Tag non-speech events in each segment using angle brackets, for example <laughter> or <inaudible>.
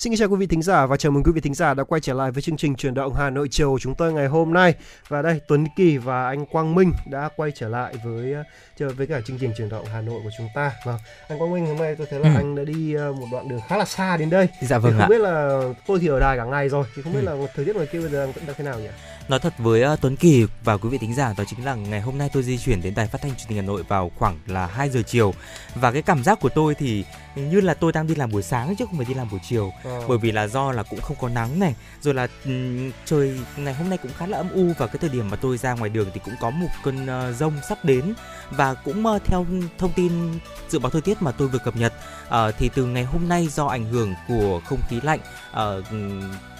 Xin chào quý vị thính giả và chào mừng quý vị thính giả đã quay trở lại với chương trình truyền động Hà Nội chiều của chúng tôi ngày hôm nay. Và đây Tuấn Kỳ và anh Quang Minh đã quay trở lại với chờ với cả chương trình truyền động Hà Nội của chúng ta. Và vâng, anh Quang Minh hôm nay tôi thấy là ừ. anh đã đi ờ, một đoạn đường khá là xa đến đây. Dạ vâng thì không ạ. biết là tôi thì ở đài cả ngày rồi thì không biết ừ. là thời tiết ngoài kia bây giờ đang thế nào nhỉ? Nói thật với uh, Tuấn Kỳ và quý vị thính giả đó chính là ngày hôm nay tôi di chuyển đến đài phát thanh truyền hình Hà Nội vào khoảng là 2 giờ chiều. Và cái cảm giác của tôi thì như là tôi đang đi làm buổi sáng chứ không phải đi làm buổi chiều. À. bởi vì là do là cũng không có nắng này rồi là um, trời ngày hôm nay cũng khá là âm u và cái thời điểm mà tôi ra ngoài đường thì cũng có một cơn uh, rông sắp đến. Và cũng uh, theo thông tin dự báo thời tiết mà tôi vừa cập nhật uh, thì từ ngày hôm nay do ảnh hưởng của không khí lạnh uh,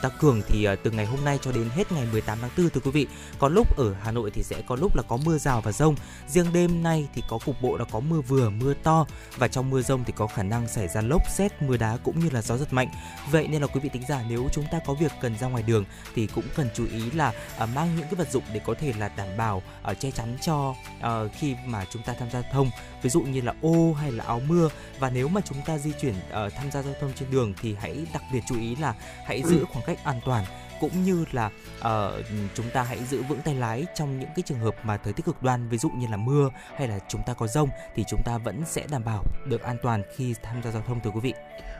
tăng cường thì à, từ ngày hôm nay cho đến hết ngày 18 tháng 4 thưa quý vị có lúc ở Hà Nội thì sẽ có lúc là có mưa rào và rông. Riêng đêm nay thì có cục bộ là có mưa vừa mưa to và trong mưa rông thì có khả năng xảy ra lốc xét mưa đá cũng như là gió giật mạnh. Vậy nên là quý vị tính giả nếu chúng ta có việc cần ra ngoài đường thì cũng cần chú ý là à, mang những cái vật dụng để có thể là đảm bảo uh, che chắn cho ờ, khi mà chúng ta tham gia giao thông ví dụ như là ô hay là áo mưa. Và nếu mà chúng ta di chuyển uh, tham gia giao thông trên đường thì hãy đặc biệt chú ý là hãy giữ khoảng cách an toàn. Cũng như là uh, chúng ta hãy giữ vững tay lái trong những cái trường hợp mà thời tiết cực đoan ví dụ như là mưa hay là chúng ta có rông thì chúng ta vẫn sẽ đảm bảo được an toàn khi tham gia giao thông thưa quý vị.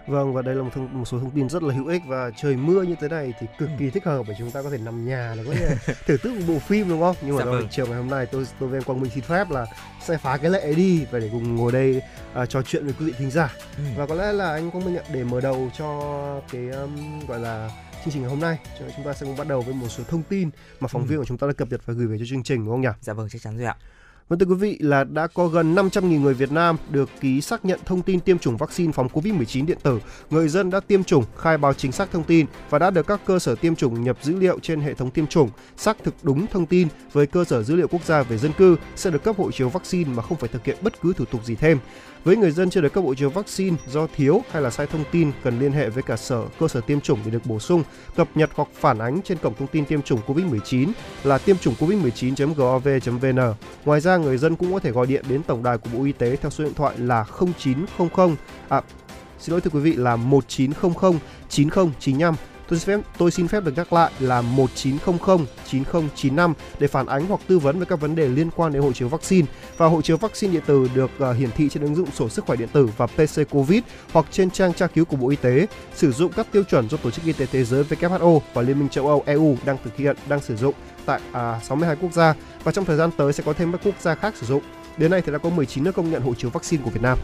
Vâng và đây là một, thông, một số thông tin rất là hữu ích và trời mưa như thế này thì cực kỳ ừ. thích hợp để chúng ta có thể nằm nhà là có thể <laughs> thưởng thức một bộ phim đúng không? Nhưng mà dạ vâng. chiều ngày hôm nay tôi tôi với Quang Minh xin phép là sẽ phá cái lệ đi và để cùng ngồi đây uh, trò chuyện với quý vị thính giả. Ừ. Và có lẽ là anh Quang Minh để mở đầu cho cái um, gọi là chương trình ngày hôm nay cho chúng ta sẽ cùng bắt đầu với một số thông tin mà phóng ừ. viên của chúng ta đã cập nhật và gửi về cho chương trình đúng không nhỉ? Dạ vâng chắc chắn rồi ạ. Vâng thưa quý vị là đã có gần 500.000 người Việt Nam được ký xác nhận thông tin tiêm chủng vaccine phòng COVID-19 điện tử. Người dân đã tiêm chủng, khai báo chính xác thông tin và đã được các cơ sở tiêm chủng nhập dữ liệu trên hệ thống tiêm chủng, xác thực đúng thông tin với cơ sở dữ liệu quốc gia về dân cư sẽ được cấp hộ chiếu vaccine mà không phải thực hiện bất cứ thủ tục gì thêm. Với người dân chưa được cấp hộ chiếu vaccine do thiếu hay là sai thông tin cần liên hệ với cả sở cơ sở tiêm chủng để được bổ sung, cập nhật hoặc phản ánh trên cổng thông tin tiêm chủng COVID-19 là tiêm chủng covid19.gov.vn. Ngoài ra người dân cũng có thể gọi điện đến tổng đài của Bộ Y tế theo số điện thoại là 0900 à xin lỗi thưa quý vị là 1900 9095 Tôi xin phép tôi xin phép được nhắc lại là 1900 9095 để phản ánh hoặc tư vấn về các vấn đề liên quan đến hộ chiếu vaccine và hộ chiếu vaccine điện tử được uh, hiển thị trên ứng dụng sổ sức khỏe điện tử và PC Covid hoặc trên trang tra cứu của Bộ Y tế sử dụng các tiêu chuẩn do Tổ chức Y tế Thế giới WHO và Liên minh châu Âu EU đang thực hiện đang sử dụng tại à, uh, 62 quốc gia và trong thời gian tới sẽ có thêm các quốc gia khác sử dụng. Đến nay thì đã có 19 nước công nhận hộ chiếu vaccine của Việt Nam.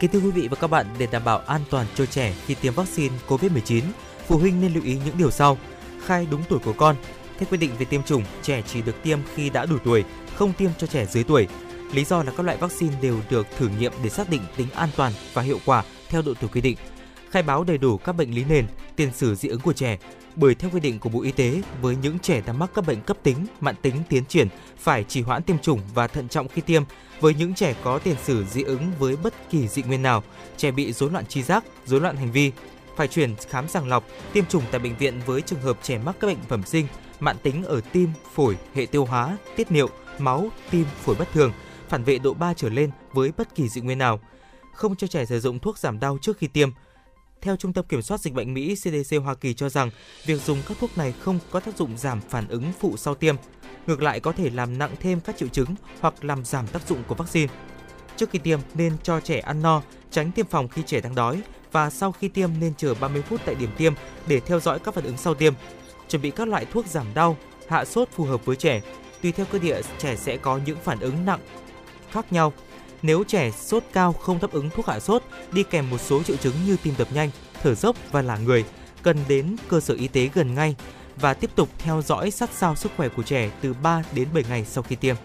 Kính thưa quý vị và các bạn, để đảm bảo an toàn cho trẻ khi tiêm vaccine COVID-19, phụ huynh nên lưu ý những điều sau. Khai đúng tuổi của con. Theo quy định về tiêm chủng, trẻ chỉ được tiêm khi đã đủ tuổi, không tiêm cho trẻ dưới tuổi. Lý do là các loại vaccine đều được thử nghiệm để xác định tính an toàn và hiệu quả theo độ tuổi quy định. Khai báo đầy đủ các bệnh lý nền, tiền sử dị ứng của trẻ, bởi theo quy định của Bộ Y tế, với những trẻ đang mắc các bệnh cấp tính, mãn tính tiến triển phải trì hoãn tiêm chủng và thận trọng khi tiêm. Với những trẻ có tiền sử dị ứng với bất kỳ dị nguyên nào, trẻ bị rối loạn tri giác, rối loạn hành vi, phải chuyển khám sàng lọc, tiêm chủng tại bệnh viện với trường hợp trẻ mắc các bệnh bẩm sinh, mãn tính ở tim, phổi, hệ tiêu hóa, tiết niệu, máu, tim, phổi bất thường, phản vệ độ 3 trở lên với bất kỳ dị nguyên nào. Không cho trẻ sử dụng thuốc giảm đau trước khi tiêm. Theo Trung tâm Kiểm soát Dịch bệnh Mỹ CDC Hoa Kỳ cho rằng, việc dùng các thuốc này không có tác dụng giảm phản ứng phụ sau tiêm. Ngược lại có thể làm nặng thêm các triệu chứng hoặc làm giảm tác dụng của vaccine. Trước khi tiêm nên cho trẻ ăn no, tránh tiêm phòng khi trẻ đang đói và sau khi tiêm nên chờ 30 phút tại điểm tiêm để theo dõi các phản ứng sau tiêm. Chuẩn bị các loại thuốc giảm đau, hạ sốt phù hợp với trẻ. Tùy theo cơ địa, trẻ sẽ có những phản ứng nặng khác nhau. Nếu trẻ sốt cao không đáp ứng thuốc hạ sốt, đi kèm một số triệu chứng như tim đập nhanh, thở dốc và lả người, cần đến cơ sở y tế gần ngay và tiếp tục theo dõi sát sao sức khỏe của trẻ từ 3 đến 7 ngày sau khi tiêm.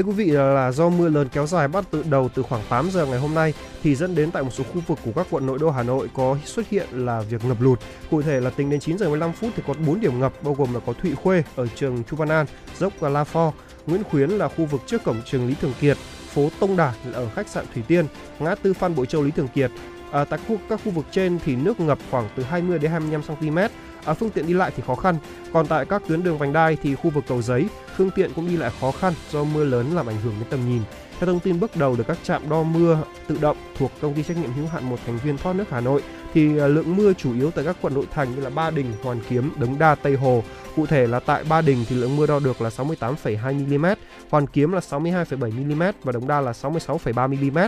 Thưa quý vị là do mưa lớn kéo dài bắt từ đầu từ khoảng 8 giờ ngày hôm nay thì dẫn đến tại một số khu vực của các quận nội đô Hà Nội có xuất hiện là việc ngập lụt. Cụ thể là tính đến 9 giờ 15 phút thì có 4 điểm ngập bao gồm là có Thụy Khuê ở trường Chu Văn An, dốc và La Phò, Nguyễn Khuyến là khu vực trước cổng trường Lý Thường Kiệt, phố Tông Đà ở khách sạn Thủy Tiên, ngã tư Phan Bội Châu Lý Thường Kiệt. À, tại khu, các khu vực trên thì nước ngập khoảng từ 20 đến 25 cm à, phương tiện đi lại thì khó khăn. Còn tại các tuyến đường vành đai thì khu vực cầu giấy, phương tiện cũng đi lại khó khăn do mưa lớn làm ảnh hưởng đến tầm nhìn. Theo thông tin bước đầu được các trạm đo mưa tự động thuộc công ty trách nhiệm hữu hạn một thành viên thoát nước Hà Nội thì à, lượng mưa chủ yếu tại các quận nội thành như là Ba Đình, Hoàn Kiếm, Đống Đa, Tây Hồ. Cụ thể là tại Ba Đình thì lượng mưa đo được là 68,2 mm, Hoàn Kiếm là 62,7 mm và Đống Đa là 66,3 mm.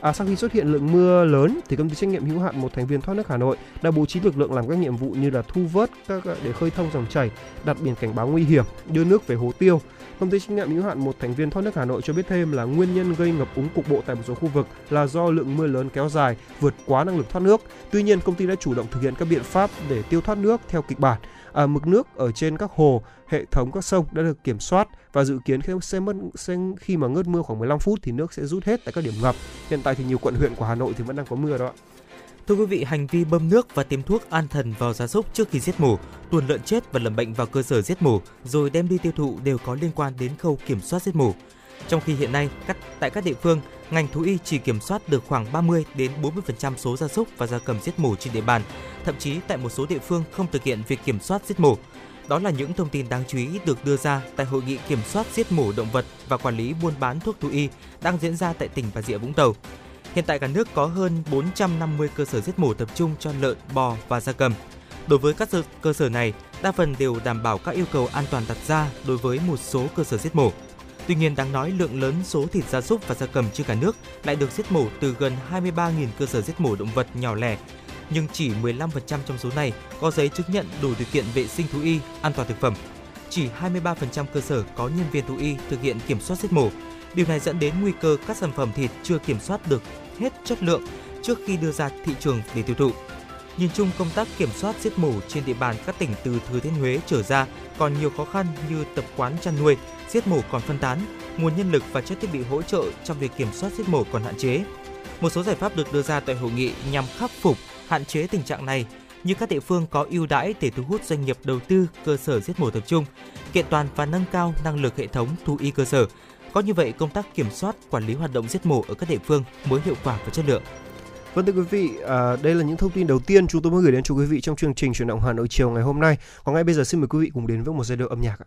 À, sau khi xuất hiện lượng mưa lớn thì công ty trách nhiệm hữu hạn một thành viên thoát nước Hà Nội đã bố trí lực lượng làm các nhiệm vụ như là thu vớt các à, để khơi thông dòng chảy, đặt biển cảnh báo nguy hiểm, đưa nước về hồ tiêu. Công ty trách nhiệm hữu hạn một thành viên thoát nước Hà Nội cho biết thêm là nguyên nhân gây ngập úng cục bộ tại một số khu vực là do lượng mưa lớn kéo dài vượt quá năng lực thoát nước. Tuy nhiên, công ty đã chủ động thực hiện các biện pháp để tiêu thoát nước theo kịch bản. À, mực nước ở trên các hồ, hệ thống các sông đã được kiểm soát và dự kiến khi sẽ mất sẽ, khi mà ngớt mưa khoảng 15 phút thì nước sẽ rút hết tại các điểm ngập. Hiện tại thì nhiều quận huyện của Hà Nội thì vẫn đang có mưa đó ạ. Thưa quý vị, hành vi bơm nước và tiêm thuốc an thần vào gia súc trước khi giết mổ, tuồn lợn chết và lầm bệnh vào cơ sở giết mổ rồi đem đi tiêu thụ đều có liên quan đến khâu kiểm soát giết mổ. Trong khi hiện nay, các, tại các địa phương, ngành thú y chỉ kiểm soát được khoảng 30 đến 40% số gia súc và gia cầm giết mổ trên địa bàn, thậm chí tại một số địa phương không thực hiện việc kiểm soát giết mổ. Đó là những thông tin đáng chú ý được đưa ra tại hội nghị kiểm soát giết mổ động vật và quản lý buôn bán thuốc thú y đang diễn ra tại tỉnh Bà Rịa Vũng Tàu. Hiện tại cả nước có hơn 450 cơ sở giết mổ tập trung cho lợn, bò và gia cầm. Đối với các cơ sở này, đa phần đều đảm bảo các yêu cầu an toàn đặt ra đối với một số cơ sở giết mổ. Tuy nhiên đáng nói lượng lớn số thịt gia súc và gia cầm trên cả nước lại được giết mổ từ gần 23.000 cơ sở giết mổ động vật nhỏ lẻ, nhưng chỉ 15% trong số này có giấy chứng nhận đủ điều kiện vệ sinh thú y, an toàn thực phẩm. Chỉ 23% cơ sở có nhân viên thú y thực hiện kiểm soát giết mổ. Điều này dẫn đến nguy cơ các sản phẩm thịt chưa kiểm soát được hết chất lượng trước khi đưa ra thị trường để tiêu thụ. Nhìn chung công tác kiểm soát giết mổ trên địa bàn các tỉnh từ Thừa Thiên Huế trở ra còn nhiều khó khăn như tập quán chăn nuôi, giết mổ còn phân tán, nguồn nhân lực và chất thiết bị hỗ trợ trong việc kiểm soát giết mổ còn hạn chế. Một số giải pháp được đưa ra tại hội nghị nhằm khắc phục, hạn chế tình trạng này như các địa phương có ưu đãi để thu hút doanh nghiệp đầu tư cơ sở giết mổ tập trung, kiện toàn và nâng cao năng lực hệ thống thú y cơ sở. Có như vậy, công tác kiểm soát, quản lý hoạt động giết mổ ở các địa phương mới hiệu quả và chất lượng. Vâng thưa quý vị, à, đây là những thông tin đầu tiên chúng tôi muốn gửi đến cho quý vị trong chương trình chuyển động Hà Nội chiều ngày hôm nay. Còn ngay bây giờ xin mời quý vị cùng đến với một giai điệu âm nhạc ạ.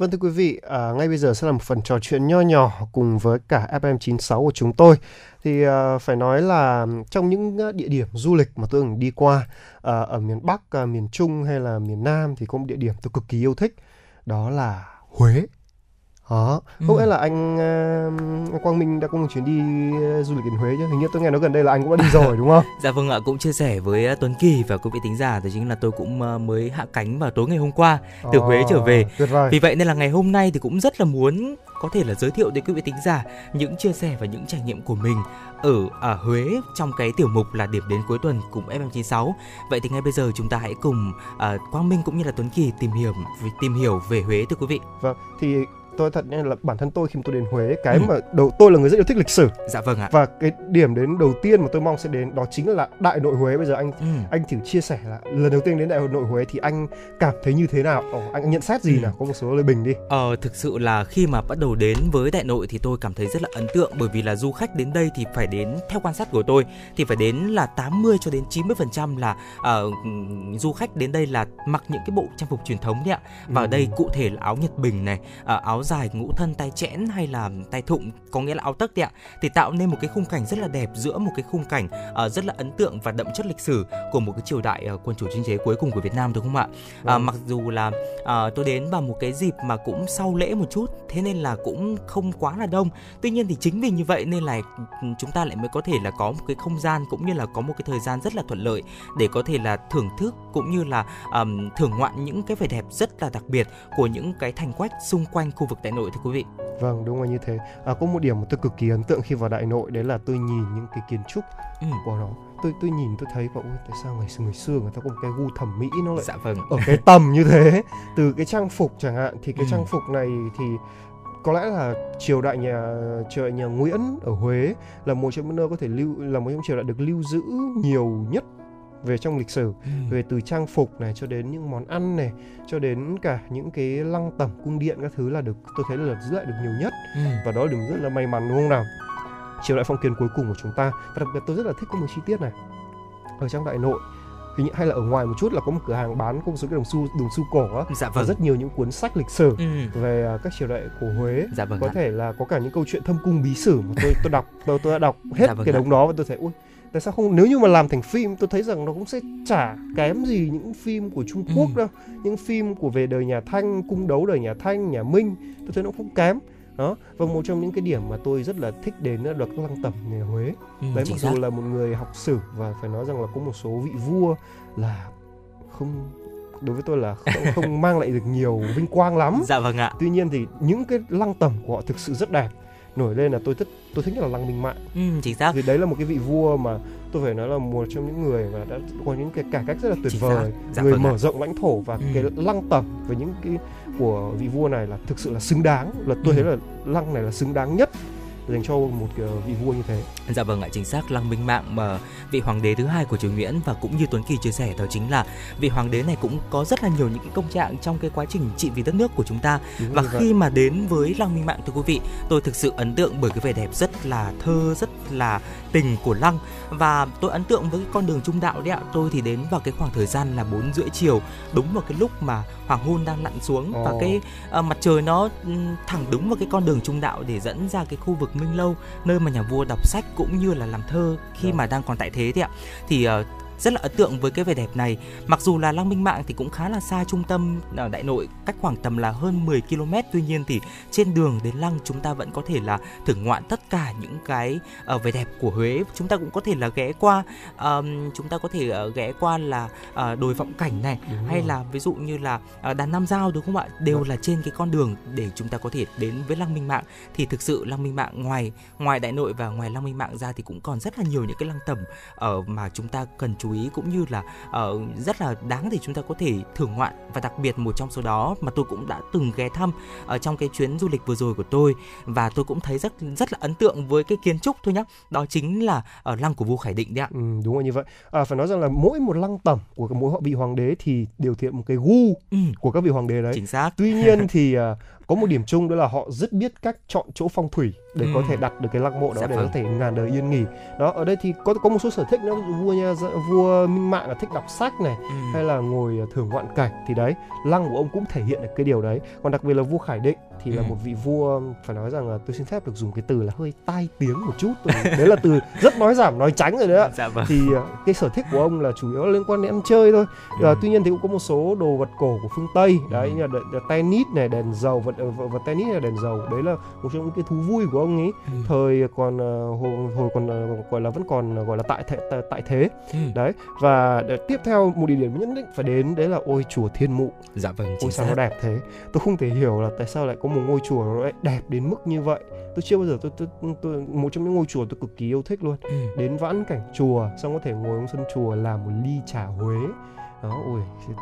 Vâng thưa quý vị, à, ngay bây giờ sẽ là một phần trò chuyện nho nhỏ cùng với cả FM96 của chúng tôi. Thì à, phải nói là trong những à, địa điểm du lịch mà tôi từng đi qua à, ở miền Bắc, à, miền Trung hay là miền Nam thì có một địa điểm tôi cực kỳ yêu thích, đó là Huế. Đó, không Ừ. lẽ là anh, à, anh Quang Minh đã có một chuyến đi à, du lịch đến Huế chứ? Hình như tôi nghe nói gần đây là anh cũng đã đi <laughs> rồi đúng không? Dạ vâng ạ, cũng chia sẻ với ờ, Tuấn Kỳ và quý vị thính giả thì chính là tôi cũng ờ, mới hạ cánh vào tối ngày hôm qua từ Huế trở về. Tuyệt vời. Vì vậy nên là ngày hôm nay thì cũng rất là muốn có thể là giới thiệu đến quý vị thính giả những chia sẻ và những trải nghiệm của mình ở ở Huế trong cái tiểu mục là điểm đến cuối tuần cùng FM96. Vậy thì ngay bây giờ chúng ta hãy cùng ờ, Quang Minh cũng như là Tuấn Kỳ tìm hiểu tìm hiểu về Huế thưa quý vị. Vâng, thì tôi thật nha là bản thân tôi khi tôi đến Huế, cái Ừ. mà đầu tôi là người rất yêu thích lịch sử Dạ vâng ạ. và cái điểm đến đầu tiên mà tôi mong sẽ đến đó chính là Đại Nội Huế. Bây giờ anh Ừ. anh thử chia sẻ là lần đầu tiên đến Đại Nội Huế thì anh cảm thấy như thế nào? Ồ, anh nhận xét gì Ừ. nào? Có một số lời bình đi. Ờ, thực sự là khi mà bắt đầu đến với Đại Nội thì tôi cảm thấy rất là ấn tượng bởi vì là du khách đến đây thì phải đến theo quan sát của tôi thì phải đến là 80 cho đến 90% là ờ, du khách đến đây là mặc những cái bộ trang phục truyền thống đấy ạ. Và ở Ừ. đây cụ thể là áo Nhật Bình này, ờ, áo dài ngũ thân tay chẽn hay là tay thụng có nghĩa là áo tấc ạ. Thì tạo nên một cái khung cảnh rất là đẹp giữa một cái khung cảnh ờ, rất là ấn tượng và đậm chất lịch sử của một cái triều đại ờ, quân chủ chính chế cuối cùng của Việt Nam đúng không ạ? À, mặc dù là à, tôi đến vào một cái dịp mà cũng sau lễ một chút thế nên là cũng không quá là đông tuy nhiên thì chính vì như vậy nên là ừ, chúng ta lại mới có thể là có một cái không gian cũng như là có một cái thời gian rất là thuận lợi để có thể là thưởng thức cũng như là ờm, thưởng ngoạn những cái vẻ đẹp rất là đặc biệt của những cái thành quách xung quanh khu vực đại nội thưa quý vị Vâng, đúng là như thế. À, có một điểm mà tôi cực kỳ ấn tượng khi vào Đại Nội đấy là tôi nhìn những cái kiến trúc ừ. của nó. Tôi tôi nhìn tôi thấy bảo ôi tại sao ngày xưa người xưa người ta có một cái gu thẩm mỹ nó lại dạ vâng ở cái tầm như thế <laughs> từ cái trang phục chẳng hạn thì cái Ừ. trang phục này thì có lẽ là triều đại nhà triều đại nhà Nguyễn ở Huế là một trong những nơi có thể lưu là một trong triều đại được lưu giữ nhiều nhất về trong lịch sử ừ. về từ trang phục này cho đến những món ăn này cho đến cả những cái lăng tẩm cung điện các thứ là được tôi thấy là giữ lại được nhiều nhất Ừ. và đó là điều rất là may mắn đúng không nào triều đại phong kiến cuối cùng của chúng ta và đặc biệt tôi rất là thích có một chi tiết này ở trong đại nội hình như hay là ở ngoài một chút là có một cửa hàng bán có một số cái đồng xu đồng xu cổ á dạ và vâng rất nhiều những cuốn sách lịch sử ừ. về à, các triều đại của Huế dạ vâng có ạ. thể là có cả những câu chuyện thâm cung bí sử mà tôi tôi đọc tôi tôi đã đọc hết Dạ vâng cái đống đó và tôi thấy ui tại sao không nếu như mà làm thành phim tôi thấy rằng nó cũng sẽ chả kém gì những phim của Trung Quốc Ừ. đâu. Những phim của về đời nhà Thanh cung đấu đời nhà Thanh nhà Minh tôi thấy nó không kém. Đó và một trong những cái điểm mà tôi rất là thích đến là được lăng tẩm nhà Huế. Ừ, đấy mặc dù là một người học sử và phải nói rằng là có một số vị vua là không đối với tôi là không, không <laughs> mang lại được nhiều vinh quang lắm. Dạ vâng ạ. Tuy nhiên thì những cái lăng tẩm của họ thực sự rất đẹp nổi lên là tôi thích tôi thích nhất là lăng minh mạng ừ, chính xác vì đấy là một cái vị vua mà tôi phải nói là một trong những người mà đã có những cái cải cách rất là tuyệt Chính vời Dạ người vâng mở ạ. rộng lãnh thổ và Ừ. cái lăng tẩm với những cái của vị vua này là thực sự là xứng đáng là tôi Ừ. thấy là lăng này là xứng đáng nhất dành cho một cái vị vua như thế Dạ vâng ạ, chính xác Lăng Minh Mạng mà vị hoàng đế thứ hai của triều Nguyễn và cũng như Tuấn Kỳ chia sẻ đó chính là vị hoàng đế này cũng có rất là nhiều những cái công trạng trong cái quá trình trị vì đất nước của chúng ta Đúng và vậy. khi mà đến với Lăng Minh Mạng thưa quý vị, tôi thực sự ấn tượng bởi cái vẻ đẹp rất là thơ, rất là tình của Lăng và tôi ấn tượng với cái con đường trung đạo đấy ạ. Tôi thì đến vào cái khoảng thời gian là 4 rưỡi chiều, đúng vào cái lúc mà hoàng hôn đang lặn xuống và Ồ. cái ờ, mặt trời nó ừm, thẳng đúng vào cái con đường trung đạo để dẫn ra cái khu vực Minh Lâu nơi mà nhà vua đọc sách cũng như là làm thơ khi Vâng. mà đang còn tại thế đấy ạ thì ờ, rất là ấn tượng với cái vẻ đẹp này. Mặc dù là Lăng Minh Mạng thì cũng khá là xa trung tâm ở Đại Nội, cách khoảng tầm là hơn 10 km. Tuy nhiên thì trên đường đến Lăng chúng ta vẫn có thể là thưởng ngoạn tất cả những cái uh, vẻ đẹp của Huế. Chúng ta cũng có thể là ghé qua, um, chúng ta có thể uh, ghé qua là uh, đồi vọng cảnh này, đúng hay rồi. là ví dụ như là uh, đàn Nam Giao đúng không ạ? Đều đúng. là trên cái con đường để chúng ta có thể đến với Lăng Minh Mạng. Thì thực sự Lăng Minh Mạng ngoài ngoài Đại Nội và ngoài Lăng Minh Mạng ra thì cũng còn rất là nhiều những cái lăng tẩm ở uh, mà chúng ta cần chú ý cũng như là uh, rất là đáng để chúng ta có thể thưởng ngoạn và đặc biệt một trong số đó mà tôi cũng đã từng ghé thăm ở trong cái chuyến du lịch vừa rồi của tôi và tôi cũng thấy rất rất là ấn tượng với cái kiến trúc thôi nhá đó chính là ở lăng của vua Khải Định đấy ạ. Ừ, đúng rồi như vậy. À, phải nói rằng là mỗi một lăng tẩm của mỗi họ vị hoàng đế thì đều thiện một cái gu ừ. của các vị hoàng đế đấy. Chính xác. Tuy nhiên <laughs> thì uh, có một điểm chung đó là họ rất biết cách chọn chỗ phong thủy để ừ. có thể đặt được cái lăng mộ đó dạ để vâng. có thể ngàn đời yên nghỉ đó ở đây thì có có một số sở thích nữa vua nha vua minh mạng là thích đọc sách này ừ. hay là ngồi à, thưởng ngoạn cảnh thì đấy lăng của ông cũng thể hiện được cái điều đấy còn đặc biệt là vua khải định thì ừ. là một vị vua phải nói rằng là tôi xin phép được dùng cái từ là hơi tai tiếng một chút đấy là từ rất nói giảm nói tránh rồi đấy ạ dạ vâng. thì à, cái sở thích của ông là chủ yếu là liên quan đến ăn chơi thôi ừ. à, tuy nhiên thì cũng có một số đồ vật cổ của phương tây đấy ừ. như là tennis này đèn dầu vật vật, vật tennis là đèn dầu đấy là một trong những cái thú vui của ông ấy ừ. thời còn hồi, hồi còn gọi là vẫn còn gọi là tại thế tại, tại thế ừ. đấy và tiếp theo một địa điểm nhất định phải đến đấy là ôi chùa Thiên Mụ dạ vâng ôi sao nó đẹp thế tôi không thể hiểu là tại sao lại có một ngôi chùa nó lại đẹp đến mức như vậy. Tôi chưa bao giờ tôi, tôi, tôi, tôi một trong những ngôi chùa tôi cực kỳ yêu thích luôn. Ừ. đến vãn cảnh chùa xong có thể ngồi trong sân chùa làm một ly trà Huế. Đó ui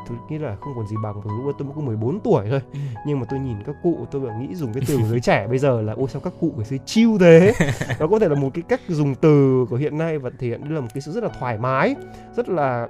tôi nghĩ là không còn gì bằng từ lúc tôi mới có 14 tuổi thôi. Ừ. nhưng mà tôi nhìn các cụ tôi vẫn nghĩ dùng cái từ của <laughs> giới trẻ bây giờ là ôi sao các cụ ngày xưa chiêu thế? <laughs> Nó có thể là một cái cách dùng từ của hiện nay và thể hiện là một cái sự rất là thoải mái rất là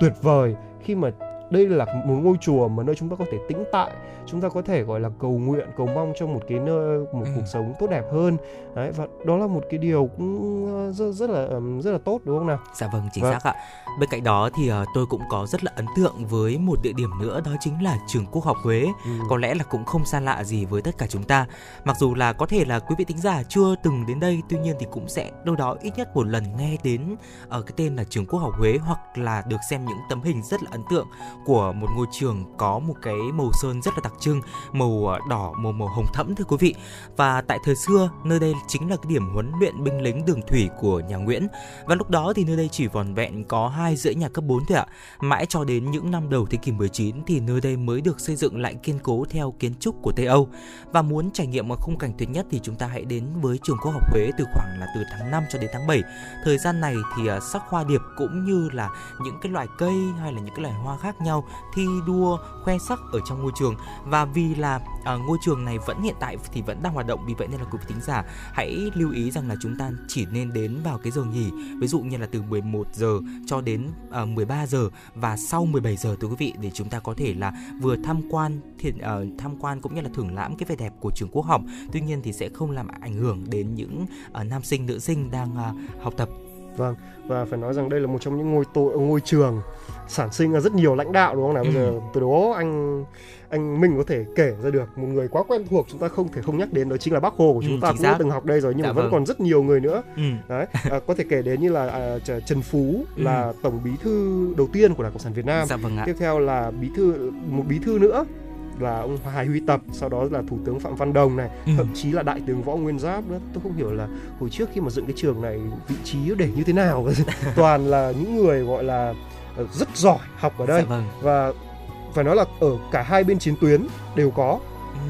tuyệt vời khi mà đây là một ngôi chùa mà nơi chúng ta có thể tĩnh tại chúng ta có thể gọi là cầu nguyện cầu mong cho một cái nơi một ừ. cuộc sống tốt đẹp hơn đấy và đó là một cái điều cũng ờ, rất rất là rất là tốt đúng không nào dạ vâng chính vâng. xác ạ bên cạnh đó thì uh, tôi cũng có rất là ấn tượng với một địa điểm nữa đó chính là trường quốc học Huế ừ. có lẽ là cũng không xa lạ gì với tất cả chúng ta mặc dù là có thể là quý vị tính giả chưa từng đến đây tuy nhiên thì cũng sẽ đâu đó ít nhất một lần nghe đến ở uh, cái tên là trường quốc học Huế hoặc là được xem những tấm hình rất là ấn tượng của một ngôi trường có một cái màu sơn rất là đặc trưng, màu ờ, đỏ, màu màu hồng thẫm thưa quý vị. Và tại thời xưa, nơi đây chính là cái điểm huấn luyện binh lính đường thủy của nhà Nguyễn. Và lúc đó thì nơi đây chỉ vòn vẹn có hai dãy nhà cấp 4 thôi ạ. Mãi cho đến những năm đầu thế kỷ 19 thì nơi đây mới được xây dựng lại kiên cố theo kiến trúc của Tây Âu. Và muốn trải nghiệm một khung cảnh tuyệt nhất thì chúng ta hãy đến với trường quốc học Huế từ khoảng là từ tháng 5 cho đến tháng 7. Thời gian này thì ờ, sắc hoa điệp cũng như là những cái loài cây hay là những cái loài hoa khác nhau thi đua khoe sắc ở trong môi trường và vì là uh, ngôi trường này vẫn hiện tại thì vẫn đang hoạt động vì vậy nên là quý vị thính giả hãy lưu ý rằng là chúng ta chỉ nên đến vào cái giờ nghỉ ví dụ như là từ 11 giờ cho đến uh, ờ, 13 giờ và sau 17 giờ thưa quý vị để chúng ta có thể là vừa tham quan thiện uh, tham quan cũng như là thưởng lãm cái vẻ đẹp của trường quốc học tuy nhiên thì sẽ không làm ảnh hưởng đến những uh, nam sinh nữ sinh đang uh, học tập Vâng, và phải nói rằng đây là một trong những ngôi tội ngôi trường sản sinh ra rất nhiều lãnh đạo đúng không nào? Bây giờ ừ. từ đó anh anh mình có thể kể ra được một người quá quen thuộc chúng ta không thể không nhắc đến đó chính là bác hồ của chúng ừ, ta cũng đã từng học đây rồi nhưng dạ mà vẫn vâng. còn rất nhiều người nữa ừ. đấy à, có thể kể đến như là à, trần phú ừ. là tổng bí thư đầu tiên của đảng cộng sản việt nam dạ vâng ạ. tiếp theo là bí thư một bí thư nữa là ông Hải Huy Tập sau đó là thủ tướng Phạm Văn Đồng này ừ. thậm chí là đại tướng Võ Nguyên Giáp nữa tôi không hiểu là hồi trước khi mà dựng cái trường này vị trí để như thế nào <laughs> toàn là những người gọi là ờ, rất giỏi học ở đây dạ vâng. và phải nói là ở cả hai bên chiến tuyến đều có.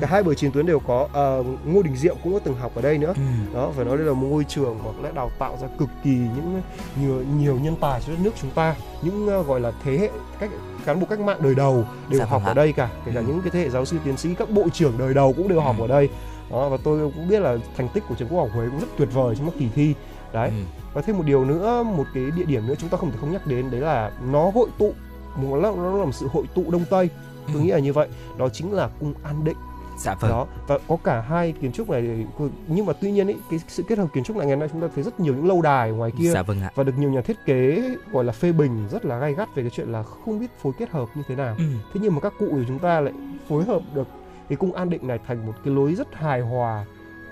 Cả hai bờ chiến tuyến đều có. Uh, ngô đình diệm cũng có từng học ở đây nữa. Ừ. đó phải nói đây là một ngôi trường mà lẽ đào tạo ra cực kỳ những nhiều nhiều nhân tài cho đất nước chúng ta. Những uh, gọi là thế hệ cách cán bộ cách mạng đời đầu đều dạ, học vâng ở đây cả. Kể cả ừ. những cái thế hệ giáo sư tiến sĩ các bộ trưởng đời đầu cũng đều học ừ. ở đây. Đó và tôi cũng biết là thành tích của trường quốc học Huế cũng rất tuyệt vời trong các kỳ thi. Đấy. Ừ. và thêm một điều nữa một cái địa điểm nữa chúng ta không thể không nhắc đến đấy là nó hội tụ nó, nó là một sự hội tụ đông tây tôi ừ. nghĩ là như vậy đó chính là cung an định dạ vâng đó và có cả hai kiến trúc này nhưng mà tuy nhiên ấy cái sự kết hợp kiến trúc này ngày nay chúng ta thấy rất nhiều những lâu đài ngoài kia dạ vâng ạ. và được nhiều nhà thiết kế gọi là phê bình rất là gay gắt về cái chuyện là không biết phối kết hợp như thế nào ừ. thế nhưng mà các cụ của chúng ta lại phối hợp được cái cung an định này thành một cái lối rất hài hòa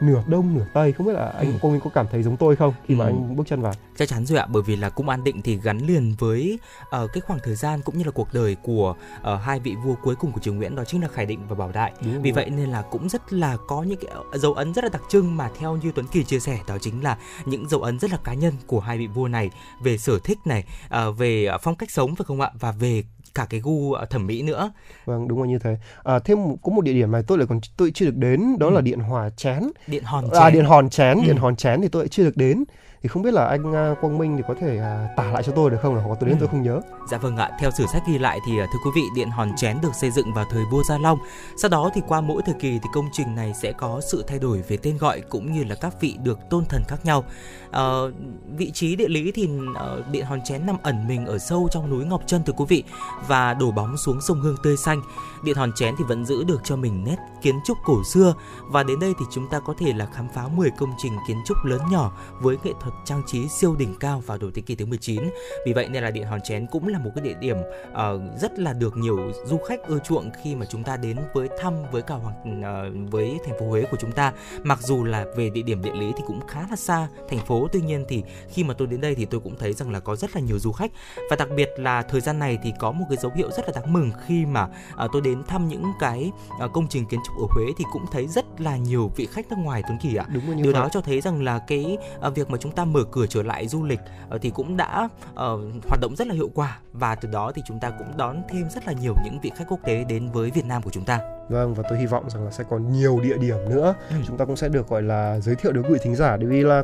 nửa đông nửa tây không biết là anh Ừ. Quang Minh có cảm thấy giống tôi không khi mà Ừ. anh bước chân vào Chắc chắn rồi ạ, bởi vì là cung An Định thì gắn liền với ờ, cái khoảng thời gian cũng như là cuộc đời của ờ, hai vị vua cuối cùng của triều Nguyễn đó chính là Khải Định và Bảo Đại. Đúng Vì rồi. vậy nên là cũng rất là có những cái dấu ấn rất là đặc trưng mà theo như Tuấn Kỳ chia sẻ đó chính là những dấu ấn rất là cá nhân của hai vị vua này về sở thích này, ờ, về phong cách sống phải không ạ và về cả cái gu ờ, thẩm mỹ nữa. Vâng, đúng là như thế. À, thêm có một địa điểm này tôi lại còn tôi chưa được đến, đó Ừ. là điện Hòa Chén. Điện hòn À, chén. điện Hòn Chén, Ừ. điện Hòn Chén thì tôi lại chưa được đến. Thì không biết là anh à, Quang Minh thì có thể à, tả lại cho tôi được không? Là hoặc tôi đến Ừ. tôi không nhớ. Dạ vâng ạ, theo sử sách ghi lại thì ờ, thưa quý vị, điện Hòn Chén được xây dựng vào thời vua Gia Long. Sau đó thì qua mỗi thời kỳ thì công trình này sẽ có sự thay đổi về tên gọi cũng như là các vị được tôn thần khác nhau. Ờ, vị trí địa lý thì ờ, điện Hòn Chén nằm ẩn mình ở sâu trong núi Ngọc Trân thưa quý vị và đổ bóng xuống sông Hương tươi xanh. Điện Hòn Chén thì vẫn giữ được cho mình nét kiến trúc cổ xưa và đến đây thì chúng ta có thể là khám phá 10 công trình kiến trúc lớn nhỏ với nghệ thuật trang trí siêu đỉnh cao vào đầu thế kỷ thứ 19. Vì vậy nên là điện Hòn Chén cũng là một cái địa điểm ờ, rất là được nhiều du khách ưa chuộng khi mà chúng ta đến với thăm với cả hoàng ờ, với thành phố Huế của chúng ta. Mặc dù là về địa điểm địa lý thì cũng khá là xa thành phố, tuy nhiên thì khi mà tôi đến đây thì tôi cũng thấy rằng là có rất là nhiều du khách và đặc biệt là thời gian này thì có một cái dấu hiệu rất là đáng mừng khi mà ờ, tôi đến thăm những cái ờ, công trình kiến trúc ở Huế thì cũng thấy rất là nhiều vị khách nước ngoài Tuấn Kỳ ạ. Đúng Điều vậy. đó cho thấy rằng là cái ờ, việc mà chúng ta mở cửa trở lại du lịch ờ, thì cũng đã ờ, hoạt động rất là hiệu quả và từ đó thì chúng ta cũng đón thêm rất là nhiều những vị khách quốc tế đến với Việt Nam của chúng ta. Vâng và tôi hy vọng rằng là sẽ còn nhiều địa điểm nữa. Ừ. Chúng ta cũng sẽ được gọi là giới thiệu đến quý vị thính giả bởi vì là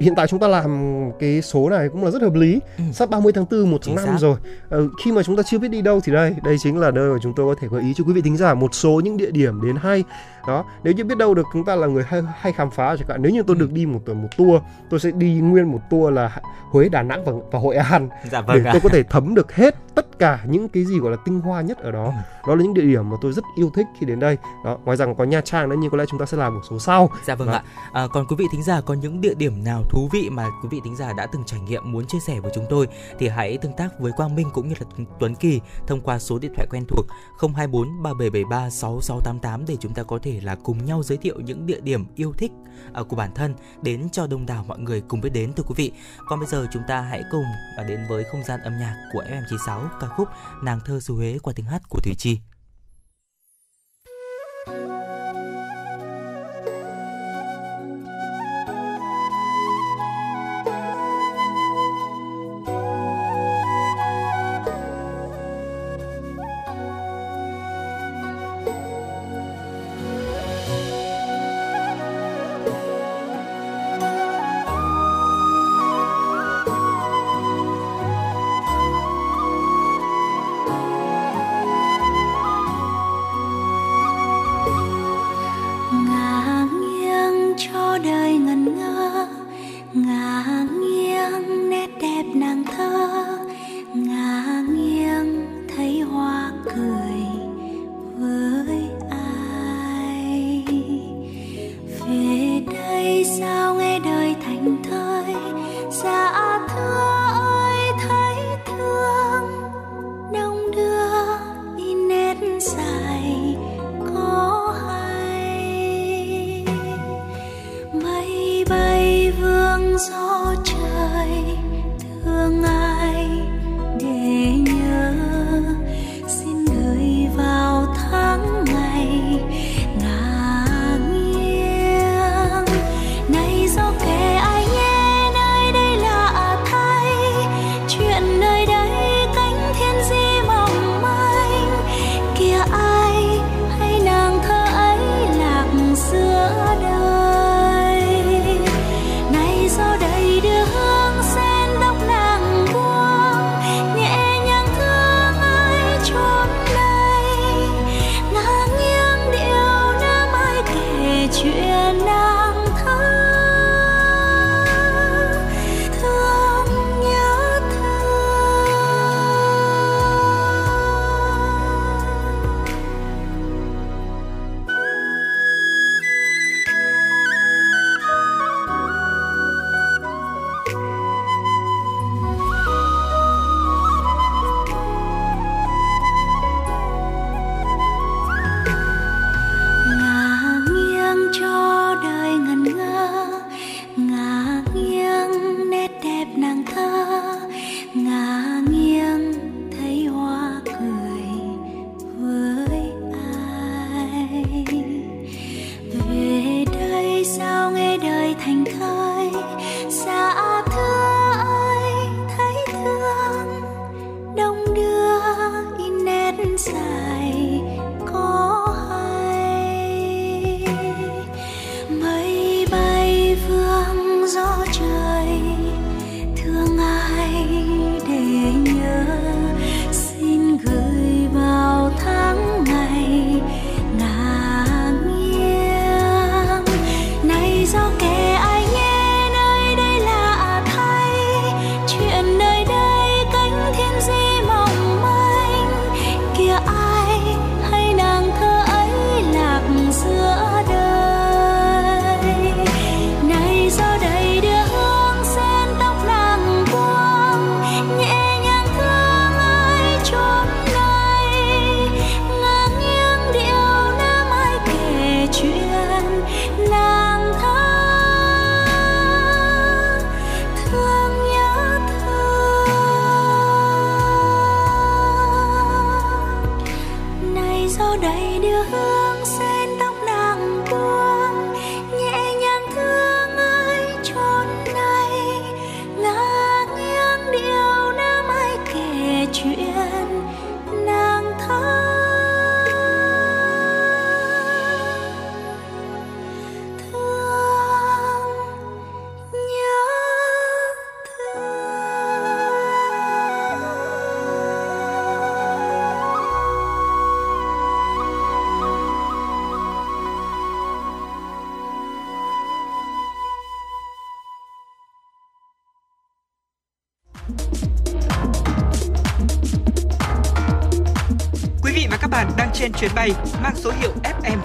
hiện tại chúng ta làm cái số này cũng là rất hợp lý. Ừ. Sắp 30 tháng 4 1 tháng Chính 5 xác. rồi. Ờ, khi mà chúng ta chưa biết đi đâu thì đây, đây chính là nơi mà chúng tôi có thể gợi ý cho quý vị thính giả một số những địa điểm đến hay. Đó, nếu như biết đâu được chúng ta là người hay, hay khám phá chẳng hạn. Nếu như tôi Ừ. được đi một tuần một tour, tôi sẽ đi nguyên một tour là Huế, Đà Nẵng và, và Hội An Dạ để vâng ạ. tôi có thể thấm được hết tất cả những cái gì gọi là tinh hoa nhất ở đó. Ừ. Đó là những địa điểm mà tôi rất yêu thích khi đến đây. Đó, ngoài rằng có Nha Trang nữa nhưng có lẽ chúng ta sẽ làm một số sau. Dạ vâng Vâng. ạ. À, còn quý vị thính giả có những địa điểm nào thú vị mà quý vị thính giả đã từng trải nghiệm muốn chia sẻ với chúng tôi thì hãy tương tác với Quang Minh cũng như là Tuấn Kỳ thông qua số điện thoại quen thuộc 024 3773 6688 để chúng ta có thể là cùng nhau giới thiệu những địa điểm yêu thích à, của bản thân đến cho đông đảo mọi người cùng biết đến, thưa quý vị. Còn bây giờ chúng ta hãy cùng đến với không gian âm nhạc của FM96 ca khúc Nàng thơ xứ Huế qua tiếng hát của Thủy Chi.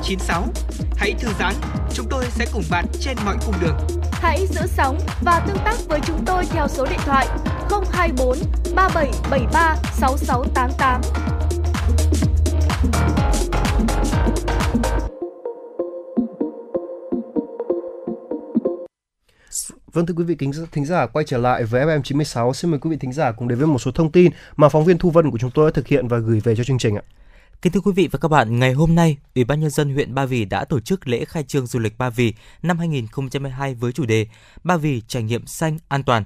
FM96. Hãy thư giãn, chúng tôi sẽ cùng bạn trên mọi cung đường. Hãy giữ sóng và tương tác với chúng tôi theo số điện thoại 024 3773 6688. Vâng thưa quý vị kính thính giả quay trở lại với FM 96 xin mời quý vị thính giả cùng đến với một số thông tin mà phóng viên Thu Vân của chúng tôi đã thực hiện và gửi về cho chương trình ạ. Kính thưa quý vị và các bạn, ngày hôm nay, Ủy ban nhân dân huyện Ba Vì đã tổ chức lễ khai trương du lịch Ba Vì năm 2022 với chủ đề Ba Vì trải nghiệm xanh an toàn.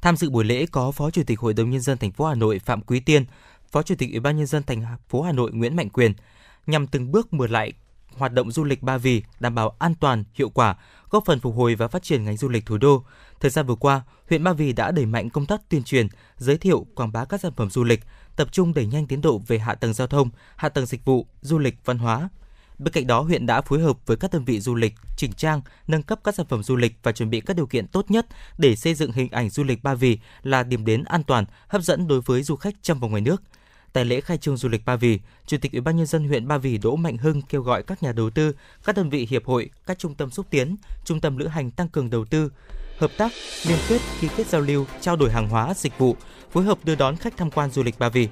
Tham dự buổi lễ có Phó Chủ tịch Hội đồng nhân dân thành phố Hà Nội Phạm Quý Tiên, Phó Chủ tịch Ủy ban nhân dân thành phố Hà Nội Nguyễn Mạnh Quyền nhằm từng bước mở lại hoạt động du lịch Ba Vì đảm bảo an toàn, hiệu quả, góp phần phục hồi và phát triển ngành du lịch thủ đô. Thời gian vừa qua, huyện Ba Vì đã đẩy mạnh công tác tuyên truyền, giới thiệu, quảng bá các sản phẩm du lịch, tập trung đẩy nhanh tiến độ về hạ tầng giao thông, hạ tầng dịch vụ, du lịch, văn hóa. Bên cạnh đó, huyện đã phối hợp với các đơn vị du lịch, chỉnh trang, nâng cấp các sản phẩm du lịch và chuẩn bị các điều kiện tốt nhất để xây dựng hình ảnh du lịch Ba Vì là điểm đến an toàn, hấp dẫn đối với du khách trong và ngoài nước. Tại lễ khai trương du lịch Ba Vì, Chủ tịch Ủy ban nhân dân huyện Ba Vì Đỗ Mạnh Hưng kêu gọi các nhà đầu tư, các đơn vị hiệp hội, các trung tâm xúc tiến, trung tâm lữ hành tăng cường đầu tư, hợp tác, liên kết, ký kết giao lưu, trao đổi hàng hóa, dịch vụ, phối hợp đưa đón khách tham quan du lịch Ba Vì.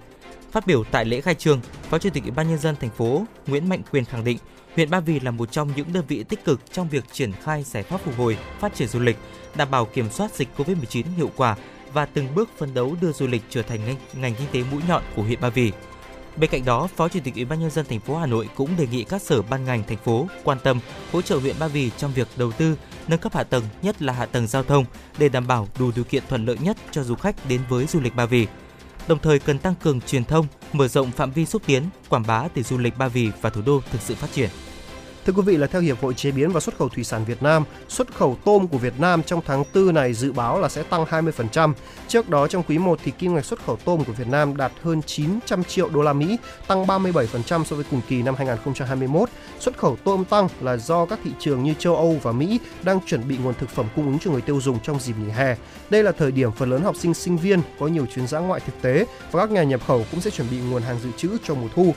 Phát biểu tại lễ khai trương, Phó Chủ tịch Ủy ban nhân dân thành phố Nguyễn Mạnh Quyền khẳng định, huyện Ba Vì là một trong những đơn vị tích cực trong việc triển khai giải pháp phục hồi, phát triển du lịch, đảm bảo kiểm soát dịch COVID-19 hiệu quả và từng bước phấn đấu đưa du lịch trở thành ngành, ngành kinh tế mũi nhọn của huyện Ba Vì. Bên cạnh đó, Phó Chủ tịch Ủy ban nhân dân thành phố Hà Nội cũng đề nghị các sở ban ngành thành phố quan tâm hỗ trợ huyện Ba Vì trong việc đầu tư, nâng cấp hạ tầng, nhất là hạ tầng giao thông để đảm bảo đủ điều kiện thuận lợi nhất cho du khách đến với du lịch Ba Vì. Đồng thời cần tăng cường truyền thông, mở rộng phạm vi xúc tiến, quảng bá để du lịch Ba Vì và thủ đô thực sự phát triển. Thưa quý vị là theo Hiệp hội Chế biến và Xuất khẩu Thủy sản Việt Nam, xuất khẩu tôm của Việt Nam trong tháng 4 này dự báo là sẽ tăng 20%. Trước đó trong quý 1 thì kim ngạch xuất khẩu tôm của Việt Nam đạt hơn 900 triệu đô la Mỹ, tăng 37% so với cùng kỳ năm 2021. Xuất khẩu tôm tăng là do các thị trường như châu Âu và Mỹ đang chuẩn bị nguồn thực phẩm cung ứng cho người tiêu dùng trong dịp nghỉ hè. Đây là thời điểm phần lớn học sinh sinh viên có nhiều chuyến dã ngoại thực tế và các nhà nhập khẩu cũng sẽ chuẩn bị nguồn hàng dự trữ cho mùa thu.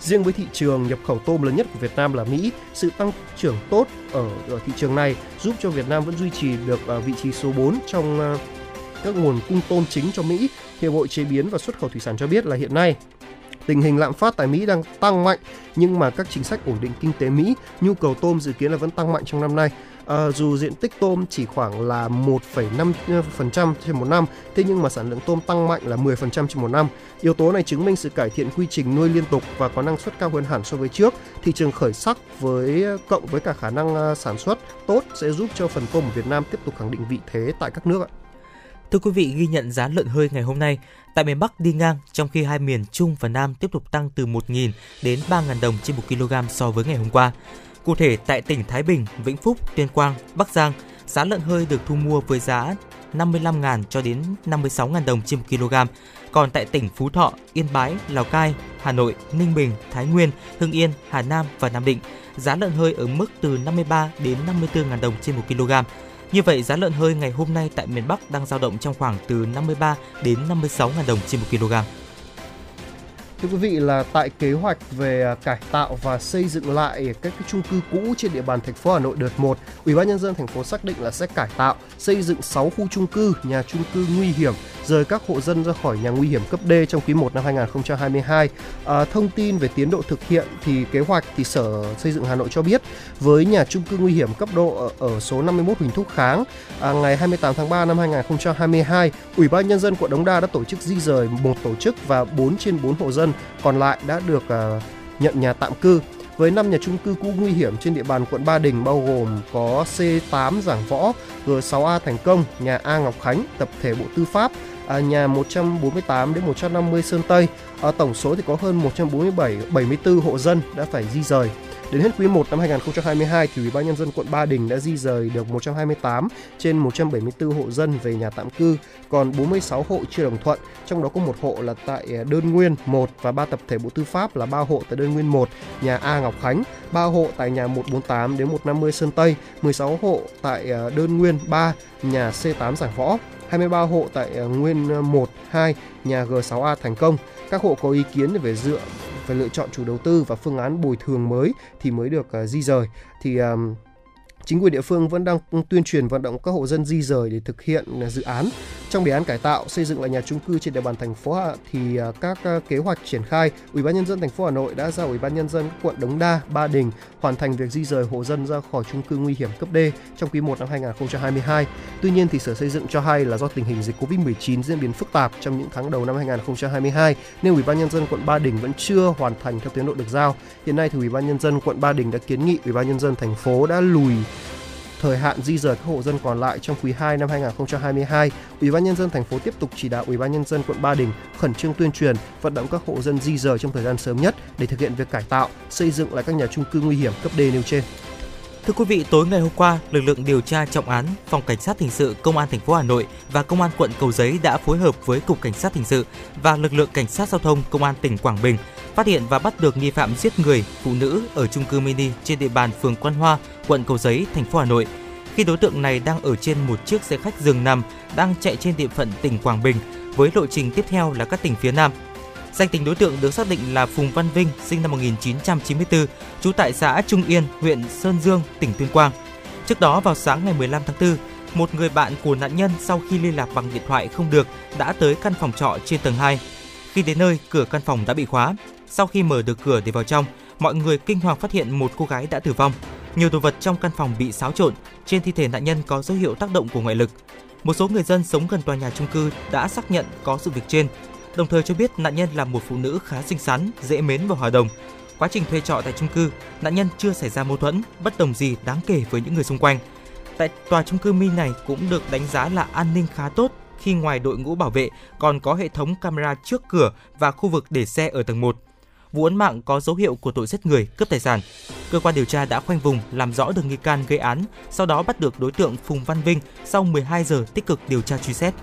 Riêng với thị trường nhập khẩu tôm lớn nhất của Việt Nam là Mỹ, sự tăng trưởng tốt ở, ở thị trường này giúp cho Việt Nam vẫn duy trì được uh, vị trí số 4 trong uh, các nguồn cung tôm chính cho Mỹ. Hiệp hội Chế biến và Xuất khẩu Thủy sản cho biết là hiện nay tình hình lạm phát tại Mỹ đang tăng mạnh nhưng mà các chính sách ổn định kinh tế Mỹ, nhu cầu tôm dự kiến là vẫn tăng mạnh trong năm nay. À, dù diện tích tôm chỉ khoảng là 1,5% trên một năm, thế nhưng mà sản lượng tôm tăng mạnh là 10% trên một năm. Yếu tố này chứng minh sự cải thiện quy trình nuôi liên tục và có năng suất cao hơn hẳn so với trước. Thị trường khởi sắc với cộng với cả khả năng ờ, sản xuất tốt sẽ giúp cho phần tôm của Việt Nam tiếp tục khẳng định vị thế tại các nước ạ. Thưa quý vị, ghi nhận giá lợn hơi ngày hôm nay tại miền Bắc đi ngang trong khi hai miền Trung và Nam tiếp tục tăng từ 1.000 đến 3.000 đồng trên 1 kg so với ngày hôm qua. Cụ thể tại tỉnh Thái Bình, Vĩnh Phúc, Tuyên Quang, Bắc Giang, giá lợn hơi được thu mua với giá 55.000 cho đến 56.000 đồng trên 1 kg. Còn tại tỉnh Phú Thọ, Yên Bái, Lào Cai, Hà Nội, Ninh Bình, Thái Nguyên, Hưng Yên, Hà Nam và Nam Định, giá lợn hơi ở mức từ 53 đến 54.000 đồng trên 1 kg. Như vậy, giá lợn hơi ngày hôm nay tại miền Bắc đang dao động trong khoảng từ 53 đến 56.000 đồng trên 1 kg. Thưa quý vị là tại kế hoạch về à, cải tạo và xây dựng lại các cái chung cư cũ trên địa bàn thành phố Hà Nội đợt 1, Ủy ban nhân dân thành phố xác định là sẽ cải tạo, xây dựng 6 khu chung cư, nhà chung cư nguy hiểm, rời các hộ dân ra khỏi nhà nguy hiểm cấp D trong quý 1 năm 2022. À, thông tin về tiến độ thực hiện thì kế hoạch thì Sở Xây dựng Hà Nội cho biết với nhà chung cư nguy hiểm cấp độ ở, ở số 51 Huỳnh Thúc Kháng à, ngày 28 tháng 3 năm 2022, Ủy ban nhân dân quận Đống Đa đã tổ chức di rời một tổ chức và 4 trên 4 hộ dân dân, còn lại đã được uh, nhận nhà tạm cư với 5 nhà trung cư cũ nguy hiểm trên địa bàn quận Ba Đình bao gồm có C8 Giảng Võ, G6A Thành Công, nhà A Ngọc Khánh, tập thể Bộ Tư pháp, à, nhà 148 đến 150 Sơn Tây. À, tổng số thì có hơn 147 74 hộ dân đã phải di rời. Đến hết quý 1 năm 2022 thì Ủy ban nhân dân quận Ba Đình đã di rời được 128 trên 174 hộ dân về nhà tạm cư, còn 46 hộ chưa đồng thuận, trong đó có một hộ là tại à, đơn nguyên 1 và ba tập thể Bộ Tư pháp là ba hộ tại đơn nguyên 1, nhà A Ngọc Khánh, ba hộ tại nhà 148 đến 150 Sơn Tây, 16 hộ tại à, đơn nguyên 3, nhà C8 Giảng Võ, 23 hộ tại à, nguyên 1, 2, nhà G6A Thành Công. Các hộ có ý kiến về dựa phải lựa chọn chủ đầu tư và phương án bồi thường mới thì mới được uh, di rời. Thì um, chính quyền địa phương vẫn đang tuyên truyền vận động các hộ dân di rời để thực hiện dự án. Trong đề án cải tạo xây dựng lại nhà chung cư trên địa bàn thành phố Hà thì à, các à, kế hoạch triển khai, Ủy ban nhân dân thành phố Hà Nội đã giao Ủy ban nhân dân quận Đống Đa, Ba Đình hoàn thành việc di rời hộ dân ra khỏi chung cư nguy hiểm cấp D trong quý 1 năm 2022. Tuy nhiên thì Sở Xây dựng cho hay là do tình hình dịch Covid-19 diễn biến phức tạp trong những tháng đầu năm 2022 nên Ủy ban nhân dân quận Ba Đình vẫn chưa hoàn thành theo tiến độ được giao. Hiện nay thì Ủy ban nhân dân quận Ba Đình đã kiến nghị Ủy ban nhân dân thành phố đã lùi thời hạn di rời các hộ dân còn lại trong quý 2 năm 2022, Ủy ban nhân dân thành phố tiếp tục chỉ đạo Ủy ban nhân dân quận Ba Đình khẩn trương tuyên truyền, vận động các hộ dân di rời trong thời gian sớm nhất để thực hiện việc cải tạo, xây dựng lại các nhà chung cư nguy hiểm cấp D nêu trên. Thưa quý vị, tối ngày hôm qua, lực lượng điều tra trọng án, phòng cảnh sát hình sự công an thành phố Hà Nội và công an quận Cầu Giấy đã phối hợp với cục cảnh sát hình sự và lực lượng cảnh sát giao thông công an tỉnh Quảng Bình phát hiện và bắt được nghi phạm giết người phụ nữ ở chung cư mini trên địa bàn phường Quan Hoa, quận Cầu Giấy, thành phố Hà Nội. Khi đối tượng này đang ở trên một chiếc xe khách dừng nằm đang chạy trên địa phận tỉnh Quảng Bình với lộ trình tiếp theo là các tỉnh phía Nam. Danh tính đối tượng được xác định là Phùng Văn Vinh, sinh năm 1994, trú tại xã Trung Yên, huyện Sơn Dương, tỉnh Tuyên Quang. Trước đó vào sáng ngày 15 tháng 4, một người bạn của nạn nhân sau khi liên lạc bằng điện thoại không được đã tới căn phòng trọ trên tầng 2. Khi đến nơi, cửa căn phòng đã bị khóa. Sau khi mở được cửa để vào trong, mọi người kinh hoàng phát hiện một cô gái đã tử vong. Nhiều đồ vật trong căn phòng bị xáo trộn, trên thi thể nạn nhân có dấu hiệu tác động của ngoại lực. Một số người dân sống gần tòa nhà chung cư đã xác nhận có sự việc trên, đồng thời cho biết nạn nhân là một phụ nữ khá xinh xắn, dễ mến và hòa đồng. Quá trình thuê trọ tại chung cư, nạn nhân chưa xảy ra mâu thuẫn, bất đồng gì đáng kể với những người xung quanh. Tại tòa chung cư mini này cũng được đánh giá là an ninh khá tốt khi ngoài đội ngũ bảo vệ còn có hệ thống camera trước cửa và khu vực để xe ở tầng 1 vụ án mạng có dấu hiệu của tội giết người, cướp tài sản. Cơ quan điều tra đã khoanh vùng làm rõ được nghi can gây án, sau đó bắt được đối tượng Phùng Văn Vinh sau 12 giờ tích cực điều tra truy xét.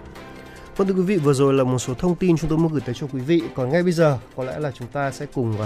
Vâng thưa quý vị, vừa rồi là một số thông tin chúng tôi muốn gửi tới cho quý vị. Còn ngay bây giờ có lẽ là chúng ta sẽ cùng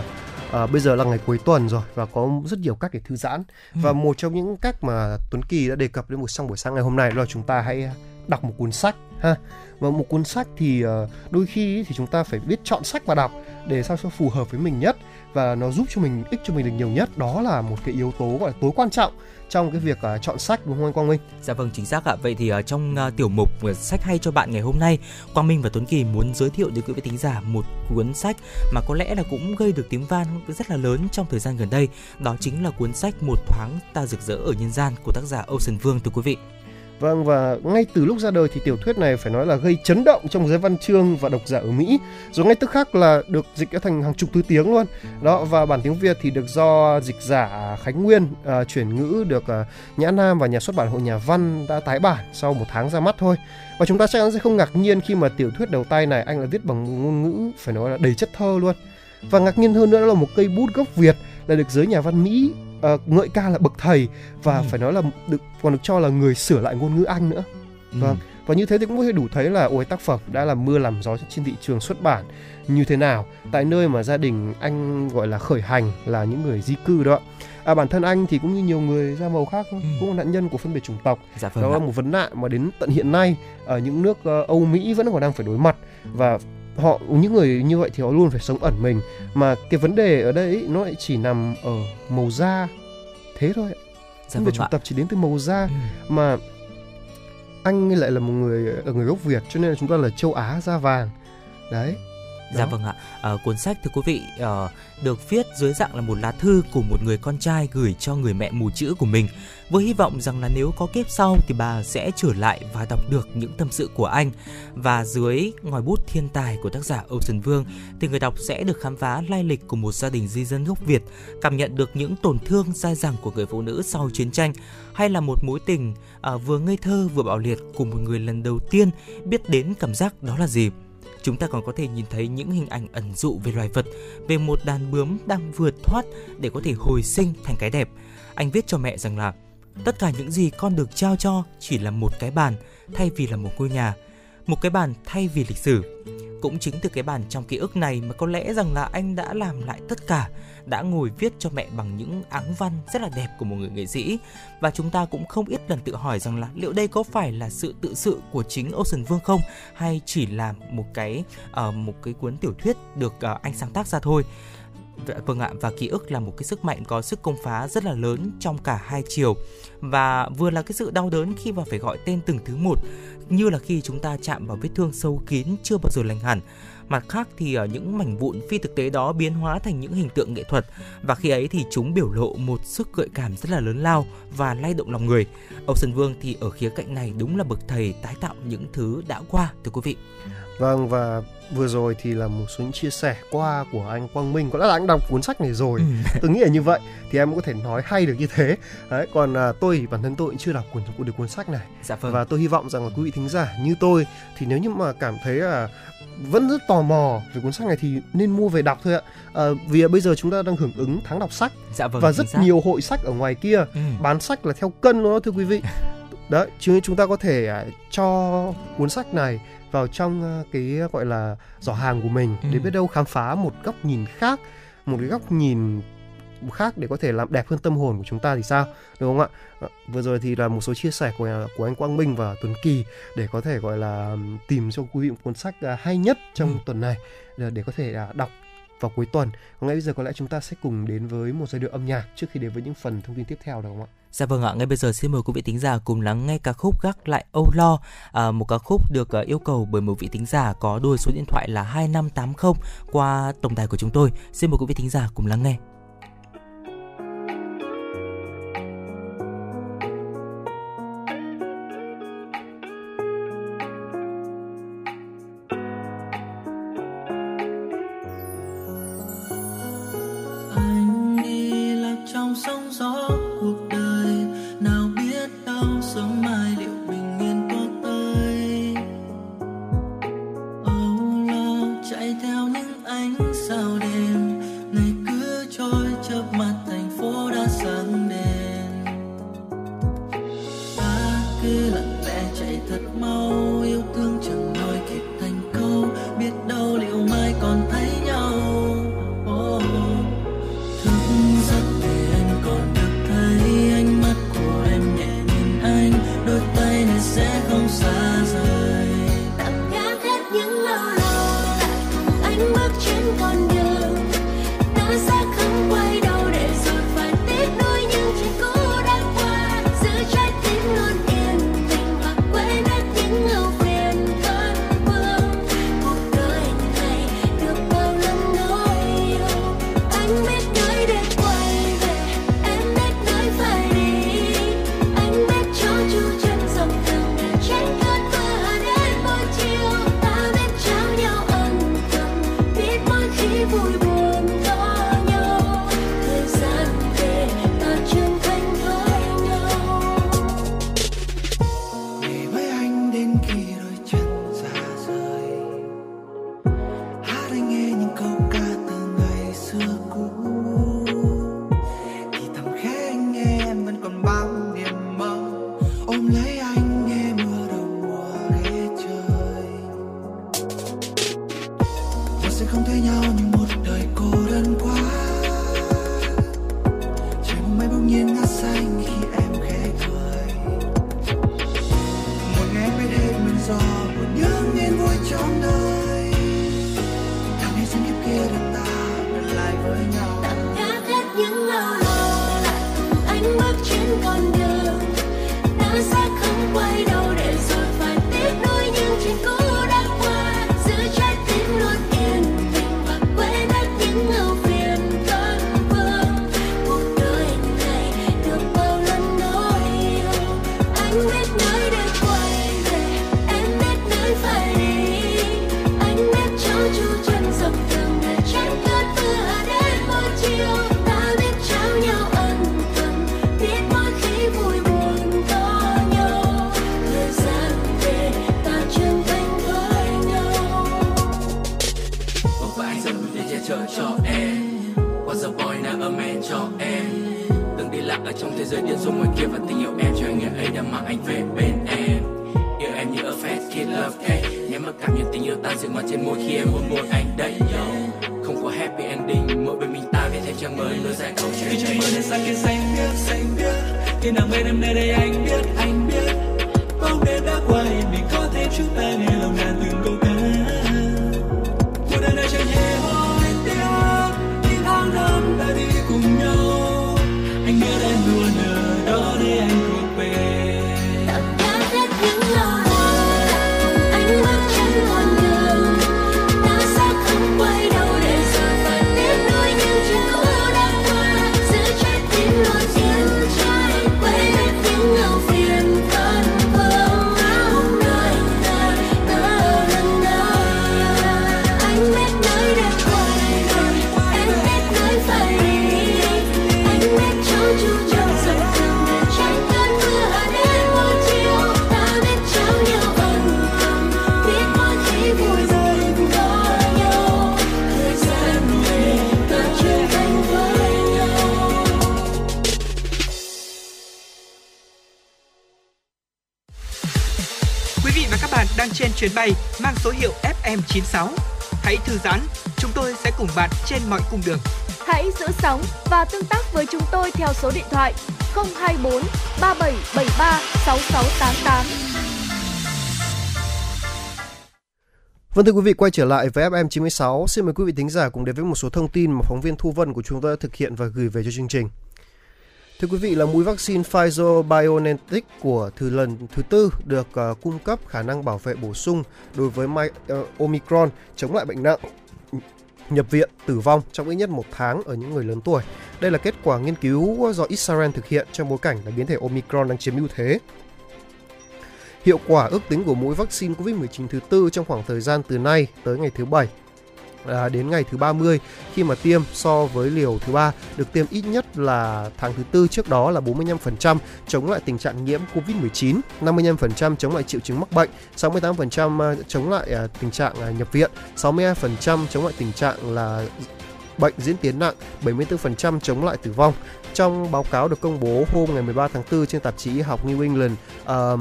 à, bây giờ là ngày cuối tuần rồi và có rất nhiều cách để thư giãn. Ừ. Và một trong những cách mà Tuấn Kỳ đã đề cập đến một trong buổi sáng ngày hôm nay là chúng ta hãy đọc một cuốn sách ha. Và một cuốn sách thì uh, đôi khi thì chúng ta phải biết chọn sách mà đọc để sao cho phù hợp với mình nhất và nó giúp cho mình ích cho mình được nhiều nhất đó là một cái yếu tố gọi là tối quan trọng trong cái việc uh, chọn sách đúng không anh Quang Minh? Dạ vâng chính xác ạ. Vậy thì uh, trong uh, tiểu mục uh, sách hay cho bạn ngày hôm nay, Quang Minh và Tuấn Kỳ muốn giới thiệu đến quý vị thính giả một cuốn sách mà có lẽ là cũng gây được tiếng vang rất là lớn trong thời gian gần đây. Đó chính là cuốn sách Một thoáng ta rực rỡ ở nhân gian của tác giả Ocean Vương thưa quý vị. Vâng và ngay từ lúc ra đời thì tiểu thuyết này phải nói là gây chấn động trong giới văn chương và độc giả ở Mỹ. Rồi ngay tức khắc là được dịch thành hàng chục thứ tiếng luôn. Đó và bản tiếng Việt thì được do dịch giả Khánh Nguyên à, chuyển ngữ được à, Nhã Nam và nhà xuất bản Hội Nhà Văn đã tái bản sau một tháng ra mắt thôi. Và chúng ta chắc chắn sẽ không ngạc nhiên khi mà tiểu thuyết đầu tay này anh là viết bằng ngôn ngữ phải nói là đầy chất thơ luôn. Và ngạc nhiên hơn nữa là một cây bút gốc Việt là được giới nhà văn Mỹ uh, ngợi ca là bậc thầy và ừ. phải nói là được còn được cho là người sửa lại ngôn ngữ Anh nữa. Ừ. Vâng. Và như thế thì cũng có thể đủ thấy là ôi tác phẩm đã làm mưa làm gió trên thị trường xuất bản như thế nào tại nơi mà gia đình anh gọi là khởi hành là những người di cư đó. À, bản thân anh thì cũng như nhiều người da màu khác ừ. cũng là nạn nhân của phân biệt chủng tộc. Dạ vâng đó là một vấn nạn mà đến tận hiện nay ở những nước uh, Âu Mỹ vẫn còn đang phải đối mặt và họ những người như vậy thì họ luôn phải sống ẩn mình. Mà cái vấn đề ở đây nó lại chỉ nằm ở màu da. Thế thôi dạ vâng chủng tập chỉ đến từ màu da. Ừ. mà anh lại là một người ở người gốc Việt cho nên là chúng ta là châu Á da vàng. Đấy Dạ vâng ạ. À, cuốn sách thưa quý vị uh, được viết dưới dạng là một lá thư của một người con trai gửi cho người mẹ mù chữ của mình, với hy vọng rằng là nếu có kiếp sau thì bà sẽ trở lại và đọc được những tâm sự của anh. Và dưới ngòi bút thiên tài của tác giả Ocean Vương thì người đọc sẽ được khám phá lai lịch của một gia đình di dân gốc Việt, cảm nhận được những tổn thương dai dẳng của người phụ nữ sau chiến tranh, hay là một mối tình uh, vừa ngây thơ vừa bạo liệt của một người lần đầu tiên biết đến cảm giác đó là gì chúng ta còn có thể nhìn thấy những hình ảnh ẩn dụ về loài vật, về một đàn bướm đang vượt thoát để có thể hồi sinh thành cái đẹp. Anh viết cho mẹ rằng là tất cả những gì con được trao cho chỉ là một cái bàn thay vì là một ngôi nhà, một cái bàn thay vì lịch sử. Cũng chính từ cái bàn trong ký ức này mà có lẽ rằng là anh đã làm lại tất cả đã ngồi viết cho mẹ bằng những áng văn rất là đẹp của một người nghệ sĩ. Và chúng ta cũng không ít lần tự hỏi rằng là liệu đây có phải là sự tự sự của chính Ocean Vương không? Hay chỉ là một cái uh, một cái cuốn tiểu thuyết được uh, anh sáng tác ra thôi? Vâng ạ và ký ức là một cái sức mạnh có sức công phá rất là lớn trong cả hai chiều. Và vừa là cái sự đau đớn khi mà phải gọi tên từng thứ một như là khi chúng ta chạm vào vết thương sâu kín chưa bao giờ lành hẳn mặt khác thì ở những mảnh vụn phi thực tế đó biến hóa thành những hình tượng nghệ thuật và khi ấy thì chúng biểu lộ một sức gợi cảm rất là lớn lao và lay động lòng người. Âu Sơn Vương thì ở khía cạnh này đúng là bậc thầy tái tạo những thứ đã qua, thưa quý vị. Vâng và vừa rồi thì là một số những chia sẻ qua của anh Quang Minh. Có lẽ là anh đọc cuốn sách này rồi. Ừ. tôi nghĩ là như vậy thì em có thể nói hay được như thế. Đấy còn à, tôi bản thân tôi cũng chưa đọc cuốn được cuốn sách này. Dạ vâng. và tôi hy vọng rằng là quý vị thính giả như tôi thì nếu như mà cảm thấy là vẫn rất tò mò về cuốn sách này thì nên mua về đọc thôi ạ. À, vì bây giờ chúng ta đang hưởng ứng tháng đọc sách. Dạ vâng, và rất nhiều hội sách ở ngoài kia. Ừ. bán sách là theo cân đó thưa quý vị <laughs> đấy chứ chúng ta có thể à, cho cuốn sách này vào trong à, cái gọi là giỏ hàng của mình ừ. để biết đâu khám phá một góc nhìn khác một cái góc nhìn khác để có thể làm đẹp hơn tâm hồn của chúng ta thì sao đúng không ạ ờ, vừa rồi thì là một số chia sẻ của của anh Quang Minh và Tuấn Kỳ để có thể gọi là tìm cho quý vị một cuốn sách à, hay nhất trong ừ. tuần này để có thể đọc vào cuối tuần. Còn ngay bây giờ có lẽ chúng ta sẽ cùng đến với một giai điệu âm nhạc trước khi đến với những phần thông tin tiếp theo được không ạ? Dạ vâng ạ, ngay bây giờ xin mời quý vị tính giả cùng lắng nghe ca khúc Gác lại Âu Lo, à, một ca khúc được à, yêu cầu bởi một vị tính giả có đuôi số điện thoại là 2580 qua tổng đài của chúng tôi. Xin mời quý vị tính giả cùng lắng nghe. Giới điên rồ ngoài kia Và tình yêu em cho anh ngày ấy đã mang anh về bên em. Yêu em như a fast kid love cake Nếu mà cảm nhận tình yêu ta dừng mặt trên môi khi em hôn môi anh. FM96. Hãy thư giãn, chúng tôi sẽ cùng bạn trên mọi cung đường. Hãy giữ sóng và tương tác với chúng tôi theo số điện thoại 024 3773 6688. Vâng thưa quý vị, quay trở lại với FM96. Xin mời quý vị thính giả cùng đến với một số thông tin mà phóng viên Thu Vân của chúng tôi đã thực hiện và gửi về cho chương trình. Thưa quý vị, là mũi vaccine Pfizer-BioNTech của thứ lần thứ tư được uh, cung cấp khả năng bảo vệ bổ sung đối với my, uh, ờ, Omicron chống lại bệnh nặng, nhập viện, tử vong trong ít nhất một tháng ở những người lớn tuổi. Đây là kết quả nghiên cứu do Israel thực hiện trong bối cảnh là biến thể Omicron đang chiếm ưu thế. Hiệu quả ước tính của mũi vaccine COVID-19 thứ tư trong khoảng thời gian từ nay tới ngày thứ Bảy à, đến ngày thứ 30 khi mà tiêm so với liều thứ ba được tiêm ít nhất là tháng thứ tư trước đó là 45% chống lại tình trạng nhiễm Covid-19, 55% chống lại triệu chứng mắc bệnh, 68% à, chống lại à, tình trạng à, nhập viện, 62% chống lại tình trạng là bệnh diễn tiến nặng, 74% chống lại tử vong. Trong báo cáo được công bố hôm ngày 13 tháng 4 trên tạp chí y học New England, uh,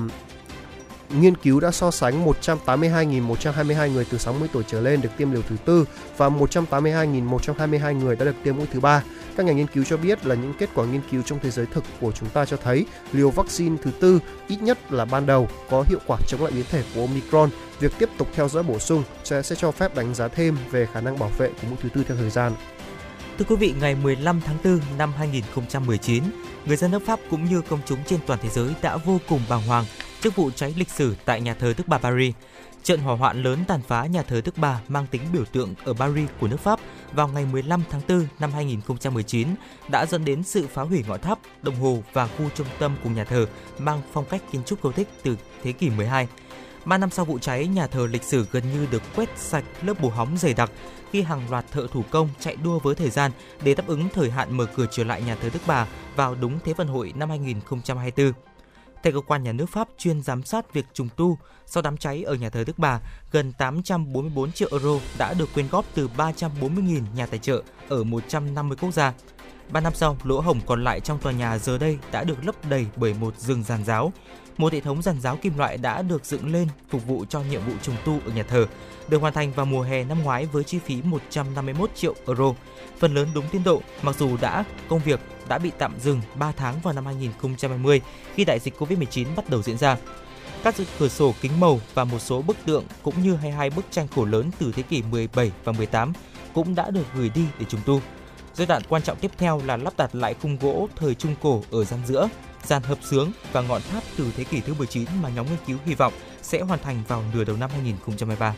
nghiên cứu đã so sánh 182.122 người từ 60 tuổi trở lên được tiêm liều thứ tư và 182.122 người đã được tiêm mũi thứ ba. Các nhà nghiên cứu cho biết là những kết quả nghiên cứu trong thế giới thực của chúng ta cho thấy liều vaccine thứ tư ít nhất là ban đầu có hiệu quả chống lại biến thể của Omicron. Việc tiếp tục theo dõi bổ sung sẽ, sẽ cho phép đánh giá thêm về khả năng bảo vệ của mũi thứ tư theo thời gian. Thưa quý vị, ngày 15 tháng 4 năm 2019, người dân nước Pháp cũng như công chúng trên toàn thế giới đã vô cùng bàng hoàng trước vụ cháy lịch sử tại nhà thờ Đức Bà Paris. Trận hỏa hoạn lớn tàn phá nhà thờ Đức Bà mang tính biểu tượng ở Paris của nước Pháp vào ngày 15 tháng 4 năm 2019 đã dẫn đến sự phá hủy ngọn tháp, đồng hồ và khu trung tâm của nhà thờ mang phong cách kiến trúc Gothic từ thế kỷ 12. Ba năm sau vụ cháy, nhà thờ lịch sử gần như được quét sạch lớp bù hóng dày đặc khi hàng loạt thợ thủ công chạy đua với thời gian để đáp ứng thời hạn mở cửa trở lại nhà thờ Đức Bà vào đúng Thế vận hội năm 2024. Theo cơ quan nhà nước Pháp chuyên giám sát việc trùng tu, sau đám cháy ở nhà thờ Đức Bà, gần 844 triệu euro đã được quyên góp từ 340.000 nhà tài trợ ở 150 quốc gia. Ba năm sau, lỗ hổng còn lại trong tòa nhà giờ đây đã được lấp đầy bởi một rừng giàn giáo. Một hệ thống giàn giáo kim loại đã được dựng lên phục vụ cho nhiệm vụ trùng tu ở nhà thờ, được hoàn thành vào mùa hè năm ngoái với chi phí 151 triệu euro. Phần lớn đúng tiến độ, mặc dù đã công việc đã bị tạm dừng 3 tháng vào năm 2020 khi đại dịch Covid-19 bắt đầu diễn ra. Các cửa sổ kính màu và một số bức tượng cũng như 22 bức tranh khổ lớn từ thế kỷ 17 và 18 cũng đã được gửi đi để trùng tu. Giai đoạn quan trọng tiếp theo là lắp đặt lại khung gỗ thời Trung Cổ ở gian giữa, dàn hợp sướng và ngọn tháp từ thế kỷ thứ 19 mà nhóm nghiên cứu hy vọng sẽ hoàn thành vào nửa đầu năm 2023.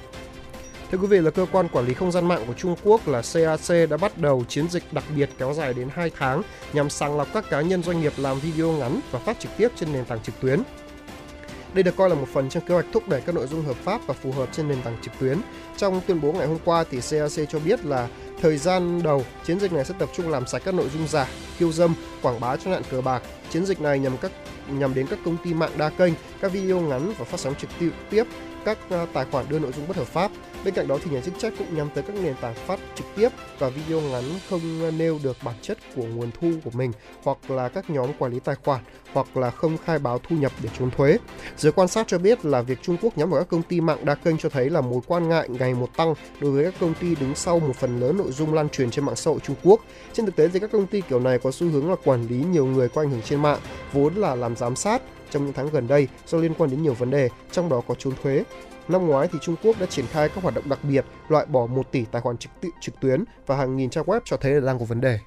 Thưa quý vị, là cơ quan quản lý không gian mạng của Trung Quốc là CAC đã bắt đầu chiến dịch đặc biệt kéo dài đến 2 tháng nhằm sàng lọc các cá nhân doanh nghiệp làm video ngắn và phát trực tiếp trên nền tảng trực tuyến. Đây được coi là một phần trong kế hoạch thúc đẩy các nội dung hợp pháp và phù hợp trên nền tảng trực tuyến. Trong tuyên bố ngày hôm qua thì CAC cho biết là thời gian đầu chiến dịch này sẽ tập trung làm sạch các nội dung giả, khiêu dâm, quảng bá cho nạn cờ bạc. Chiến dịch này nhằm các nhằm đến các công ty mạng đa kênh, các video ngắn và phát sóng trực tiếp các à, tài khoản đưa nội dung bất hợp pháp. Bên cạnh đó thì nhà chức trách cũng nhắm tới các nền tảng phát trực tiếp và video ngắn không nêu được bản chất của nguồn thu của mình hoặc là các nhóm quản lý tài khoản hoặc là không khai báo thu nhập để trốn thuế. Giới quan sát cho biết là việc Trung Quốc nhắm vào các công ty mạng đa kênh cho thấy là mối quan ngại ngày một tăng đối với các công ty đứng sau một phần lớn nội dung lan truyền trên mạng xã hội Trung Quốc. Trên thực tế thì các công ty kiểu này có xu hướng là quản lý nhiều người có ảnh hưởng trên mạng, vốn là làm giám sát trong những tháng gần đây do liên quan đến nhiều vấn đề, trong đó có trốn thuế. Năm ngoái thì Trung Quốc đã triển khai các hoạt động đặc biệt, loại bỏ 1 tỷ tài khoản trực, trực tuyến và hàng nghìn trang web cho thấy là đang có vấn đề.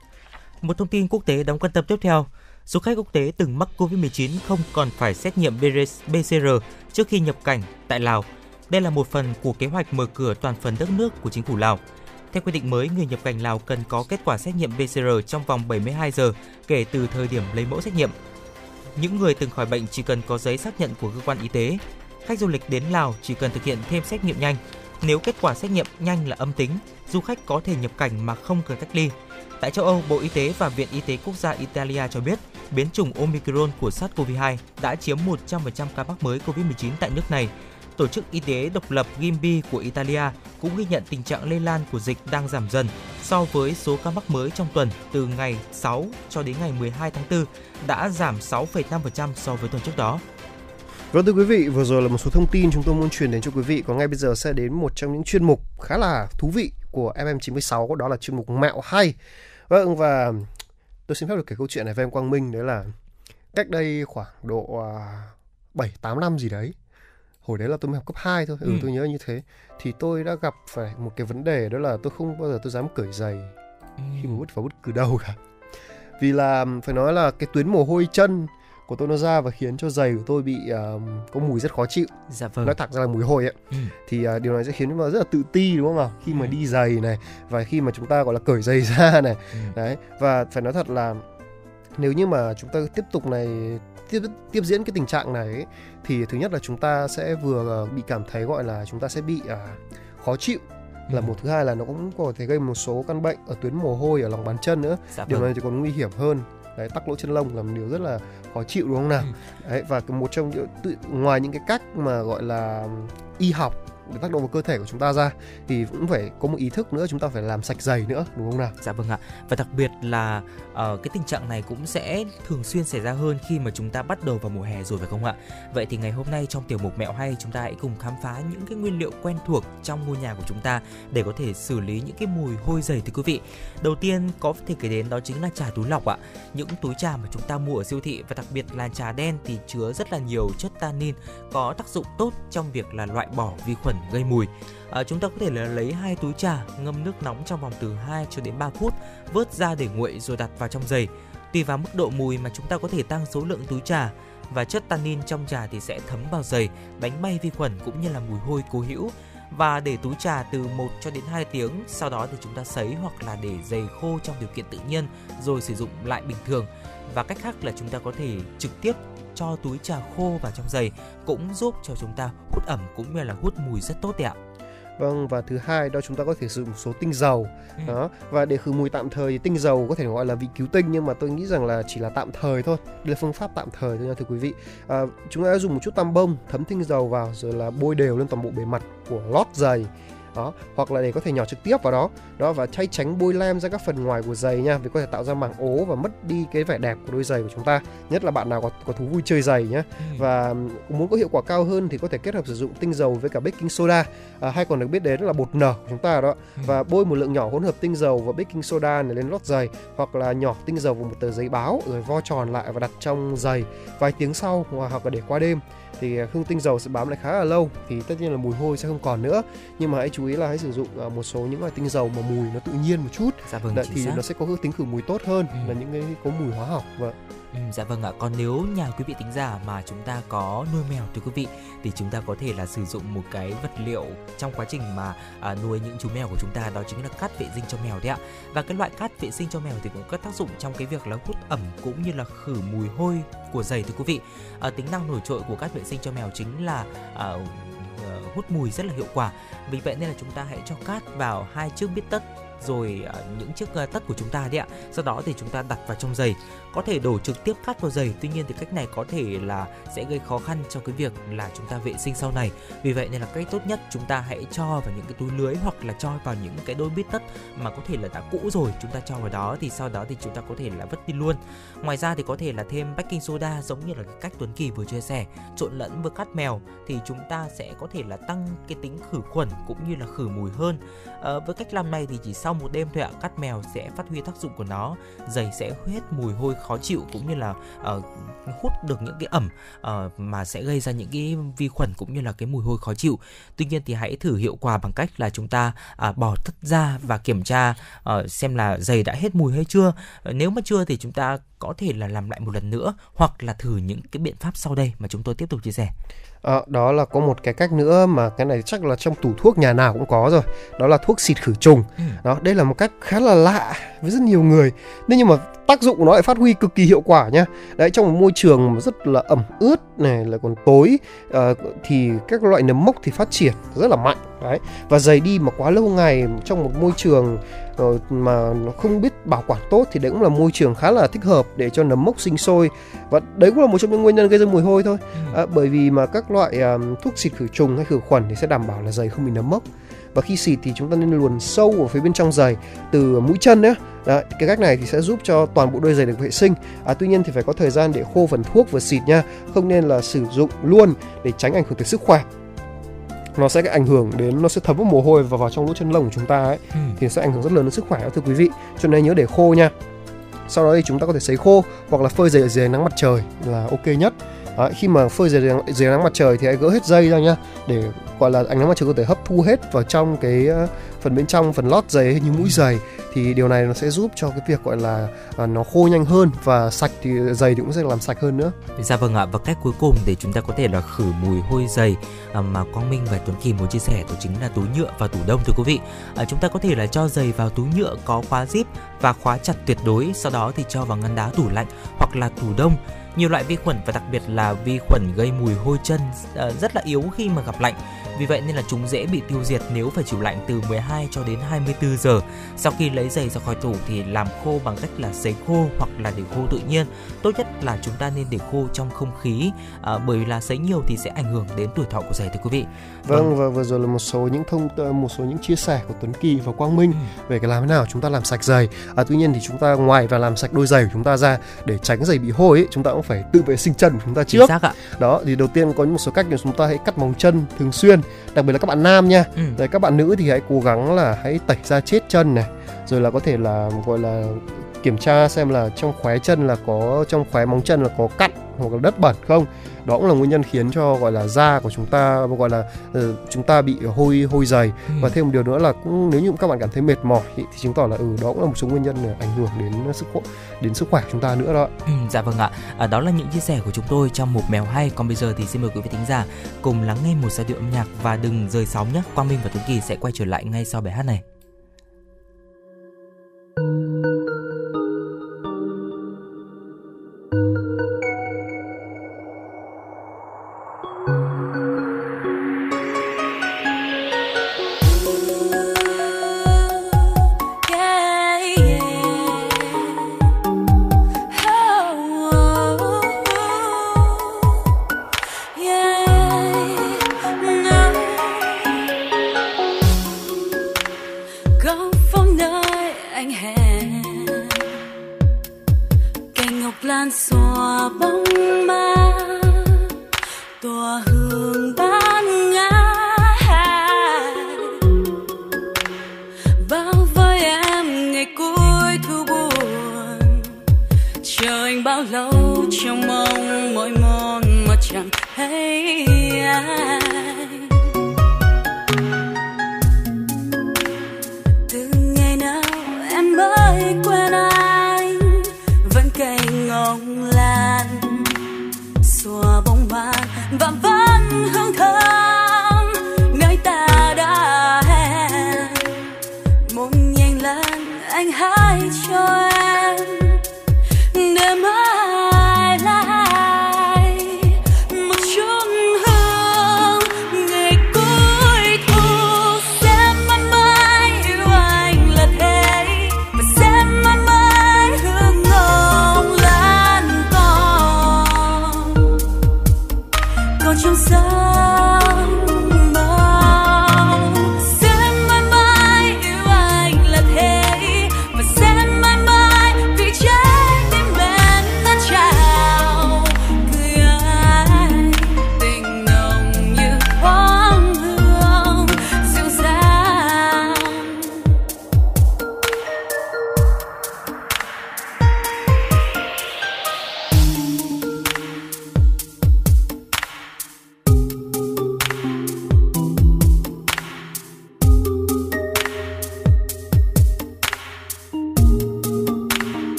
Một thông tin quốc tế đáng quan tâm tiếp theo. Du khách quốc tế từng mắc COVID-19 không còn phải xét nghiệm PCR trước khi nhập cảnh tại Lào. Đây là một phần của kế hoạch mở cửa toàn phần đất nước của chính phủ Lào. Theo quy định mới, người nhập cảnh Lào cần có kết quả xét nghiệm PCR trong vòng 72 giờ kể từ thời điểm lấy mẫu xét nghiệm. Những người từng khỏi bệnh chỉ cần có giấy xác nhận của cơ quan y tế. Khách du lịch đến Lào chỉ cần thực hiện thêm xét nghiệm nhanh. Nếu kết quả xét nghiệm nhanh là âm tính, du khách có thể nhập cảnh mà không cần cách ly. Tại châu Âu, Bộ Y tế và Viện Y tế Quốc gia Italia cho biết biến chủng Omicron của SARS-CoV-2 đã chiếm 100% ca mắc mới COVID-19 tại nước này. Tổ chức Y tế độc lập GIMBI của Italia cũng ghi nhận tình trạng lây lan của dịch đang giảm dần so với số ca mắc mới trong tuần từ ngày 6 cho đến ngày 12 tháng 4 đã giảm 6,5% so với tuần trước đó. Vâng thưa quý vị, vừa rồi là một số thông tin chúng tôi muốn truyền đến cho quý vị. Còn ngay bây giờ sẽ đến một trong những chuyên mục khá là thú vị của FM96, đó là chuyên mục Mẹo Hay. Vâng và tôi xin phép được kể câu chuyện này với em Quang Minh, đấy là cách đây khoảng độ 7 à, 8 năm gì đấy. Hồi đấy là tôi mới học cấp 2 thôi, ừ, ừ. tôi nhớ như thế. Thì tôi đã gặp phải một cái vấn đề đó là tôi không bao giờ tôi dám cởi giày ừ. khi mà bước vào bất cứ đâu cả. Vì là phải nói là cái tuyến mồ hôi chân của tôi nó ra và khiến cho giày của tôi bị uh, có mùi rất khó chịu dạ vâng. nói thẳng ra là mùi hôi ấy ừ. thì uh, điều này sẽ khiến chúng ta rất là tự ti đúng không nào khi mà ừ. đi giày này và khi mà chúng ta gọi là cởi giày <laughs> ra này ừ. đấy và phải nói thật là nếu như mà chúng ta tiếp tục này tiếp tiếp diễn cái tình trạng này ấy, thì thứ nhất là chúng ta sẽ vừa bị cảm thấy gọi là chúng ta sẽ bị uh, khó chịu là ừ. một thứ hai là nó cũng có thể gây một số căn bệnh ở tuyến mồ hôi ở lòng bàn chân nữa dạ điều vâng. này thì còn nguy hiểm hơn đấy tắc lỗ chân lông là một điều rất là khó chịu đúng không nào ừ. đấy và một trong những ngoài những cái cách mà gọi là y học để tác động vào cơ thể của chúng ta ra thì cũng phải có một ý thức nữa chúng ta phải làm sạch giày nữa đúng không nào? Dạ vâng ạ. Và đặc biệt là uh, cái tình trạng này cũng sẽ thường xuyên xảy ra hơn khi mà chúng ta bắt đầu vào mùa hè rồi phải không ạ? Vậy thì ngày hôm nay trong tiểu mục mẹo hay chúng ta hãy cùng khám phá những cái nguyên liệu quen thuộc trong ngôi nhà của chúng ta để có thể xử lý những cái mùi hôi giày thưa quý vị. Đầu tiên có thể kể đến đó chính là trà túi lọc ạ. Những túi trà mà chúng ta mua ở siêu thị và đặc biệt là trà đen thì chứa rất là nhiều chất tannin có tác dụng tốt trong việc là loại bỏ vi khuẩn gây mùi. À, chúng ta có thể là lấy hai túi trà ngâm nước nóng trong vòng từ 2 cho đến 3 phút, vớt ra để nguội rồi đặt vào trong giày. Tùy vào mức độ mùi mà chúng ta có thể tăng số lượng túi trà và chất tannin trong trà thì sẽ thấm vào giày, đánh bay vi khuẩn cũng như là mùi hôi cố hữu và để túi trà từ 1 cho đến 2 tiếng, sau đó thì chúng ta sấy hoặc là để giày khô trong điều kiện tự nhiên rồi sử dụng lại bình thường. Và cách khác là chúng ta có thể trực tiếp cho túi trà khô vào trong giày cũng giúp cho chúng ta hút ẩm cũng như là hút mùi rất tốt đấy ạ. Vâng và thứ hai đó chúng ta có thể sử dụng một số tinh dầu ừ. đó và để khử mùi tạm thời thì tinh dầu có thể gọi là vị cứu tinh nhưng mà tôi nghĩ rằng là chỉ là tạm thời thôi đây là phương pháp tạm thời thôi nha thưa quý vị à, chúng ta dùng một chút tăm bông thấm tinh dầu vào rồi là bôi đều lên toàn bộ bề mặt của lót giày đó hoặc là để có thể nhỏ trực tiếp vào đó. Đó và thay tránh bôi lem ra các phần ngoài của giày nha vì có thể tạo ra mảng ố và mất đi cái vẻ đẹp của đôi giày của chúng ta. Nhất là bạn nào có, có thú vui chơi giày nhé ừ. và muốn có hiệu quả cao hơn thì có thể kết hợp sử dụng tinh dầu với cả baking soda. À, hay còn được biết đến là bột nở của chúng ta đó. Ừ. và bôi một lượng nhỏ hỗn hợp tinh dầu và baking soda này lên lót giày hoặc là nhỏ tinh dầu vào một tờ giấy báo rồi vo tròn lại và đặt trong giày vài tiếng sau hoặc là để qua đêm thì hương tinh dầu sẽ bám lại khá là lâu thì tất nhiên là mùi hôi sẽ không còn nữa nhưng mà hãy chú ý là hãy sử dụng uh, một số những loại tinh dầu mà mùi nó tự nhiên một chút Dạ vâng, Đấy, thì xác. nó sẽ có cái tính khử mùi tốt hơn Ừ. là những cái có mùi hóa học và Ừ, dạ vâng ạ. Còn nếu nhà quý vị tính giả mà chúng ta có nuôi mèo thưa quý vị thì chúng ta có thể là sử dụng một cái vật liệu trong quá trình mà à, nuôi những chú mèo của chúng ta đó chính là cát vệ sinh cho mèo đấy ạ. Và cái loại cát vệ sinh cho mèo thì cũng có tác dụng trong cái việc là hút ẩm cũng như là khử mùi hôi của giày thưa quý vị. À, tính năng nổi trội của cát vệ sinh cho mèo chính là à, ờ, hút mùi rất là hiệu quả. Vì vậy nên là chúng ta hãy cho cát vào hai chiếc bít tất rồi à, những chiếc tất của chúng ta đấy ạ. Sau đó thì chúng ta đặt vào trong giày. Có thể đổ trực tiếp cát vào giày tuy nhiên thì cách này có thể là sẽ gây khó khăn cho cái việc là chúng ta vệ sinh sau này. Vì vậy nên là cách tốt nhất chúng ta hãy cho vào những cái túi lưới hoặc là cho vào những cái đôi bít tất mà có thể là đã cũ rồi chúng ta cho vào đó thì sau đó thì chúng ta có thể là vứt đi luôn. Ngoài ra thì có thể là thêm baking soda giống như là cái cách Tuấn Kỳ vừa chia sẻ trộn lẫn với cát mèo thì chúng ta sẽ có thể là tăng cái tính khử khuẩn cũng như là khử mùi hơn. À, với cách làm này thì chỉ sau một đêm thôi ạ cắt mèo sẽ phát huy tác dụng của nó giày sẽ hết mùi hôi khó chịu cũng như là uh, hút được những cái ẩm uh, mà sẽ gây ra những cái vi khuẩn cũng như là cái mùi hôi khó chịu. Tuy nhiên thì hãy thử hiệu quả bằng cách là chúng ta uh, bỏ tất ra và kiểm tra uh, xem là giày đã hết mùi hay chưa. uh, Nếu mà chưa thì chúng ta có thể là làm lại một lần nữa hoặc là thử những cái biện pháp sau đây mà chúng tôi tiếp tục chia sẻ. Ờ, đó là có một cái cách nữa mà cái này chắc là trong tủ thuốc nhà nào cũng có rồi đó là thuốc xịt khử trùng Ừ. đó đây là một cách khá là lạ với rất nhiều người nhưng nhưng mà tác dụng của nó lại phát huy cực kỳ hiệu quả nhá đấy trong một môi trường rất là ẩm ướt này là còn tối ờ, thì các loại nấm mốc thì phát triển rất là mạnh đấy và giày đi mà quá lâu ngày trong một môi trường ờ, mà nó không biết bảo quản tốt thì đấy cũng là môi trường khá là thích hợp để cho nấm mốc sinh sôi. Và đấy cũng là một trong những nguyên nhân gây ra mùi hôi thôi. À, bởi vì mà các loại à, thuốc xịt khử trùng hay khử khuẩn thì sẽ đảm bảo là giày không bị nấm mốc. Và khi xịt thì chúng ta nên luồn sâu ở phía bên trong giày từ mũi chân nhé Đấy, cái cách này thì sẽ giúp cho toàn bộ đôi giày được vệ sinh. À, tuy nhiên thì phải có thời gian để khô phần thuốc vừa xịt nha không nên là sử dụng luôn để tránh ảnh hưởng tới sức khỏe nó sẽ ảnh hưởng đến nó sẽ thấm vào mồ hôi và vào trong lỗ chân lông của chúng ta ấy Ừ. thì sẽ ảnh hưởng rất lớn đến sức khỏe thưa quý vị. Cho nên nhớ để khô nha. Sau đó thì chúng ta có thể sấy khô hoặc là phơi dưới ánh nắng mặt trời là ok nhất Đấy, khi mà phơi dưới, nắng- dưới nắng mặt trời thì hãy gỡ hết dây ra nhá để gọi là ánh nắng mặt trời có thể hấp thu hết vào trong cái ờ, phần bên trong phần lót giày như mũi giày thì điều này nó sẽ giúp cho cái việc gọi là à, nó khô nhanh hơn và sạch thì giày thì cũng sẽ làm sạch hơn nữa Dạ vâng ạ và cách cuối cùng để chúng ta có thể là khử mùi hôi giày à, mà Quang Minh và Tuấn Kỳ muốn chia sẻ đó chính là túi nhựa và tủ đông thưa quý vị. À, chúng ta có thể là cho giày vào túi nhựa có khóa zip và khóa chặt tuyệt đối, sau đó thì cho vào ngăn đá tủ lạnh hoặc là tủ đông. Nhiều loại vi khuẩn và đặc biệt là vi khuẩn gây mùi hôi chân ờ, rất là yếu khi mà gặp lạnh. Vì vậy nên là chúng dễ bị tiêu diệt nếu phải chịu lạnh từ 12 cho đến 24 giờ. Sau khi lấy giày ra khỏi tủ thì làm khô bằng cách là sấy khô hoặc là để khô tự nhiên tốt nhất là chúng ta nên để khô trong không khí à, bởi là sấy nhiều thì sẽ ảnh hưởng đến tuổi thọ của giày thưa quý vị Vâng và vừa rồi là một số những thông một số những chia sẻ của Tuấn Kỳ và Quang Minh Ừ. về cái làm thế nào chúng ta làm sạch giày. À, tuy nhiên thì chúng ta ngoài và làm sạch đôi giày của chúng ta ra để tránh giày bị hôi ấy, chúng ta cũng phải tự vệ sinh chân của chúng ta trước. Đó thì đầu tiên có một số cách để chúng ta hãy cắt móng chân thường xuyên, đặc biệt là các bạn nam nha. ừ. Đấy các bạn nữ thì hãy cố gắng là hãy tẩy da chết chân này, rồi là có thể là gọi là kiểm tra xem là trong khóe chân là có trong khóe móng chân là có cặn hoặc là đất bẩn không đó cũng là nguyên nhân khiến cho gọi là da của chúng ta gọi là ờ, chúng ta bị hôi hôi dày. Ừ. và thêm một điều nữa là cũng nếu như các bạn cảm thấy mệt mỏi thì, chứng tỏ là ừ đó cũng là một số nguyên nhân để ảnh hưởng đến sức khỏe đến sức khỏe của chúng ta nữa đó Ừ, dạ vâng ạ. À, đó là những chia sẻ của chúng tôi trong một mèo hay. Còn bây giờ thì xin mời quý vị thính giả cùng lắng nghe một giai điệu âm nhạc và đừng rời sóng nhé. Quang minh và tuấn kỳ sẽ quay trở lại ngay sau bài hát này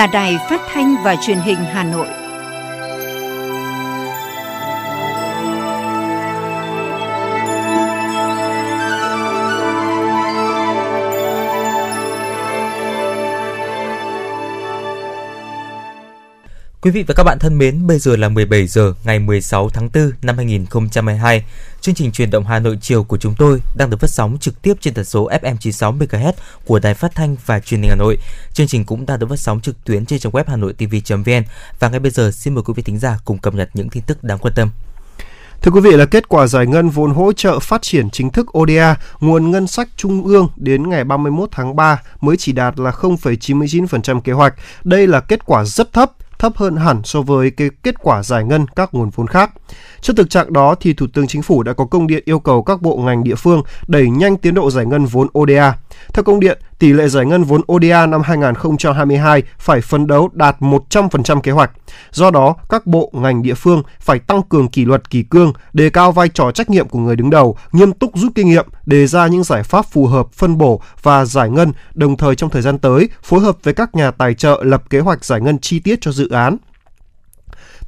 là Đài Phát thanh và Truyền hình Hà Nội. Quý vị và các bạn thân mến, bây giờ là 17 giờ ngày 16 tháng 4 năm 2022. Chương trình truyền động Hà Nội chiều của chúng tôi đang được phát sóng trực tiếp trên tần số FM 96 MHz của Đài Phát thanh và Truyền hình Hà Nội. Chương trình cũng đang được phát sóng trực tuyến trên trang web hanoitv.vn và ngay bây giờ xin mời quý vị thính giả cùng cập nhật những tin tức đáng quan tâm. Thưa quý vị là kết quả giải ngân vốn hỗ trợ phát triển chính thức ODA, nguồn ngân sách trung ương đến ngày 31 tháng 3 mới chỉ đạt là 0,99% kế hoạch. Đây là kết quả rất thấp thấp hơn hẳn so với cái kết quả giải ngân các nguồn vốn khác. Trước thực trạng đó thì Thủ tướng Chính phủ đã có công điện yêu cầu các bộ ngành địa phương đẩy nhanh tiến độ giải ngân vốn ODA. Theo công điện, tỷ lệ giải ngân vốn ODA năm 2022 phải phấn đấu đạt 100% kế hoạch. Do đó, các bộ ngành địa phương phải tăng cường kỷ luật kỷ cương, đề cao vai trò trách nhiệm của người đứng đầu, nghiêm túc rút kinh nghiệm, đề ra những giải pháp phù hợp phân bổ và giải ngân, đồng thời trong thời gian tới phối hợp với các nhà tài trợ lập kế hoạch giải ngân chi tiết cho dự án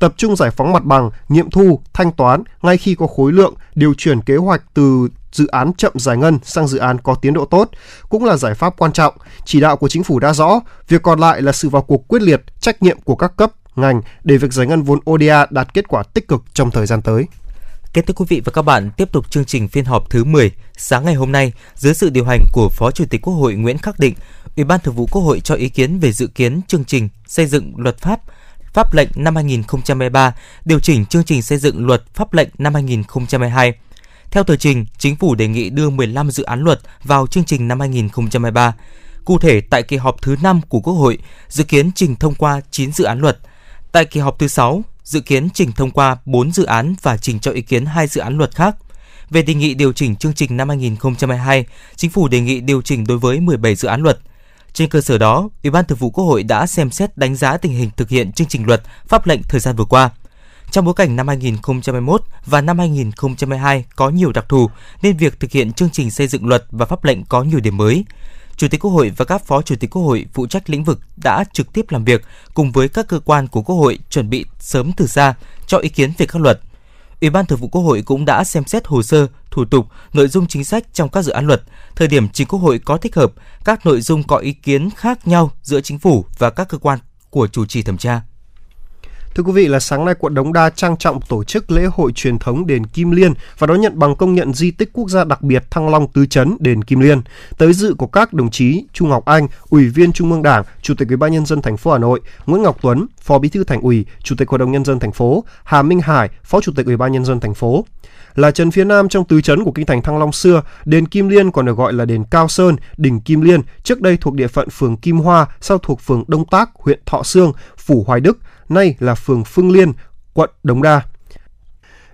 tập trung giải phóng mặt bằng, nghiệm thu, thanh toán ngay khi có khối lượng, điều chuyển kế hoạch từ dự án chậm giải ngân sang dự án có tiến độ tốt cũng là giải pháp quan trọng. Chỉ đạo của chính phủ đã rõ, việc còn lại là sự vào cuộc quyết liệt, trách nhiệm của các cấp, ngành để việc giải ngân vốn ODA đạt kết quả tích cực trong thời gian tới. Kính thưa quý vị và các bạn, tiếp tục chương trình phiên họp thứ 10 sáng ngày hôm nay dưới sự điều hành của Phó Chủ tịch Quốc hội Nguyễn Khắc Định, Ủy ban Thường vụ Quốc hội cho ý kiến về dự kiến chương trình xây dựng luật pháp pháp lệnh năm 2023, điều chỉnh chương trình xây dựng luật pháp lệnh năm 2022. Theo tờ trình, chính phủ đề nghị đưa 15 dự án luật vào chương trình năm 2023. Cụ thể, tại kỳ họp thứ 5 của Quốc hội, dự kiến trình thông qua 9 dự án luật. Tại kỳ họp thứ 6, dự kiến trình thông qua 4 dự án và trình cho ý kiến 2 dự án luật khác. Về đề nghị điều chỉnh chương trình năm 2022, chính phủ đề nghị điều chỉnh đối với 17 dự án luật. Trên cơ sở đó, Ủy ban Thường vụ Quốc hội đã xem xét đánh giá tình hình thực hiện chương trình luật, pháp lệnh thời gian vừa qua. Trong bối cảnh năm 2021 và năm 2022 có nhiều đặc thù nên việc thực hiện chương trình xây dựng luật và pháp lệnh có nhiều điểm mới. Chủ tịch Quốc hội và các phó chủ tịch Quốc hội phụ trách lĩnh vực đã trực tiếp làm việc cùng với các cơ quan của Quốc hội chuẩn bị sớm từ xa cho ý kiến về các luật. Ủy ban Thường vụ Quốc hội cũng đã xem xét hồ sơ, thủ tục, nội dung chính sách trong các dự án luật, thời điểm chính Quốc hội có thích hợp, các nội dung có ý kiến khác nhau giữa chính phủ và các cơ quan của chủ trì thẩm tra. Thưa quý vị là sáng nay quận Đống Đa trang trọng tổ chức lễ hội truyền thống đền Kim Liên và đón nhận bằng công nhận di tích quốc gia đặc biệt Thăng Long Tứ Chấn đền Kim Liên. Tới dự của các đồng chí Trung Ngọc Anh, Ủy viên Trung ương Đảng, Chủ tịch Ủy ban nhân dân thành phố Hà Nội, Nguyễn Ngọc Tuấn, Phó Bí thư Thành ủy, Chủ tịch Hội đồng nhân dân thành phố, Hà Minh Hải, Phó Chủ tịch Ủy ban nhân dân thành phố là trấn phía nam trong tứ trấn của kinh thành Thăng Long xưa, đền Kim Liên còn được gọi là đền Cao Sơn, đỉnh Kim Liên, trước đây thuộc địa phận phường Kim Hoa, sau thuộc phường Đông Tác, huyện Thọ Sương, phủ Hoài Đức, nay là phường Phương Liên, quận Đống Đa.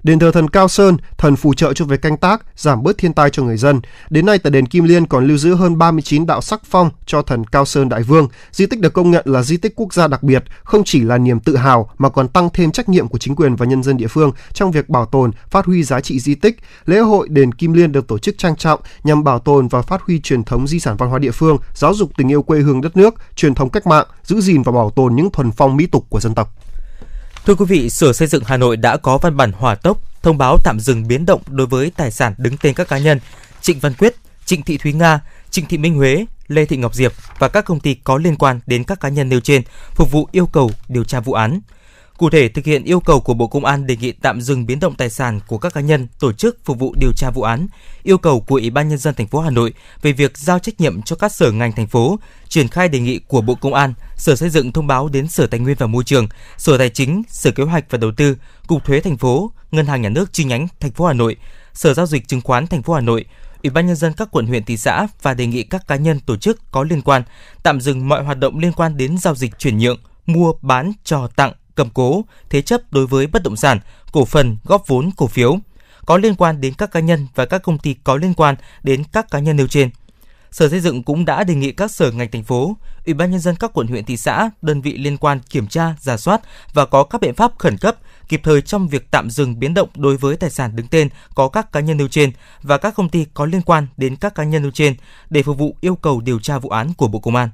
Đền thờ thần Cao Sơn, thần phù trợ cho việc canh tác, giảm bớt thiên tai cho người dân. Đến nay tại đền Kim Liên còn lưu giữ hơn 39 đạo sắc phong cho thần Cao Sơn Đại Vương. Di tích được công nhận là di tích quốc gia đặc biệt, không chỉ là niềm tự hào mà còn tăng thêm trách nhiệm của chính quyền và nhân dân địa phương trong việc bảo tồn, phát huy giá trị di tích. Lễ hội đền Kim Liên được tổ chức trang trọng nhằm bảo tồn và phát huy truyền thống di sản văn hóa địa phương, giáo dục tình yêu quê hương đất nước, truyền thống cách mạng, giữ gìn và bảo tồn những thuần phong mỹ tục của dân tộc. Thưa quý vị, Sở Xây dựng Hà Nội đã có văn bản hỏa tốc thông báo tạm dừng biến động đối với tài sản đứng tên các cá nhân Trịnh Văn Quyết, Trịnh Thị Thúy Nga, Trịnh Thị Minh Huế, Lê Thị Ngọc Diệp và các công ty có liên quan đến các cá nhân nêu trên phục vụ yêu cầu điều tra vụ án. Cụ thể, thực hiện yêu cầu của Bộ Công an đề nghị tạm dừng biến động tài sản của các cá nhân, tổ chức phục vụ điều tra vụ án, yêu cầu của Ủy ban nhân dân thành phố Hà Nội về việc giao trách nhiệm cho các sở ngành thành phố, triển khai đề nghị của Bộ Công an, Sở Xây dựng thông báo đến Sở Tài nguyên và Môi trường, Sở Tài chính, Sở Kế hoạch và Đầu tư, Cục Thuế thành phố, Ngân hàng Nhà nước chi nhánh thành phố Hà Nội, Sở Giao dịch Chứng khoán thành phố Hà Nội, Ủy ban nhân dân các quận huyện thị xã và đề nghị các cá nhân tổ chức có liên quan tạm dừng mọi hoạt động liên quan đến giao dịch chuyển nhượng, mua, bán, cho tặng, cầm cố, thế chấp đối với bất động sản, cổ phần, góp vốn, cổ phiếu có liên quan đến các cá nhân và các công ty có liên quan đến các cá nhân nêu trên. Sở Xây dựng cũng đã đề nghị các sở ngành thành phố, Ủy ban nhân dân các quận huyện thị xã, đơn vị liên quan kiểm tra, giả soát và có các biện pháp khẩn cấp kịp thời trong việc tạm dừng biến động đối với tài sản đứng tên có các cá nhân nêu trên và các công ty có liên quan đến các cá nhân nêu trên để phục vụ yêu cầu điều tra vụ án của Bộ Công an.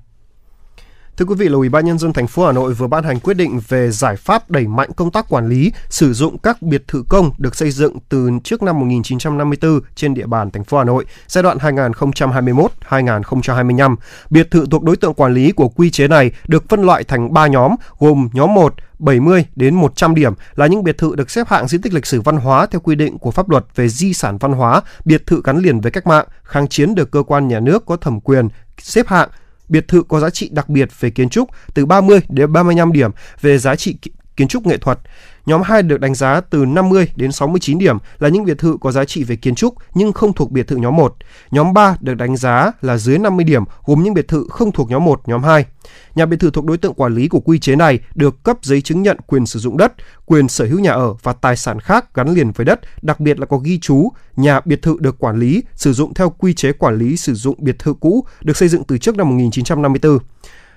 Thưa quý vị, là Ủy ban nhân dân thành phố Hà Nội vừa ban hành quyết định về giải pháp đẩy mạnh công tác quản lý sử dụng các biệt thự công được xây dựng từ trước năm 1954 trên địa bàn thành phố Hà Nội giai đoạn 2021-2025. Biệt thự thuộc đối tượng quản lý của quy chế này được phân loại thành 3 nhóm gồm nhóm 1 70 đến 100 điểm là những biệt thự được xếp hạng di tích lịch sử văn hóa theo quy định của pháp luật về di sản văn hóa, biệt thự gắn liền với cách mạng, kháng chiến được cơ quan nhà nước có thẩm quyền xếp hạng biệt thự có giá trị đặc biệt về kiến trúc từ 30 đến 35 điểm về giá trị kiến trúc nghệ thuật. Nhóm 2 được đánh giá từ 50 đến 69 điểm là những biệt thự có giá trị về kiến trúc nhưng không thuộc biệt thự nhóm 1. Nhóm 3 được đánh giá là dưới 50 điểm gồm những biệt thự không thuộc nhóm 1, nhóm 2. Nhà biệt thự thuộc đối tượng quản lý của quy chế này được cấp giấy chứng nhận quyền sử dụng đất, quyền sở hữu nhà ở và tài sản khác gắn liền với đất, đặc biệt là có ghi chú nhà biệt thự được quản lý sử dụng theo quy chế quản lý sử dụng biệt thự cũ được xây dựng từ trước năm 1954.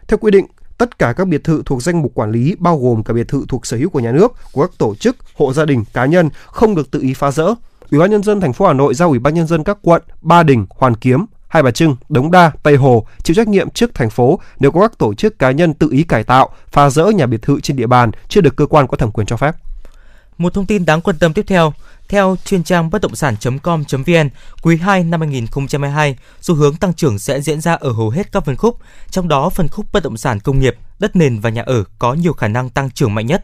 Theo quy định, tất cả các biệt thự thuộc danh mục quản lý bao gồm cả biệt thự thuộc sở hữu của nhà nước, của các tổ chức, hộ gia đình, cá nhân không được tự ý phá rỡ. Ủy ban nhân dân thành phố Hà Nội giao Ủy ban nhân dân các quận Ba Đình, Hoàn Kiếm, Hai Bà Trưng, Đống Đa, Tây Hồ chịu trách nhiệm trước thành phố nếu có các tổ chức cá nhân tự ý cải tạo, phá rỡ nhà biệt thự trên địa bàn chưa được cơ quan có thẩm quyền cho phép. Một thông tin đáng quan tâm tiếp theo, theo chuyên trang bất động sản.com.vn, quý 2 năm 2022, xu hướng tăng trưởng sẽ diễn ra ở hầu hết các phân khúc, trong đó phân khúc bất động sản công nghiệp, đất nền và nhà ở có nhiều khả năng tăng trưởng mạnh nhất.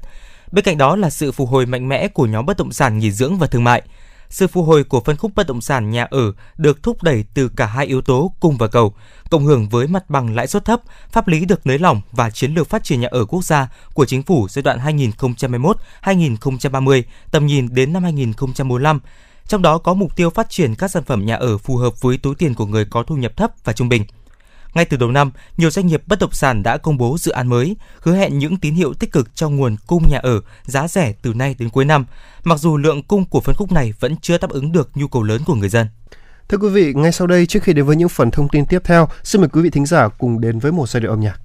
Bên cạnh đó là sự phục hồi mạnh mẽ của nhóm bất động sản nghỉ dưỡng và thương mại. Sự phục hồi của phân khúc bất động sản nhà ở được thúc đẩy từ cả hai yếu tố cung và cầu, cộng hưởng với mặt bằng lãi suất thấp, pháp lý được nới lỏng và chiến lược phát triển nhà ở quốc gia của chính phủ giai đoạn 2021-2030, tầm nhìn đến năm 2045. Trong đó có mục tiêu phát triển các sản phẩm nhà ở phù hợp với túi tiền của người có thu nhập thấp và trung bình. Ngay từ đầu năm, nhiều doanh nghiệp bất động sản đã công bố dự án mới, hứa hẹn những tín hiệu tích cực cho nguồn cung nhà ở giá rẻ từ nay đến cuối năm, mặc dù lượng cung của phân khúc này vẫn chưa đáp ứng được nhu cầu lớn của người dân. Thưa quý vị, ngay sau đây trước khi đến với những phần thông tin tiếp theo, xin mời quý vị thính giả cùng đến với một giai điệu âm nhạc.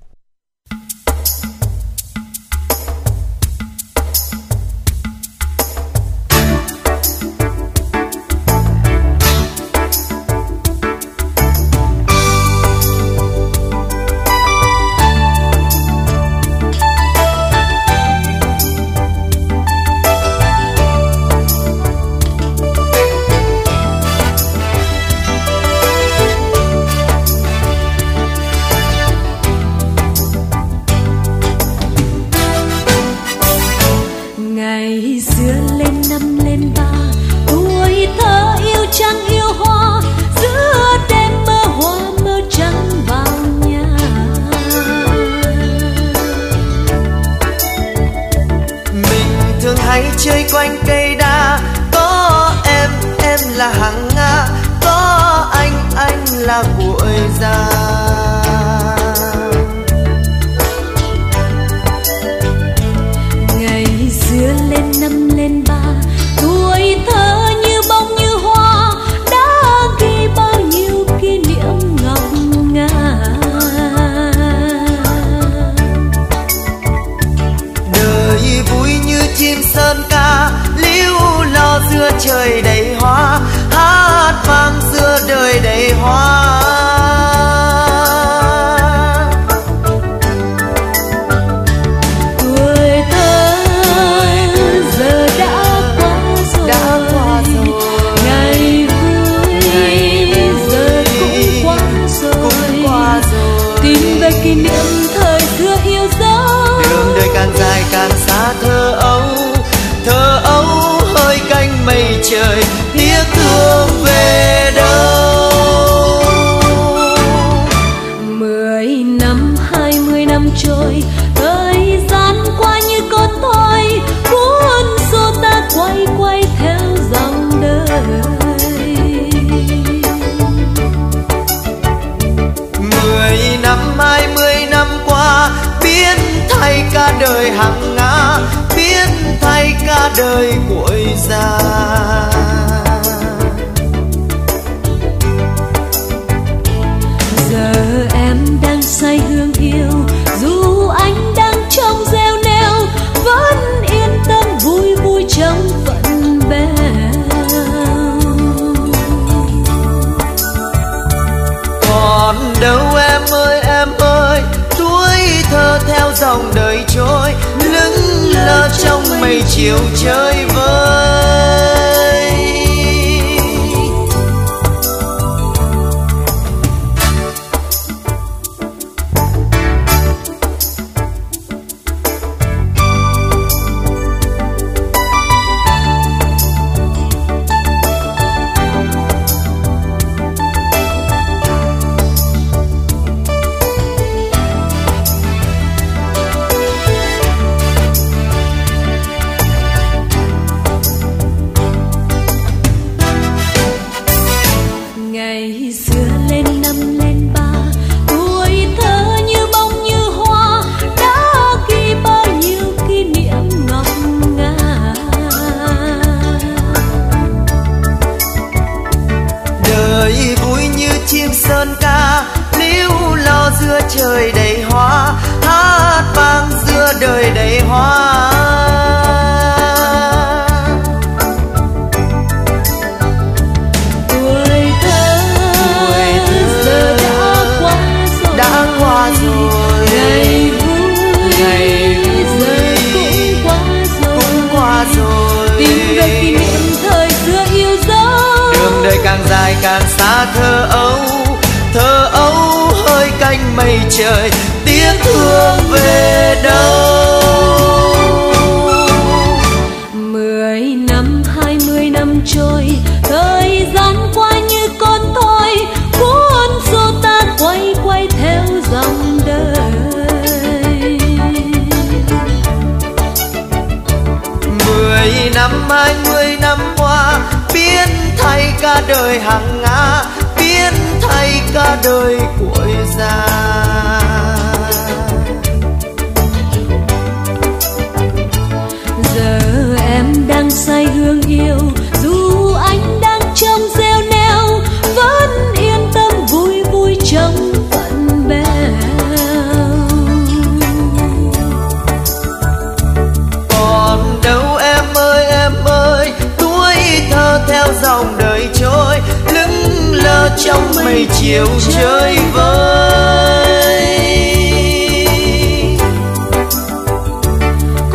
Trong mây chiều chơi vơi.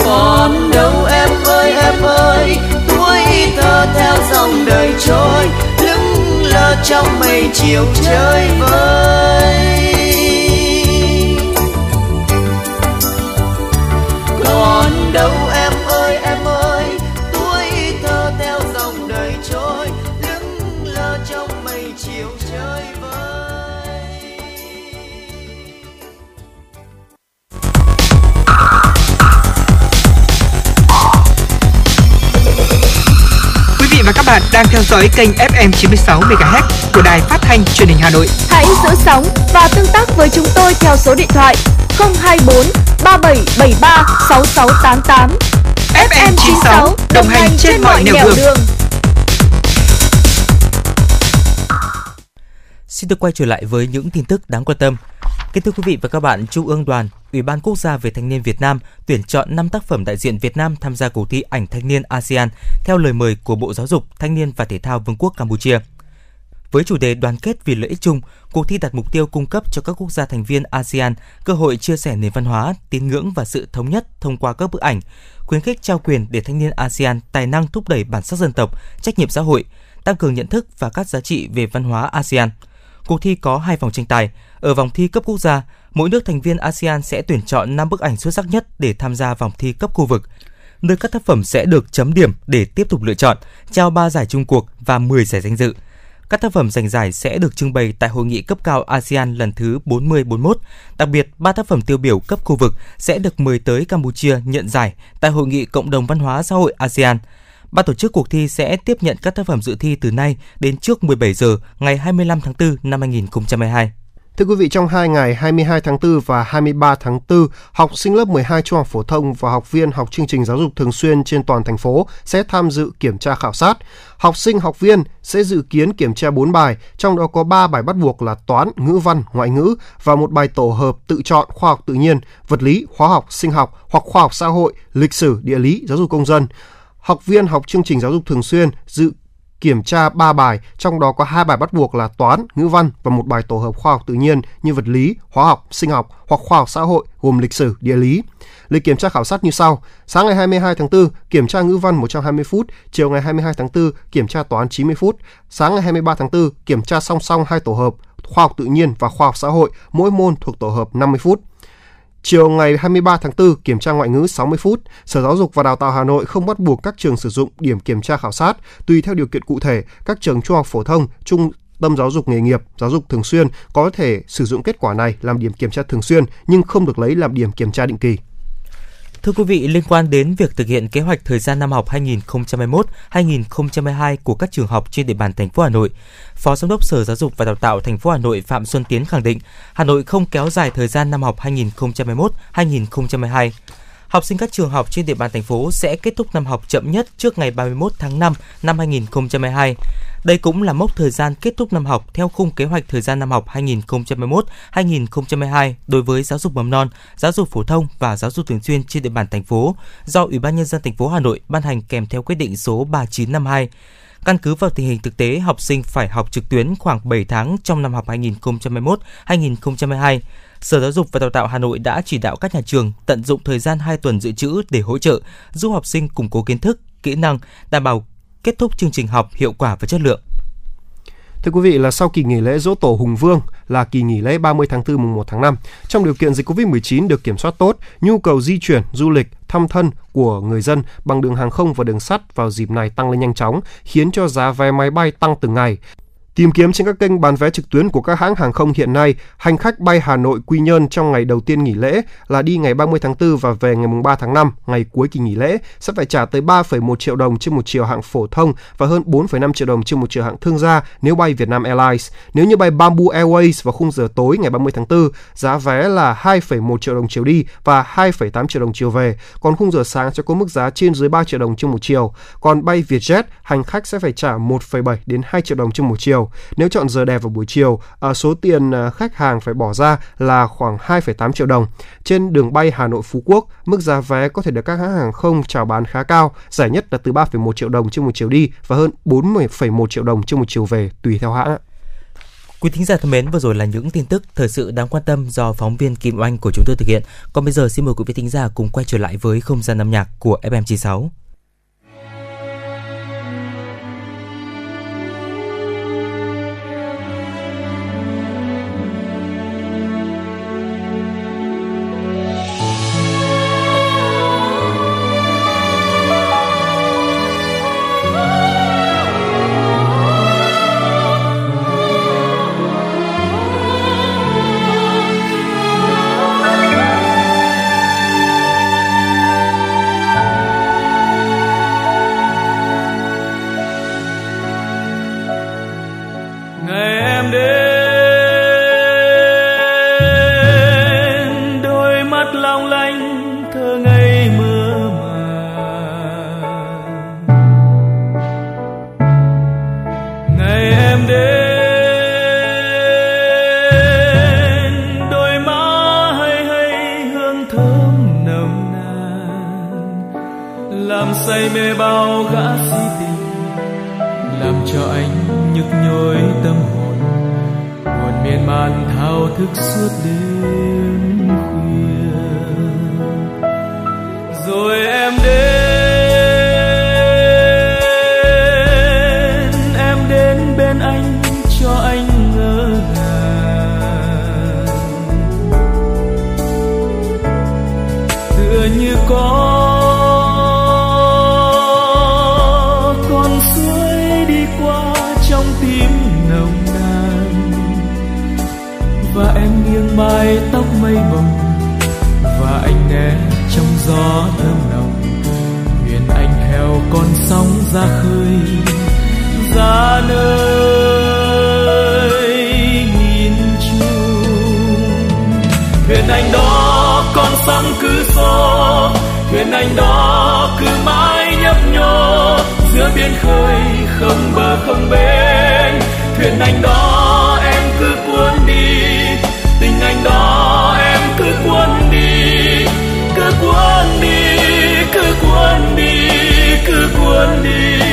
Còn đâu em ơi em ơi, tuổi thơ theo dòng đời trôi, lững lờ trong mây chiều chơi vơi. Bạn đang theo dõi kênh FM 96 MHz của đài phát thanh truyền hình Hà Nội. Hãy giữ sóng và tương tác với chúng tôi theo số điện thoại 024 3773 6688. FM 96 đồng hành trên mọi nẻo đường. Xin được quay trở lại với những tin tức đáng quan tâm. Kính thưa quý vị và các bạn, Trung ương Đoàn, Ủy ban Quốc gia về Thanh niên Việt Nam tuyển chọn 5 tác phẩm đại diện Việt Nam tham gia cuộc thi ảnh thanh niên ASEAN theo lời mời của Bộ Giáo dục, Thanh niên và Thể thao Vương quốc Campuchia. Với chủ đề đoàn kết vì lợi ích chung, cuộc thi đặt mục tiêu cung cấp cho các quốc gia thành viên ASEAN cơ hội chia sẻ nền văn hóa, tín ngưỡng và sự thống nhất thông qua các bức ảnh, khuyến khích trao quyền để thanh niên ASEAN tài năng thúc đẩy bản sắc dân tộc, trách nhiệm xã hội, tăng cường nhận thức và các giá trị về văn hóa ASEAN. Cuộc thi có hai vòng tranh tài. Ở vòng thi cấp quốc gia, mỗi nước thành viên ASEAN sẽ tuyển chọn 5 bức ảnh xuất sắc nhất để tham gia vòng thi cấp khu vực. Nơi các tác phẩm sẽ được chấm điểm để tiếp tục lựa chọn, trao 3 giải chung cuộc và 10 giải danh dự. Các tác phẩm giành giải sẽ được trưng bày tại hội nghị cấp cao ASEAN lần thứ 40-41. Đặc biệt, ba tác phẩm tiêu biểu cấp khu vực sẽ được mời tới Campuchia nhận giải tại hội nghị Cộng đồng Văn hóa Xã hội ASEAN. Ban tổ chức cuộc thi sẽ tiếp nhận các tác phẩm dự thi từ nay đến trước 17 giờ ngày 25 tháng 4 năm 2022. Thưa quý vị, trong 2 ngày 22 tháng 4 và 23 tháng 4, học sinh lớp 12 trung học phổ thông và học viên học chương trình giáo dục thường xuyên trên toàn thành phố sẽ tham dự kiểm tra khảo sát. Học sinh, học viên sẽ dự kiến kiểm tra 4 bài, trong đó có 3 bài bắt buộc là toán, ngữ văn, ngoại ngữ và một bài tổ hợp tự chọn khoa học tự nhiên, vật lý, hóa học, sinh học hoặc khoa học xã hội, lịch sử, địa lý, giáo dục công dân. Học viên học chương trình giáo dục thường xuyên dự kiểm tra 3 bài, trong đó có hai bài bắt buộc là toán, ngữ văn và một bài tổ hợp khoa học tự nhiên như vật lý, hóa học, sinh học hoặc khoa học xã hội gồm lịch sử, địa lý. Lịch kiểm tra khảo sát như sau: sáng ngày 22 tháng 4 kiểm tra ngữ văn 120 phút, chiều ngày 22 tháng 4 kiểm tra toán 90 phút, sáng ngày 23 tháng 4 kiểm tra song song hai tổ hợp khoa học tự nhiên và khoa học xã hội, mỗi môn thuộc tổ hợp 50 phút. Chiều ngày 23 tháng 4, kiểm tra ngoại ngữ 60 phút. Sở Giáo dục và Đào tạo Hà Nội không bắt buộc các trường sử dụng điểm kiểm tra khảo sát. Tùy theo điều kiện cụ thể, các trường trung học phổ thông, trung tâm giáo dục nghề nghiệp, giáo dục thường xuyên có thể sử dụng kết quả này làm điểm kiểm tra thường xuyên nhưng không được lấy làm điểm kiểm tra định kỳ. Thưa quý vị, liên quan đến việc thực hiện kế hoạch thời gian năm học 2021-2022 của các trường học trên địa bàn thành phố Hà Nội, Phó Giám đốc Sở Giáo dục và Đào tạo thành phố Hà Nội Phạm Xuân Tiến khẳng định, Hà Nội không kéo dài thời gian năm học 2021-2022. Học sinh các trường học trên địa bàn thành phố sẽ kết thúc năm học chậm nhất trước ngày 31 tháng 5 năm 2022. Đây cũng là mốc thời gian kết thúc năm học theo khung kế hoạch thời gian năm học 2021-2022 đối với giáo dục mầm non, giáo dục phổ thông và giáo dục thường xuyên trên địa bàn thành phố do Ủy ban nhân dân thành phố Hà Nội ban hành kèm theo quyết định số 3952. Căn cứ vào tình hình thực tế, học sinh phải học trực tuyến khoảng 7 tháng trong năm học 2021-2022. Sở Giáo dục và Đào tạo Hà Nội đã chỉ đạo các nhà trường tận dụng thời gian 2 tuần dự trữ để hỗ trợ, giúp học sinh củng cố kiến thức, kỹ năng, đảm bảo kết thúc chương trình học hiệu quả và chất lượng. Thưa quý vị là sau kỳ nghỉ lễ Dỗ Tổ Hùng Vương là kỳ nghỉ lễ 30 tháng 4 mùng 1 tháng 5, trong điều kiện dịch Covid-19 được kiểm soát tốt, nhu cầu di chuyển, du lịch, thăm thân của người dân bằng đường hàng không và đường sắt vào dịp này tăng lên nhanh chóng, khiến cho giá vé máy bay tăng từng ngày. Tìm kiếm trên các kênh bán vé trực tuyến của các hãng hàng không hiện nay, hành khách bay Hà Nội Quy Nhơn trong ngày đầu tiên nghỉ lễ là đi ngày 30 tháng 4 và về ngày 3 tháng 5, ngày cuối kỳ nghỉ lễ, sẽ phải trả tới 3,1 triệu đồng trên một chiều hạng phổ thông và hơn 4,5 triệu đồng trên một chiều hạng thương gia nếu bay Vietnam Airlines. Nếu như bay Bamboo Airways vào khung giờ tối ngày 30 tháng 4, giá vé là 2,1 triệu đồng chiều đi và 2,8 triệu đồng chiều về, còn khung giờ sáng sẽ có mức giá trên dưới 3 triệu đồng trên một chiều. Còn bay Vietjet, hành khách sẽ phải trả 1,7 đến 2 triệu đồng trên một chiều chiều. Nếu chọn giờ đẹp vào buổi chiều, à, số tiền à, khách hàng phải bỏ ra là khoảng 2,8 triệu đồng. Trên đường bay Hà Nội Phú Quốc, mức giá vé có thể được các hãng hàng không chào bán khá cao, rẻ nhất là từ 3,1 triệu đồng trên một chiều đi và hơn 40,1 triệu đồng trên một chiều về tùy theo hãng. Quý thính giả thân mến, vừa rồi là những tin tức thời sự đáng quan tâm do phóng viên Kim Oanh của chúng tôi thực hiện. Còn bây giờ xin mời quý vị thính giả cùng quay trở lại với không gian âm nhạc của FM96. không bờ không bên thuyền anh đó em cứ cuốn đi. Tình anh đó em cứ cuốn đi cứ cuốn đi. Cứ cuốn đi cứ cuốn đi, cứ cuốn đi.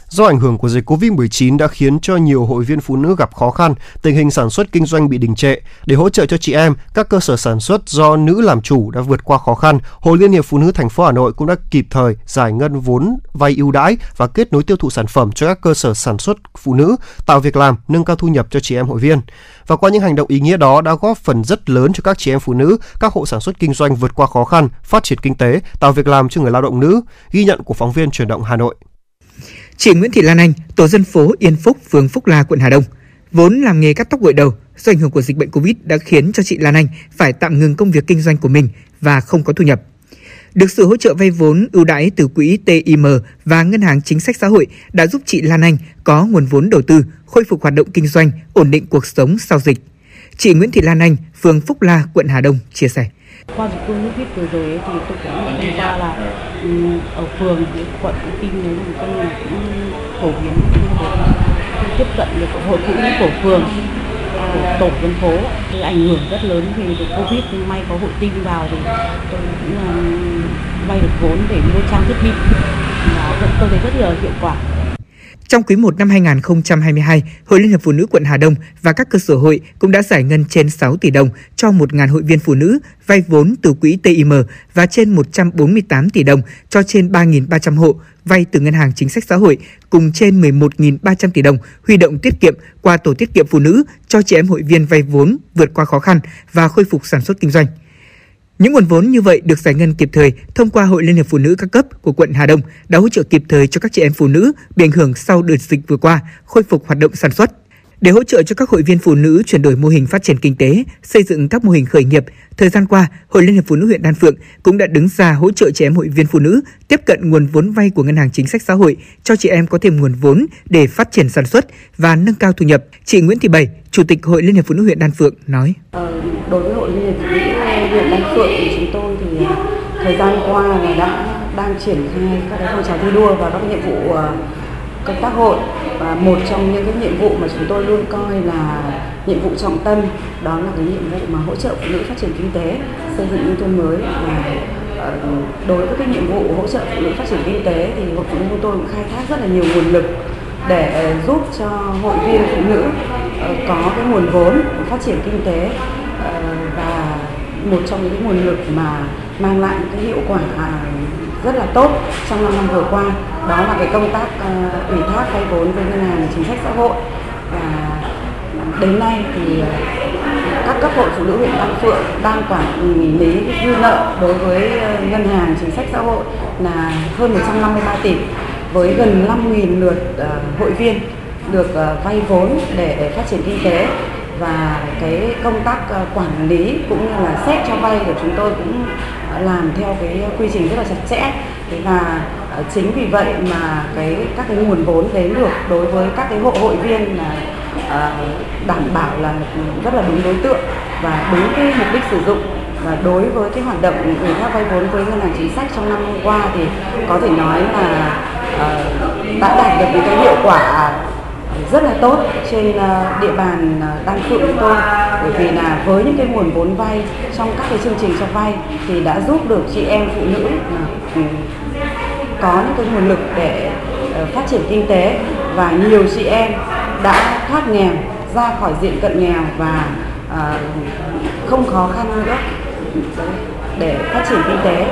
do ảnh hưởng của dịch Covid-19 đã khiến cho nhiều hội viên phụ nữ gặp khó khăn, tình hình sản xuất kinh doanh bị đình trệ. Để hỗ trợ cho chị em, các cơ sở sản xuất do nữ làm chủ đã vượt qua khó khăn. Hội Liên hiệp Phụ nữ thành phố Hà Nội cũng đã kịp thời giải ngân vốn vay ưu đãi và kết nối tiêu thụ sản phẩm cho các cơ sở sản xuất phụ nữ, tạo việc làm, nâng cao thu nhập cho chị em hội viên. Và qua những hành động ý nghĩa đó đã góp phần rất lớn cho các chị em phụ nữ, các hộ sản xuất kinh doanh vượt qua khó khăn, phát triển kinh tế, tạo việc làm cho người lao động nữ. Ghi nhận của phóng viên truyền động Hà Nội. Chị Nguyễn Thị Lan Anh, tổ dân phố Yên Phúc, phường Phúc La, quận Hà Đông, vốn làm nghề cắt tóc gội đầu, do ảnh hưởng của dịch bệnh Covid đã khiến cho chị Lan Anh phải tạm ngừng công việc kinh doanh của mình và không có thu nhập. Được sự hỗ trợ vay vốn ưu đãi từ quỹ TIM và Ngân hàng Chính sách Xã hội đã giúp chị Lan Anh có nguồn vốn đầu tư, khôi phục hoạt động kinh doanh, ổn định cuộc sống sau dịch. Chị Nguyễn Thị Lan Anh, phường Phúc La, quận Hà Đông chia sẻ. qua dịch covid vừa rồi thì tôi cũng nhận ra là ở phường thì quận cũng kinh nếu mà coi như cũng phổ biến để tiếp cận được hội phụ nữ của phường, của tổ dân phố. Cái ảnh hưởng rất lớn vì được covid, nhưng may có hội tinh vào thì tôi cũng um, vay được vốn để mua trang thiết bị. Và tôi thấy rất là hiệu quả. Trong quý 1 năm 2022, Hội Liên hiệp Phụ nữ quận Hà Đông và các cơ sở hội cũng đã giải ngân trên 6 tỷ đồng cho 1.000 hội viên phụ nữ vay vốn từ quỹ TIM và trên 148 tỷ đồng cho trên 3.300 hộ vay từ Ngân hàng Chính sách Xã hội cùng trên 11.300 tỷ đồng huy động tiết kiệm qua tổ tiết kiệm phụ nữ cho chị em hội viên vay vốn vượt qua khó khăn và khôi phục sản xuất kinh doanh. Những nguồn vốn như vậy được giải ngân kịp thời thông qua Hội Liên hiệp Phụ nữ các cấp của quận Hà Đông đã hỗ trợ kịp thời cho các chị em phụ nữ bị ảnh hưởng sau đợt dịch vừa qua, khôi phục hoạt động sản xuất. Để hỗ trợ cho các hội viên phụ nữ chuyển đổi mô hình phát triển kinh tế, xây dựng các mô hình khởi nghiệp, thời gian qua, Hội Liên hiệp Phụ nữ huyện Đan Phượng cũng đã đứng ra hỗ trợ chị em hội viên phụ nữ tiếp cận nguồn vốn vay của Ngân hàng Chính sách Xã hội cho chị em có thêm nguồn vốn để phát triển sản xuất và nâng cao thu nhập. Chị Nguyễn Thị Bảy, Chủ tịch Hội Liên hiệp Phụ nữ huyện Đan Phượng nói: Ờ, đối với hội liên hiệp phụ nữ huyện Đan Phượng thì chúng tôi thì à, thời gian qua là đã đang triển khai các phong trào thi đua và các nhiệm vụ à, công tác hội. Và một trong những cái nhiệm vụ mà chúng tôi luôn coi là nhiệm vụ trọng tâm, đó là cái nhiệm vụ mà hỗ trợ phụ nữ phát triển kinh tế, xây dựng nông thôn mới. Và ờ, đối với cái nhiệm vụ hỗ trợ phụ nữ phát triển kinh tế thì hội phụ nữ chúng tôi cũng khai thác rất là nhiều nguồn lực để giúp cho hội viên phụ nữ ờ, có cái nguồn vốn phát triển kinh tế. Ờ, và một trong những nguồn lực mà mang lại cái hiệu quả rất là tốt trong năm năm vừa qua. Đó là cái công tác uh, ủy thác vay vốn với ngân hàng chính sách xã hội. Và đến nay thì ờ, các cấp hội phụ nữ huyện Đan Phượng đang quản lý dư nợ đối với ờ, ngân hàng chính sách xã hội là hơn 153 tỷ với gần 5.000 lượt hội viên được vay vốn để phát triển kinh tế và cái công tác ờ, quản lý cũng như là xét cho vay của chúng tôi cũng ờ, làm theo cái quy trình rất là chặt chẽ. Và ờ, chính vì vậy mà cái, các cái nguồn vốn đến được đối với các cái hộ, hội viên là đảm bảo là rất là đúng đối tượng và đúng cái mục đích sử dụng. Và đối với cái hoạt động ủy thác vay vốn với ngân hàng chính sách trong năm qua thì có thể nói là đã đạt được những cái hiệu quả rất là tốt trên ờ, địa bàn ờ, Đan Phượng của tôi bởi vì là với những cái nguồn vốn vay, trong các cái chương trình cho vay thì đã giúp được chị em phụ nữ ừ, có những cái nguồn lực để ờ, phát triển kinh tế và nhiều chị em đã thoát nghèo, ra khỏi diện cận nghèo và không khó khăn nữa để phát triển kinh tế.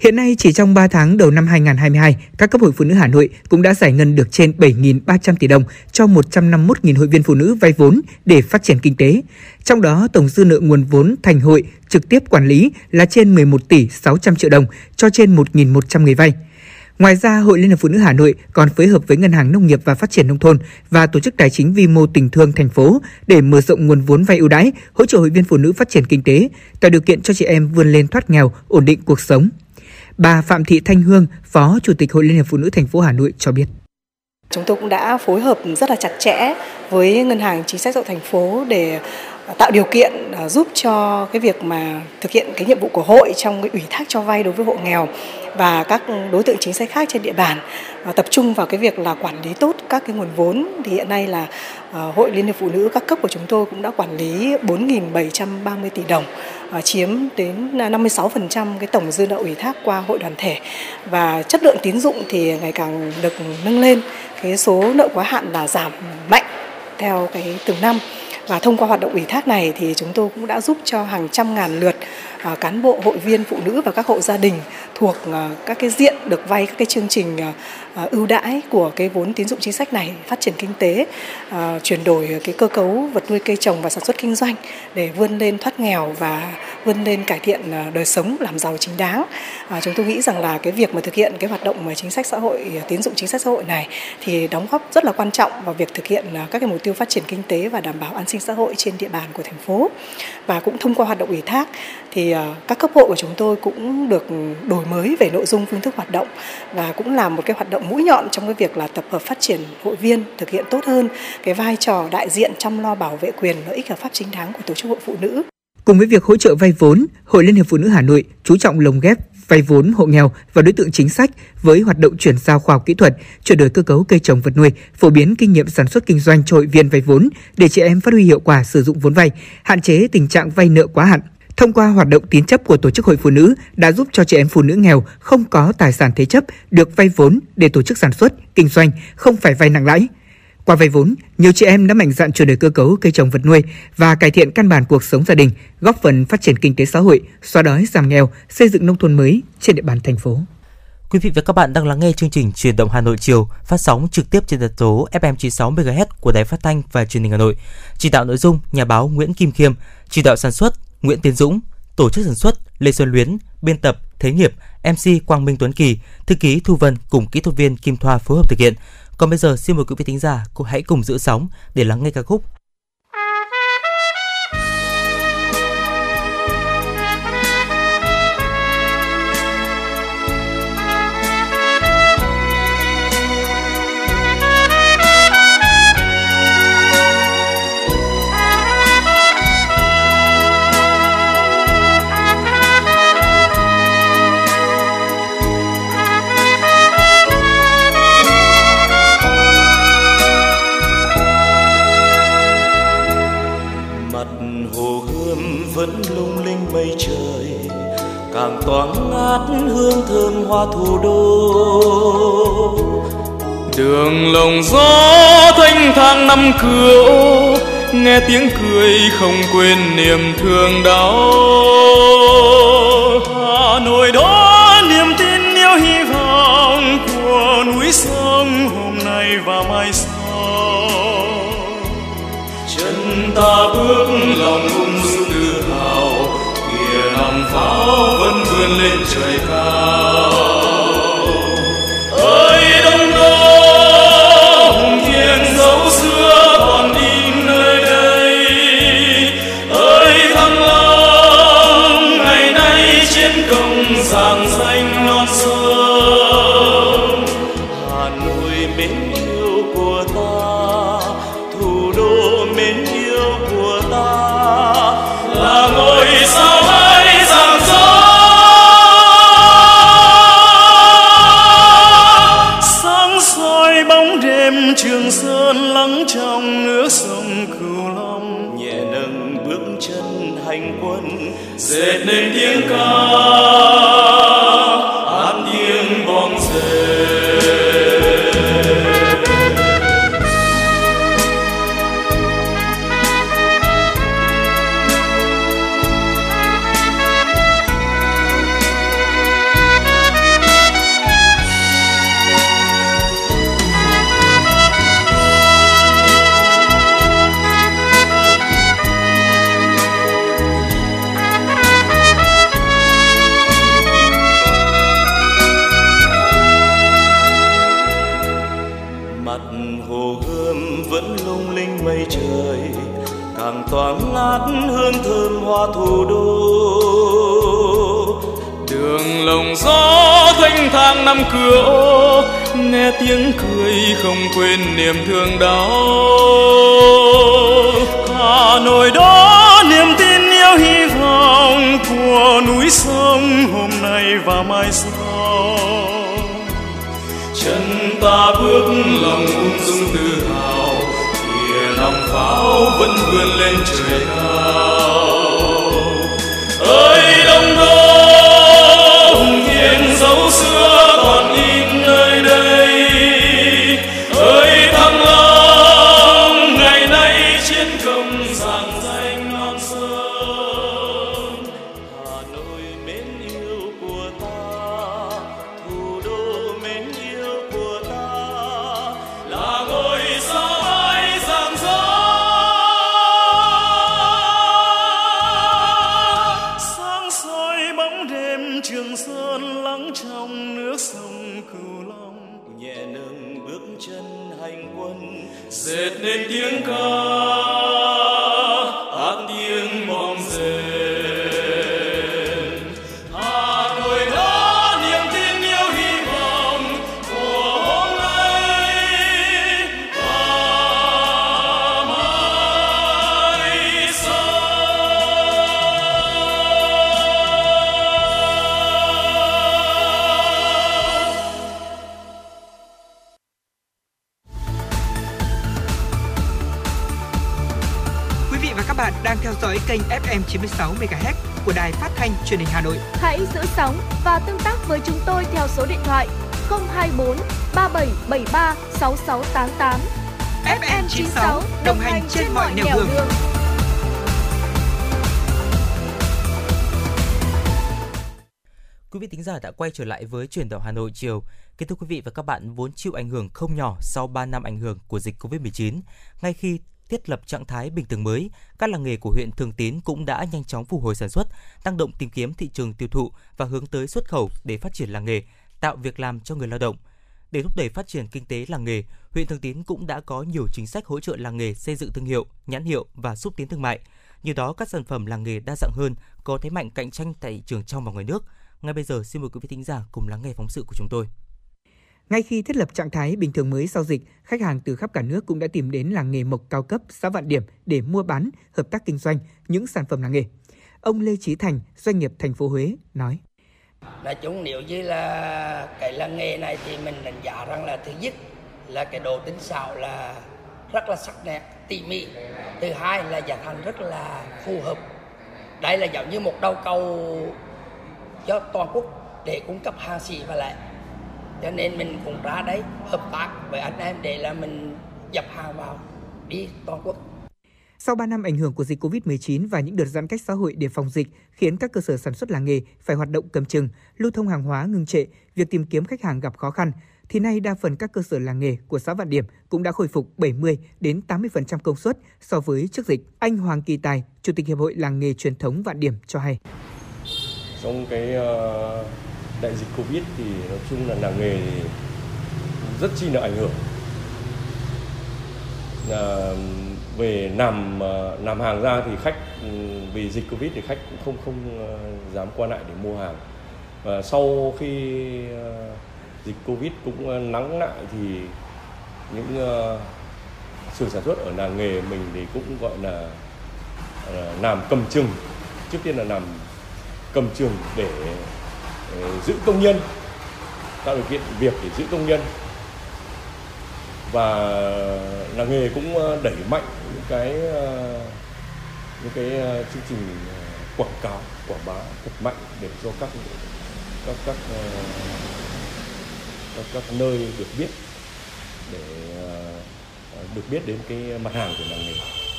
Hiện nay chỉ trong 3 tháng đầu năm 2022, các cấp hội phụ nữ Hà Nội cũng đã giải ngân được trên 7.300 tỷ đồng cho 151.000 hội viên phụ nữ vay vốn để phát triển kinh tế. Trong đó, tổng dư nợ nguồn vốn thành hội trực tiếp quản lý là trên 11 tỷ 600 triệu đồng cho trên 1.100 người vay. Ngoài ra, Hội Liên hiệp Phụ nữ Hà Nội còn phối hợp với Ngân hàng Nông nghiệp và Phát triển nông thôn và tổ chức tài chính vi mô tình thương thành phố để mở rộng nguồn vốn vay ưu đãi, hỗ trợ hội viên phụ nữ phát triển kinh tế, tạo điều kiện cho chị em vươn lên thoát nghèo, ổn định cuộc sống. Bà Phạm Thị Thanh Hương, Phó Chủ tịch Hội Liên hiệp Phụ nữ thành phố Hà Nội cho biết. Chúng tôi cũng đã phối hợp rất là chặt chẽ với Ngân hàng Chính sách xã hội thành phố để tạo điều kiện à, giúp cho cái việc mà thực hiện cái nhiệm vụ của hội trong cái ủy thác cho vay đối với hộ nghèo và các đối tượng chính sách khác trên địa bàn. Và tập trung vào cái việc là quản lý tốt các cái nguồn vốn. Thì hiện nay là à, hội liên hiệp phụ nữ các cấp của chúng tôi cũng đã quản lý 4.730 tỷ đồng à, chiếm đến 56% cái tổng dư nợ ủy thác qua hội đoàn thể. Và chất lượng tín dụng thì ngày càng được nâng lên. Cái số nợ quá hạn là giảm mạnh theo cái từng năm và thông qua hoạt động ủy thác này thì chúng tôi cũng đã giúp cho hàng trăm ngàn lượt à, cán bộ, hội viên, phụ nữ và các hộ gia đình thuộc à, các cái diện được vay các cái chương trình à, À, ưu đãi của cái vốn tín dụng chính sách này phát triển kinh tế à, chuyển đổi cái cơ cấu vật nuôi cây trồng và sản xuất kinh doanh để vươn lên thoát nghèo và vươn lên cải thiện à, đời sống, làm giàu chính đáng. Chúng tôi nghĩ rằng là cái việc mà thực hiện cái hoạt động mà chính sách xã hội tín dụng chính sách xã hội này thì đóng góp rất là quan trọng vào việc thực hiện các cái mục tiêu phát triển kinh tế và đảm bảo an sinh xã hội trên địa bàn của thành phố. Và cũng thông qua hoạt động ủy thác thì các cấp hội của chúng tôi cũng được đổi mới về nội dung phương thức hoạt động và cũng là một cái hoạt động mũi nhọn trong cái việc là tập hợp phát triển hội viên thực hiện tốt hơn cái vai trò đại diện chăm lo bảo vệ quyền lợi ích hợp pháp chính đáng của tổ chức hội phụ nữ. Cùng với việc hỗ trợ vay vốn, Hội Liên hiệp Phụ nữ Hà Nội chú trọng lồng ghép vay vốn hộ nghèo và đối tượng chính sách với hoạt động chuyển giao khoa học kỹ thuật, chuyển đổi cơ cấu cây trồng vật nuôi, phổ biến kinh nghiệm sản xuất kinh doanh cho hội viên vay vốn để chị em phát huy hiệu quả sử dụng vốn vay, hạn chế tình trạng vay nợ quá hạn, Thông qua hoạt động tín chấp của Tổ chức Hội Phụ Nữ đã giúp cho chị em phụ nữ nghèo không có tài sản thế chấp được vay vốn để tổ chức sản xuất, kinh doanh, không phải vay nặng lãi. Qua vay vốn, nhiều chị em đã mạnh dạn chuyển đổi cơ cấu cây trồng vật nuôi và cải thiện căn bản cuộc sống gia đình, góp phần phát triển kinh tế xã hội, xóa đói giảm nghèo, xây dựng nông thôn mới trên địa bàn thành phố. Quý vị và các bạn đang lắng nghe chương trình Truyền động Hà Nội chiều phát sóng trực tiếp trên tần số FM 96 MHz của Đài Phát thanh và Truyền hình Hà Nội. Chỉ đạo nội dung nhà báo Nguyễn Kim Khiêm, chỉ đạo sản xuất Nguyễn Tiến Dũng, tổ chức sản xuất Lê Xuân Luyến, biên tập Thế Nghiệp, MC Quang Minh Tuấn Kỳ, thư ký Thu Vân cùng kỹ thuật viên Kim Thoa phối hợp thực hiện. Còn bây giờ xin mời quý vị thính giả cô hãy cùng giữ sóng để lắng nghe ca khúc thủ đô. Đường lồng gió thanh thang năm cửa ô, nghe tiếng cười không quên niềm thương đau. Hà nội đó niềm tin yêu hy vọng của núi sông hôm nay và mai sau. Chân ta bước lòng ung dung tự hào, kìa nòng pháo vẫn vươn lên trời cao. Tiếng cười không quên niềm thương đau hà nội đó niềm tin yêu hy vọng của núi sông hôm nay và mai sau. Chân ta bước lòng ung dung tự hào, kìa lòng pháo vẫn vươn lên trời cao. Ơi đông đô dõi kênh FM 96 MHz của đài phát thanh truyền hình Hà Nội. Hãy giữ sóng và tương tác với chúng tôi theo số điện thoại 024 3773 6688. FM 96 đồng hành trên mọi nẻo đường. Quý vị thính giả đã quay trở lại với chuyển động Hà Nội chiều. Kính thưa quý vị và các bạn, vốn chịu ảnh hưởng không nhỏ sau 3 năm ảnh hưởng của dịch Covid-19, ngay khi thiết lập trạng thái bình thường mới, các làng nghề của huyện Thường Tín cũng đã nhanh chóng phục hồi sản xuất, tăng động tìm kiếm thị trường tiêu thụ và hướng tới xuất khẩu để phát triển làng nghề, tạo việc làm cho người lao động. Để thúc đẩy phát triển kinh tế làng nghề, huyện Thường Tín cũng đã có nhiều chính sách hỗ trợ làng nghề xây dựng thương hiệu, nhãn hiệu và xúc tiến thương mại. Như đó, các sản phẩm làng nghề đa dạng hơn, có thế mạnh cạnh tranh tại thị trường trong và ngoài nước. Ngay bây giờ, xin mời quý vị thính giả cùng lắng nghe phóng sự của chúng tôi. Ngay khi thiết lập trạng thái bình thường mới sau dịch, khách hàng từ khắp cả nước cũng đã tìm đến làng nghề mộc cao cấp xã Vạn Điểm để mua bán, hợp tác kinh doanh những sản phẩm làng nghề. Ông Lê Chí Thành, doanh nghiệp thành phố Huế nói: nói chung nếu như là cái làng nghề này thì mình đánh giá rằng là thứ nhất là cái đồ tính xạo là rất là sắc nét tỉ mỉ thứ hai là giá thành rất là phù hợp đây là giống như một đầu cầu cho toàn quốc để cung cấp hàng xỉ và lại cho nên mình cũng ra đấy hợp tác với anh em để là mình dập hàng vào đi toàn quốc Sau 3 năm ảnh hưởng của dịch COVID-19 và những đợt giãn cách xã hội để phòng dịch khiến các cơ sở sản xuất làng nghề phải hoạt động cầm chừng, lưu thông hàng hóa ngừng trệ, việc tìm kiếm khách hàng gặp khó khăn, thì nay đa phần các cơ sở làng nghề của xã Vạn Điểm cũng đã khôi phục 70 đến 80% công suất so với trước dịch. Anh Hoàng Kỳ Tài, Chủ tịch Hiệp hội Làng nghề truyền thống Vạn Điểm cho hay. Trong cái ờ, đại dịch Covid thì nói chung là làng nghề thì rất chi là ảnh hưởng. à, về làm làm hàng ra thì khách ừ, vì dịch Covid thì khách cũng không không ờ, dám qua lại để mua hàng. Và sau khi ờ, dịch Covid cũng ờ, nắng lại thì những xưởng sản xuất ở làng nghề mình thì cũng gọi là làm cầm chừng trước tiên là làm cầm chừng để Ờ, giữ công nhân tạo điều kiện việc để giữ công nhân. Và làng nghề cũng ờ, đẩy mạnh những cái ờ, những cái chương trình quảng cáo quảng bá thật mạnh để cho các các các các, các nơi được biết để được biết đến cái mặt hàng của làng nghề.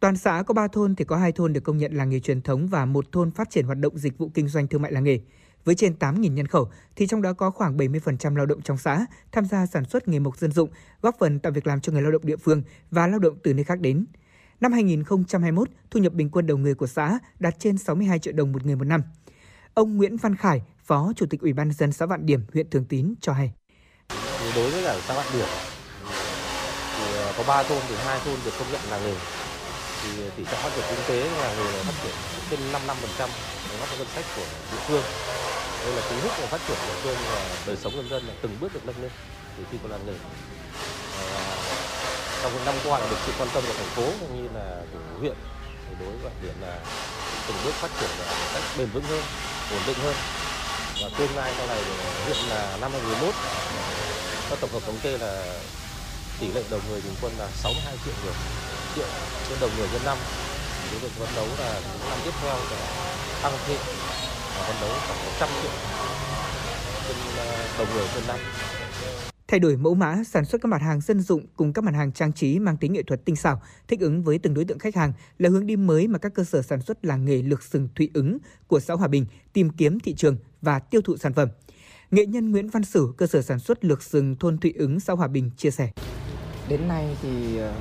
Toàn xã có 3 thôn thì có 2 thôn được công nhận làng nghề truyền thống và một thôn phát triển hoạt động dịch vụ kinh doanh thương mại làng nghề. Với trên 8.000 nhân khẩu thì trong đó có khoảng 70% lao động trong xã tham gia sản xuất nghề mộc dân dụng, góp phần tạo việc làm cho người lao động địa phương và lao động từ nơi khác đến. Năm 2021, thu nhập bình quân đầu người của xã đạt trên 62 triệu đồng một người một năm. Ông Nguyễn Văn Khải, Phó Chủ tịch Ủy ban dân xã Vạn Điểm, huyện Thường Tín cho hay. Đối với cả xã Vạn Điểm thì ờ, có 3 thôn thì hai thôn được công nhận làng nghề thì tỷ trọng phát triển kinh tế là phát triển trên 5 năm phần trăm đóng góp ngân sách của địa phương. Đây là cú hích của phát triển địa phương và đời sống nhân dân là từng bước được nâng lên từ khi làng nghề. Và trong những năm qua là được sự quan tâm của thành phố cũng như là của huyện thì đối với Điểm là từng bước phát triển là một cách bền vững hơn ổn định hơn. Và tương lai sau này huyện là năm 2021 các tổng hợp thống kê là tỷ lệ đầu người bình quân là 62 triệu người triệu trên đầu người trên năm cái việc phấn đấu là những năm tiếp theo sẽ tăng thêm và phấn đấu khoảng 100 triệu trên đầu người trên năm Thay đổi mẫu mã, sản xuất các mặt hàng dân dụng cùng các mặt hàng trang trí mang tính nghệ thuật tinh xảo, thích ứng với từng đối tượng khách hàng là hướng đi mới mà các cơ sở sản xuất làng nghề Lược Sừng Thụy Ứng của xã Hòa Bình tìm kiếm thị trường và tiêu thụ sản phẩm. Nghệ nhân Nguyễn Văn Sử, cơ sở sản xuất Lược Sừng thôn Thụy Ứng, xã Hòa Bình chia sẻ. Đến nay thì ờ,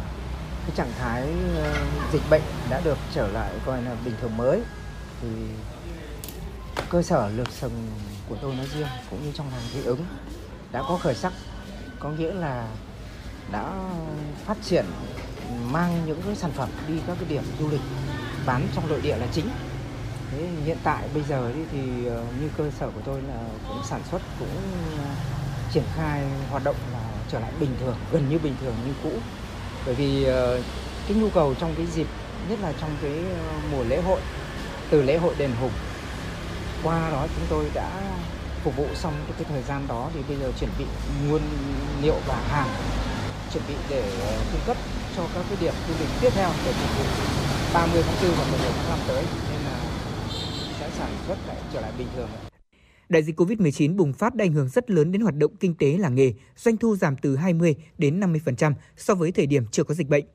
cái trạng thái ờ, dịch bệnh đã được trở lại coi là bình thường mới thì cơ sở lược sừng của tôi nói riêng cũng như trong hàng thị ứng đã có khởi sắc. Có nghĩa là đã phát triển, mang những cái sản phẩm đi các cái điểm du lịch, bán trong nội địa là chính. Thế hiện tại bây giờ thì ờ, như cơ sở của tôi là cũng sản xuất, cũng ờ, triển khai hoạt động là trở lại bình thường, gần như bình thường như cũ bởi vì ờ, cái nhu cầu trong cái dịp nhất là trong cái ờ, mùa lễ hội từ lễ hội đền hùng qua đó chúng tôi đã phục vụ xong cái, cái thời gian đó thì bây giờ chuẩn bị nguyên liệu và hàng chuẩn bị để ờ, cung cấp cho các cái điểm du lịch tiếp theo để phục vụ 30 tháng 4 và 11 tháng 5 tới. Nên là sẽ sản xuất lại trở lại bình thường Đại dịch COVID-19 bùng phát đã ảnh hưởng rất lớn đến hoạt động kinh tế làng nghề, doanh thu giảm từ 20 đến 50% so với thời điểm chưa có dịch bệnh.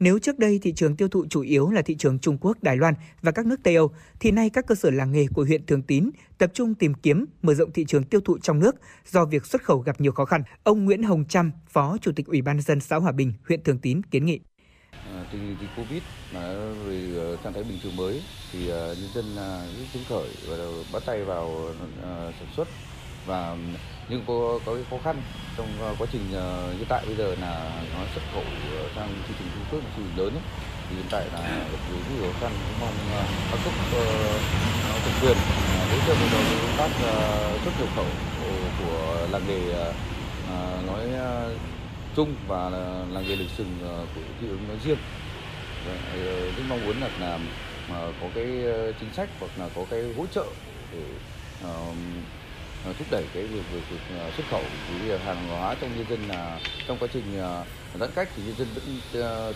Nếu trước đây thị trường tiêu thụ chủ yếu là thị trường Trung Quốc, Đài Loan và các nước Tây Âu, thì nay các cơ sở làng nghề của huyện Thường Tín tập trung tìm kiếm mở rộng thị trường tiêu thụ trong nước do việc xuất khẩu gặp nhiều khó khăn. Ông Nguyễn Hồng Trâm, Phó Chủ tịch Ủy ban dân xã Hòa Bình, huyện Thường Tín kiến nghị. Tình hình dịch Covid, mà về ờ, trạng thái bình thường mới thì ờ, nhân dân ờ, rất phấn khởi và bắt tay vào sản xuất và nhưng có có cái khó khăn trong quá trình hiện tại bây giờ là nó xuất khẩu sang thị trường Trung Quốc thị trường lớn ấy. thì hiện tại là gặp rất nhiều khó khăn, cũng mong các cấp thẩm quyền hỗ trợ vào đầu công tác xuất nhập khẩu của làng nghề nói chung và là làng nghề lịch sừng ờ, của thị ứng nói riêng. Ờ, rất mong muốn là, là mà có cái ờ, chính sách hoặc là có cái hỗ trợ để uh, thúc đẩy cái việc, việc, việc xuất khẩu cái hàng hóa trong nhân dân là trong quá trình giãn cách thì nhân dân vẫn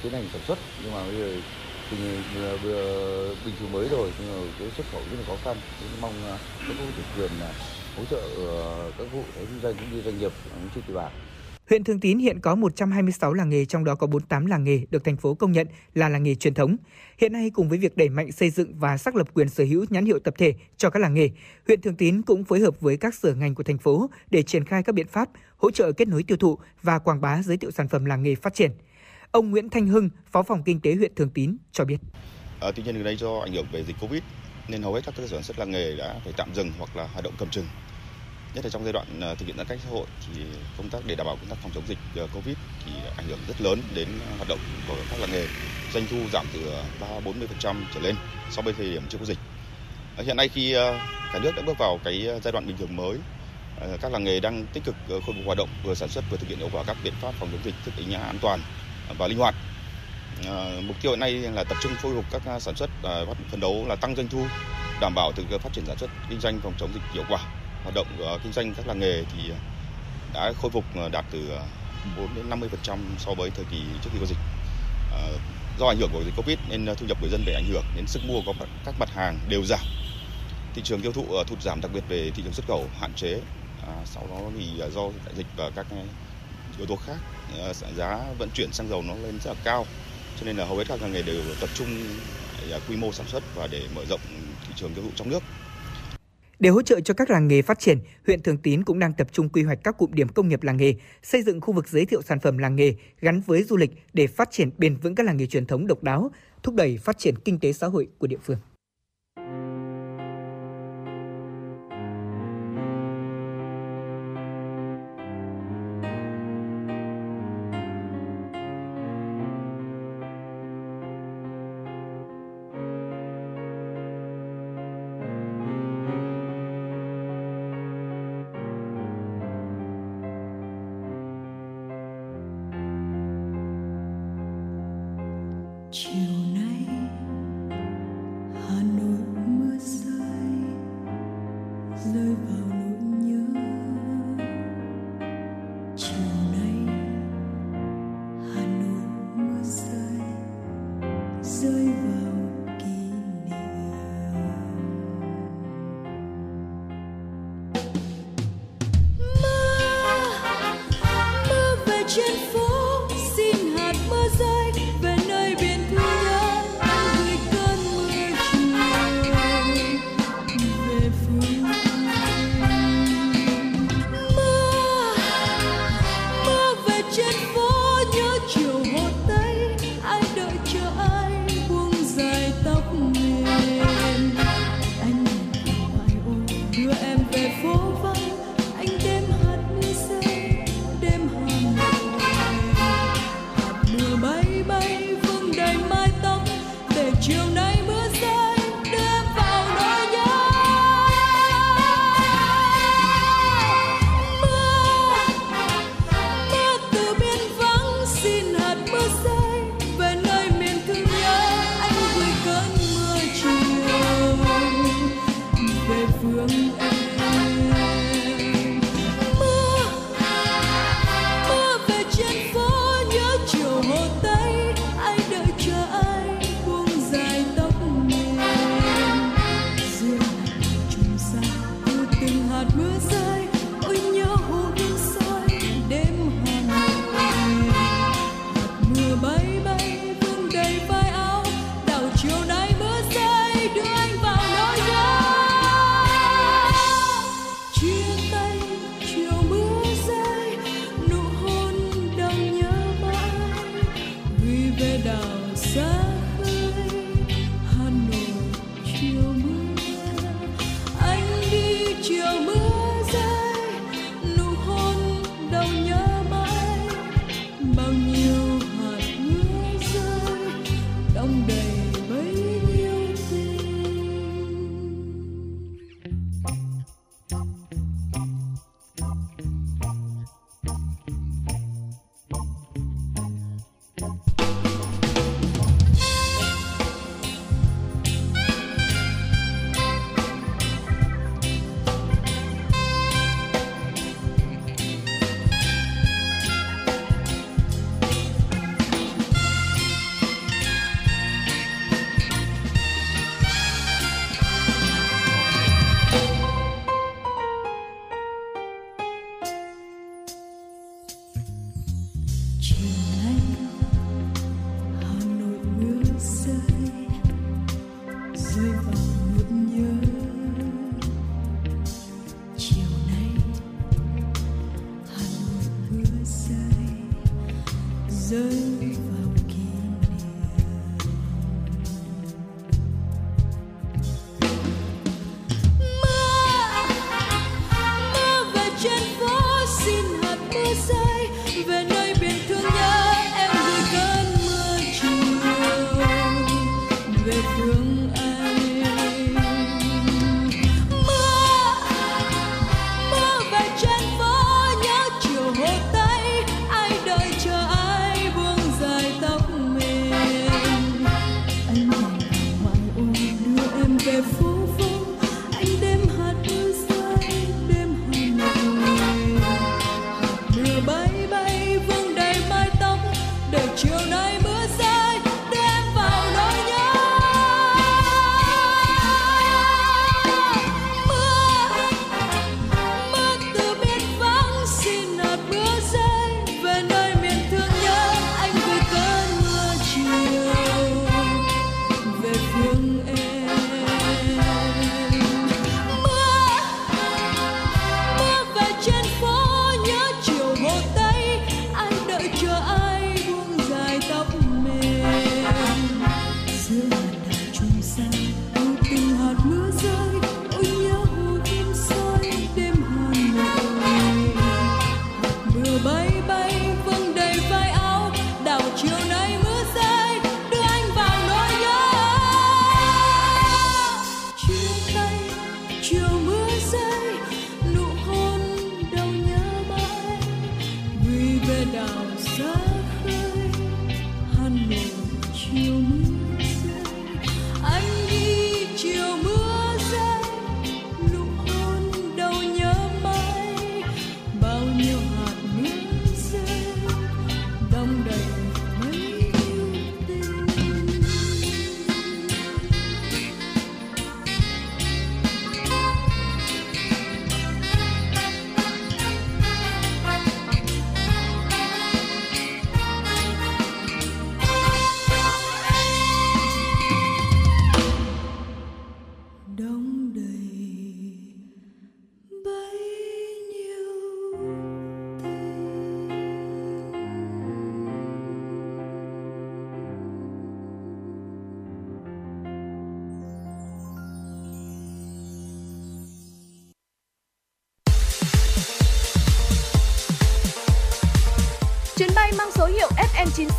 tiến hành sản xuất. Nhưng mà bây giờ tình vừa bình thường mới rồi nhưng mà cái xuất khẩu rất là khó khăn. Cũng mong các cấp chính quyền hỗ trợ các hộ kinh doanh cũng như doanh nghiệp trên địa bàn. Huyện Thường Tín hiện có 126 làng nghề, trong đó có 48 làng nghề được thành phố công nhận là làng nghề truyền thống. Hiện nay cùng với việc đẩy mạnh xây dựng và xác lập quyền sở hữu nhãn hiệu tập thể cho các làng nghề, huyện Thường Tín cũng phối hợp với các sở ngành của thành phố để triển khai các biện pháp hỗ trợ kết nối tiêu thụ và quảng bá giới thiệu sản phẩm làng nghề phát triển. Ông Nguyễn Thanh Hưng, Phó phòng Kinh tế huyện Thường Tín cho biết. À, tuy nhiên gần đây do ảnh hưởng về dịch Covid nên hầu hết các cơ sở sản xuất làng nghề đã phải tạm dừng hoặc là hoạt động cầm chừng nhất là trong giai đoạn ờ, thực hiện giãn cách xã hội thì công tác để đảm bảo công tác phòng chống dịch ờ, covid thì ảnh hưởng rất lớn đến ờ, hoạt động của các làng nghề. Doanh thu giảm từ 3 40 phần trăm trở lên so với thời điểm trước có dịch. Hiện nay khi cả nước đã bước vào cái giai đoạn bình thường mới các làng nghề đang tích cực khôi phục hoạt động, vừa sản xuất vừa thực hiện hiệu quả các biện pháp phòng chống dịch thích ứng an toàn và linh hoạt. Mục tiêu hiện nay là tập trung khôi phục các sản xuất phấn đấu là tăng doanh thu, đảm bảo thực phát triển sản xuất, kinh doanh, phòng chống dịch hiệu quả hoạt động của kinh doanh các làng nghề thì à, đã khôi phục à, đạt từ à, 4 đến 50% so với thời kỳ trước khi có dịch. Do ảnh hưởng của dịch Covid nên thu nhập người dân bị ảnh hưởng đến sức mua của các mặt hàng đều giảm. Thị trường tiêu thụ thụt giảm đặc biệt về thị trường xuất khẩu hạn chế. À, sau đó thì do đại dịch và các yếu tố khác giá vận chuyển xăng dầu nó lên rất là cao cho nên là hầu hết các ngành nghề đều tập trung quy mô sản xuất và để mở rộng thị trường tiêu thụ trong nước để hỗ trợ cho các làng nghề phát triển, huyện Thường Tín cũng đang tập trung quy hoạch các cụm điểm công nghiệp làng nghề, xây dựng khu vực giới thiệu sản phẩm làng nghề gắn với du lịch để phát triển bền vững các làng nghề truyền thống độc đáo, thúc đẩy phát triển kinh tế xã hội của địa phương.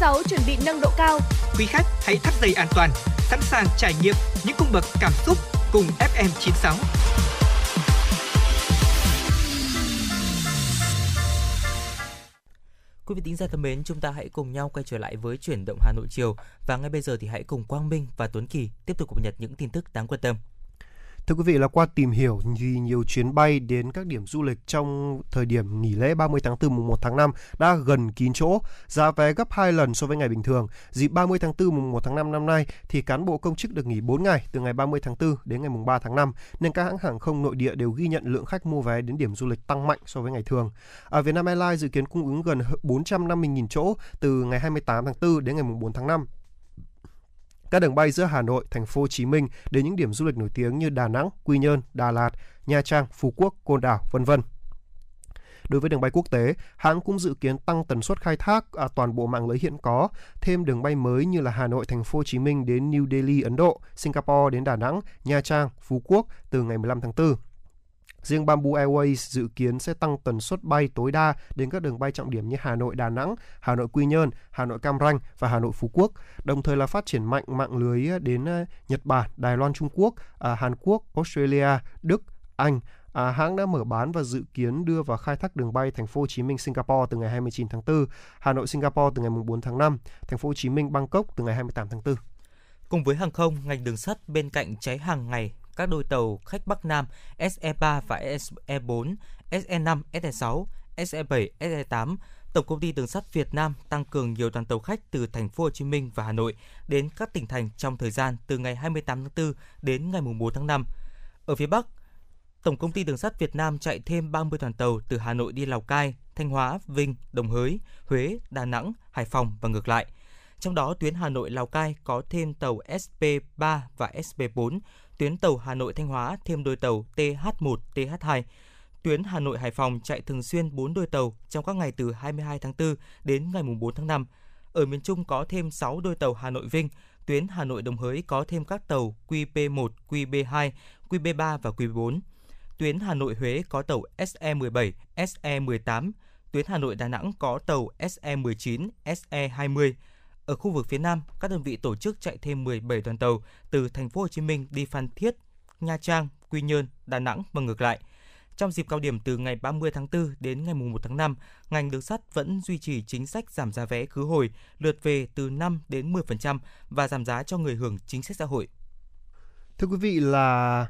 FN96 chuẩn bị nâng độ cao. Quý khách hãy thắt dây an toàn, sẵn sàng trải nghiệm những cung bậc cảm xúc cùng FM96. Quý vị tính giả thân mến, chúng ta hãy cùng nhau quay trở lại với chuyển động Hà Nội chiều và ngay bây giờ thì hãy cùng Quang Minh và Tuấn Kỳ tiếp tục cập nhật những tin tức đáng quan tâm. Thưa quý vị là qua tìm hiểu thì nhiều chuyến bay đến các điểm du lịch trong thời điểm nghỉ lễ 30 tháng 4 mùng 1 tháng 5 đã gần kín chỗ, giá vé gấp 2 lần so với ngày bình thường. Dịp 30 tháng 4 mùng 1 tháng 5 năm nay thì cán bộ công chức được nghỉ 4 ngày từ ngày 30 tháng 4 đến ngày mùng 3 tháng 5 nên các hãng hàng không nội địa đều ghi nhận lượng khách mua vé đến điểm du lịch tăng mạnh so với ngày thường. Ở Vietnam Airlines dự kiến cung ứng gần 450.000 chỗ từ ngày 28 tháng 4 đến ngày mùng 4 tháng 5 các đường bay giữa Hà Nội, Thành phố Hồ Chí Minh đến những điểm du lịch nổi tiếng như Đà Nẵng, Quy Nhơn, Đà Lạt, Nha Trang, Phú Quốc, Côn Đảo, vân vân. Đối với đường bay quốc tế, hãng cũng dự kiến tăng tần suất khai thác à, toàn bộ mạng lưới hiện có, thêm đường bay mới như là Hà Nội, Thành phố Hồ Chí Minh đến New Delhi, Ấn Độ, Singapore đến Đà Nẵng, Nha Trang, Phú Quốc từ ngày 15 tháng 4. Riêng Bamboo Airways dự kiến sẽ tăng tần suất bay tối đa đến các đường bay trọng điểm như Hà Nội Đà Nẵng, Hà Nội Quy Nhơn, Hà Nội Cam Ranh và Hà Nội Phú Quốc, đồng thời là phát triển mạnh mạng lưới đến ờ, Nhật Bản, Đài Loan Trung Quốc, à, Hàn Quốc, Australia, Đức, Anh. À, hãng đã mở bán và dự kiến đưa vào khai thác đường bay Thành phố Hồ Chí Minh Singapore từ ngày 29 tháng 4, Hà Nội Singapore từ ngày 4 tháng 5, Thành phố Hồ Chí Minh Bangkok từ ngày 28 tháng 4. Cùng với hàng không, ngành đường sắt bên cạnh cháy hàng ngày các đôi tàu khách Bắc Nam SE3 và SE4, SE5, SE6, SE7, SE8, Tổng công ty Đường sắt Việt Nam tăng cường nhiều đoàn tàu khách từ thành phố Hồ Chí Minh và Hà Nội đến các tỉnh thành trong thời gian từ ngày 28 tháng 4 đến ngày 4 tháng 5. Ở phía Bắc, Tổng công ty Đường sắt Việt Nam chạy thêm 30 đoàn tàu từ Hà Nội đi Lào Cai, Thanh Hóa, Vinh, Đồng Hới, Huế, Đà Nẵng, Hải Phòng và ngược lại. Trong đó, tuyến Hà Nội Lào Cai có thêm tàu SP3 và SP4, tuyến tàu Hà Nội Thanh Hóa thêm đôi tàu TH1, TH2. Tuyến Hà Nội Hải Phòng chạy thường xuyên 4 đôi tàu trong các ngày từ 22 tháng 4 đến ngày 4 tháng 5. Ở miền Trung có thêm 6 đôi tàu Hà Nội Vinh, tuyến Hà Nội Đồng Hới có thêm các tàu QP1, QB2, QB3 và QB4. Tuyến Hà Nội Huế có tàu SE17, SE18, tuyến Hà Nội Đà Nẵng có tàu SE19, SE20. Ở khu vực phía Nam, các đơn vị tổ chức chạy thêm 17 đoàn tàu từ thành phố Hồ Chí Minh đi Phan Thiết, Nha Trang, Quy Nhơn, Đà Nẵng và ngược lại. Trong dịp cao điểm từ ngày 30 tháng 4 đến ngày 1 tháng 5, ngành đường sắt vẫn duy trì chính sách giảm giá vé khứ hồi, lượt về từ 5 đến 10% và giảm giá cho người hưởng chính sách xã hội. Thưa quý vị là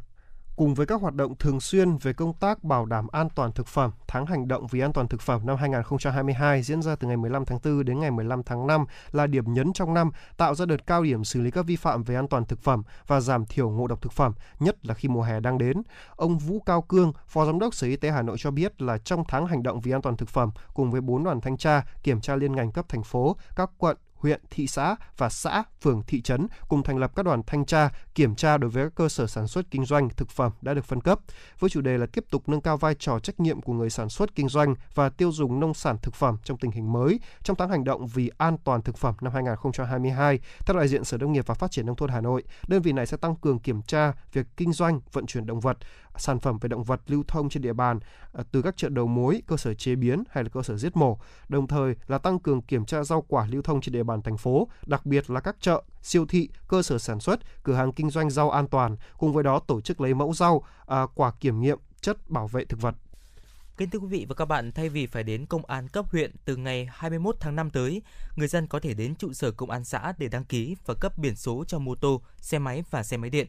cùng với các hoạt động thường xuyên về công tác bảo đảm an toàn thực phẩm, tháng hành động vì an toàn thực phẩm năm 2022 diễn ra từ ngày 15 tháng 4 đến ngày 15 tháng 5 là điểm nhấn trong năm, tạo ra đợt cao điểm xử lý các vi phạm về an toàn thực phẩm và giảm thiểu ngộ độc thực phẩm, nhất là khi mùa hè đang đến. Ông Vũ Cao Cương, Phó Giám đốc Sở Y tế Hà Nội cho biết là trong tháng hành động vì an toàn thực phẩm cùng với 4 đoàn thanh tra, kiểm tra liên ngành cấp thành phố, các quận, huyện, thị xã và xã, phường, thị trấn cùng thành lập các đoàn thanh tra, kiểm tra đối với các cơ sở sản xuất kinh doanh thực phẩm đã được phân cấp. Với chủ đề là tiếp tục nâng cao vai trò trách nhiệm của người sản xuất kinh doanh và tiêu dùng nông sản thực phẩm trong tình hình mới trong tháng hành động vì an toàn thực phẩm năm 2022. Theo đại diện Sở Nông nghiệp và Phát triển nông thôn Hà Nội, đơn vị này sẽ tăng cường kiểm tra việc kinh doanh, vận chuyển động vật, sản phẩm về động vật lưu thông trên địa bàn à, từ các chợ đầu mối, cơ sở chế biến hay là cơ sở giết mổ, đồng thời là tăng cường kiểm tra rau quả lưu thông trên địa bàn thành phố, đặc biệt là các chợ, siêu thị, cơ sở sản xuất, cửa hàng kinh doanh rau an toàn, cùng với đó tổ chức lấy mẫu rau, à, quả kiểm nghiệm chất bảo vệ thực vật. Kính thưa quý vị và các bạn, thay vì phải đến công an cấp huyện từ ngày 21 tháng 5 tới, người dân có thể đến trụ sở công an xã để đăng ký và cấp biển số cho mô tô, xe máy và xe máy điện.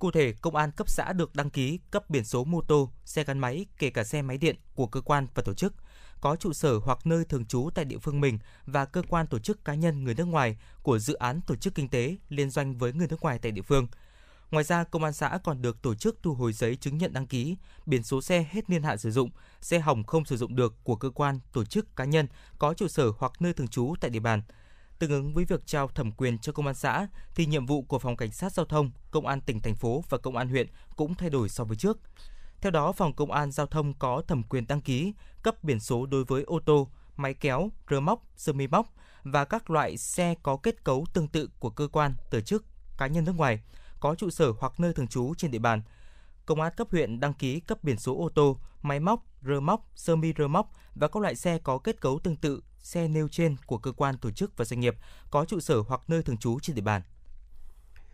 Cụ thể, công an cấp xã được đăng ký cấp biển số mô tô, xe gắn máy, kể cả xe máy điện của cơ quan và tổ chức, có trụ sở hoặc nơi thường trú tại địa phương mình và cơ quan tổ chức cá nhân người nước ngoài của dự án tổ chức kinh tế liên doanh với người nước ngoài tại địa phương. Ngoài ra, công an xã còn được tổ chức thu hồi giấy chứng nhận đăng ký, biển số xe hết niên hạn sử dụng, xe hỏng không sử dụng được của cơ quan, tổ chức cá nhân có trụ sở hoặc nơi thường trú tại địa bàn – Tương ứng với việc trao thẩm quyền cho công an xã thì nhiệm vụ của phòng cảnh sát giao thông, công an tỉnh thành phố và công an huyện cũng thay đổi so với trước. Theo đó, phòng công an giao thông có thẩm quyền đăng ký, cấp biển số đối với ô tô, máy kéo, rơ móc, sơ mi móc và các loại xe có kết cấu tương tự của cơ quan, tổ chức, cá nhân nước ngoài có trụ sở hoặc nơi thường trú trên địa bàn. Công an cấp huyện đăng ký cấp biển số ô tô, máy móc, rơ móc, sơ mi rơ móc và các loại xe có kết cấu tương tự xe nêu trên của cơ quan tổ chức và doanh nghiệp có trụ sở hoặc nơi thường trú trên địa bàn.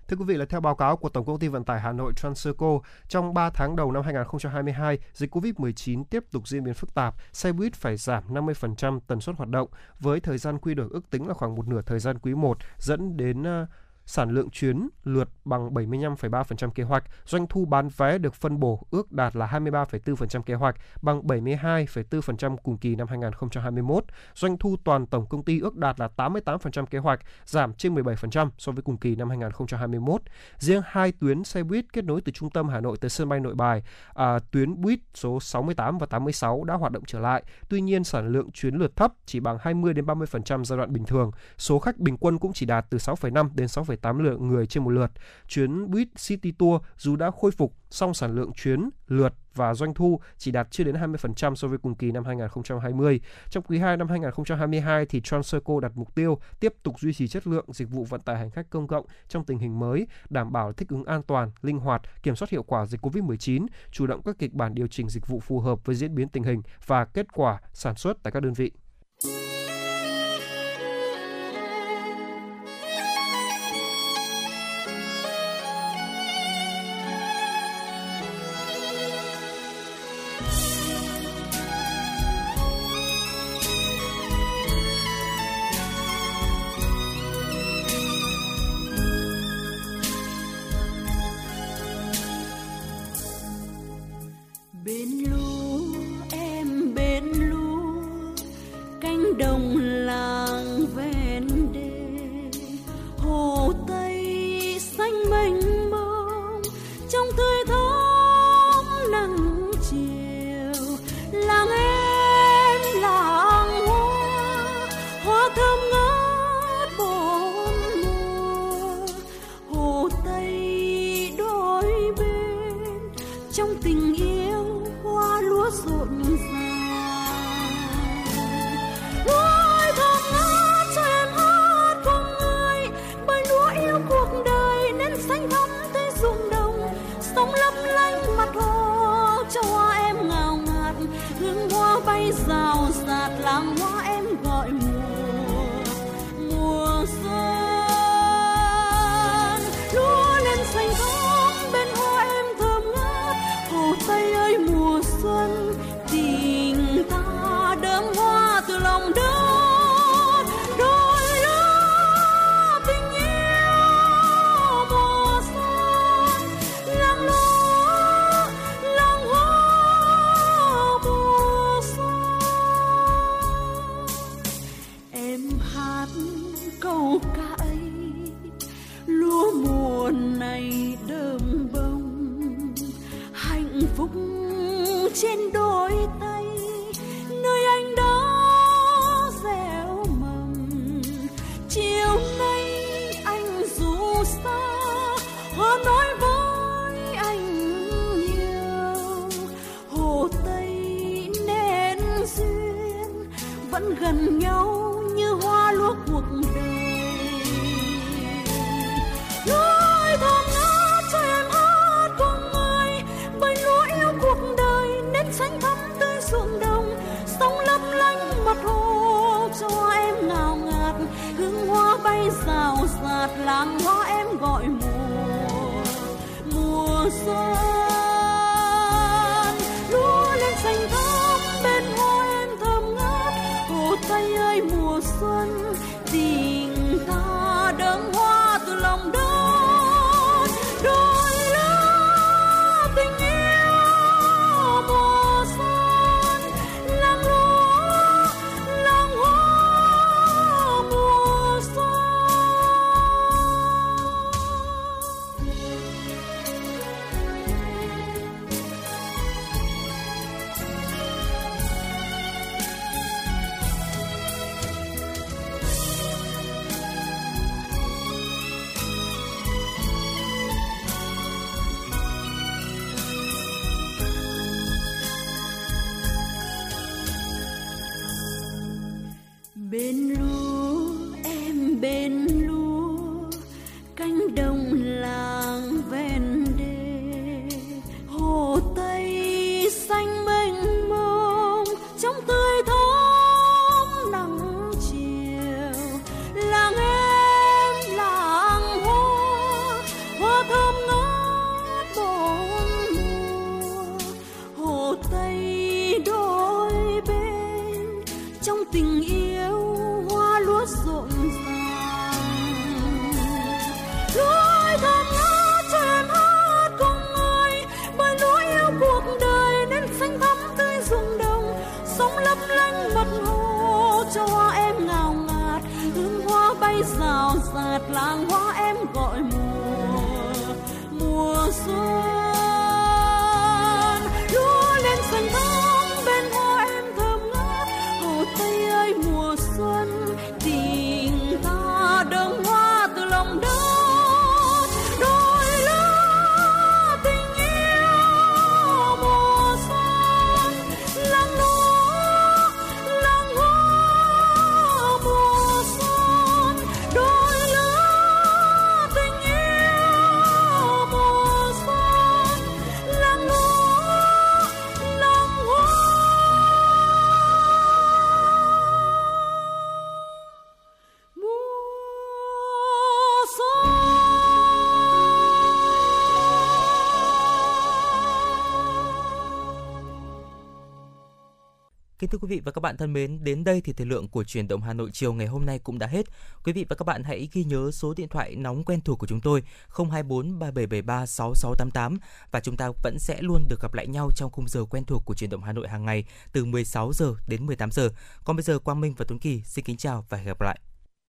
Thưa quý vị là theo báo cáo của Tổng công ty Vận tải Hà Nội Transurco, trong 3 tháng đầu năm 2022, dịch COVID-19 tiếp tục diễn biến phức tạp, xe buýt phải giảm 50% tần suất hoạt động với thời gian quy đổi ước tính là khoảng một nửa thời gian quý 1 dẫn đến uh, sản lượng chuyến lượt bằng 75,3% kế hoạch, doanh thu bán vé được phân bổ ước đạt là 23,4% kế hoạch, bằng 72,4% cùng kỳ năm 2021. Doanh thu toàn tổng công ty ước đạt là 88% kế hoạch, giảm trên 17% so với cùng kỳ năm 2021. Riêng hai tuyến xe buýt kết nối từ trung tâm Hà Nội tới sân bay Nội Bài, à, tuyến buýt số 68 và 86 đã hoạt động trở lại. Tuy nhiên sản lượng chuyến lượt thấp chỉ bằng 20 đến 30% giai đoạn bình thường. Số khách bình quân cũng chỉ đạt từ 6,5 đến 6 1,8 lượng người trên một lượt. Chuyến buýt City Tour dù đã khôi phục, song sản lượng chuyến, lượt và doanh thu chỉ đạt chưa đến 20% so với cùng kỳ năm 2020. Trong quý 2 năm 2022 thì Transurco đặt mục tiêu tiếp tục duy trì chất lượng dịch vụ vận tải hành khách công cộng trong tình hình mới, đảm bảo thích ứng an toàn, linh hoạt, kiểm soát hiệu quả dịch COVID-19, chủ động các kịch bản điều chỉnh dịch vụ phù hợp với diễn biến tình hình và kết quả sản xuất tại các đơn vị. câu ca ấy lúa mùa này đơm bông hạnh phúc trên đôi Kính thưa quý vị và các bạn thân mến, đến đây thì thời lượng của truyền động Hà Nội chiều ngày hôm nay cũng đã hết. Quý vị và các bạn hãy ghi nhớ số điện thoại nóng quen thuộc của chúng tôi 024 3773 6688 và chúng ta vẫn sẽ luôn được gặp lại nhau trong khung giờ quen thuộc của truyền động Hà Nội hàng ngày từ 16 giờ đến 18 giờ. Còn bây giờ Quang Minh và Tuấn Kỳ xin kính chào và hẹn gặp lại.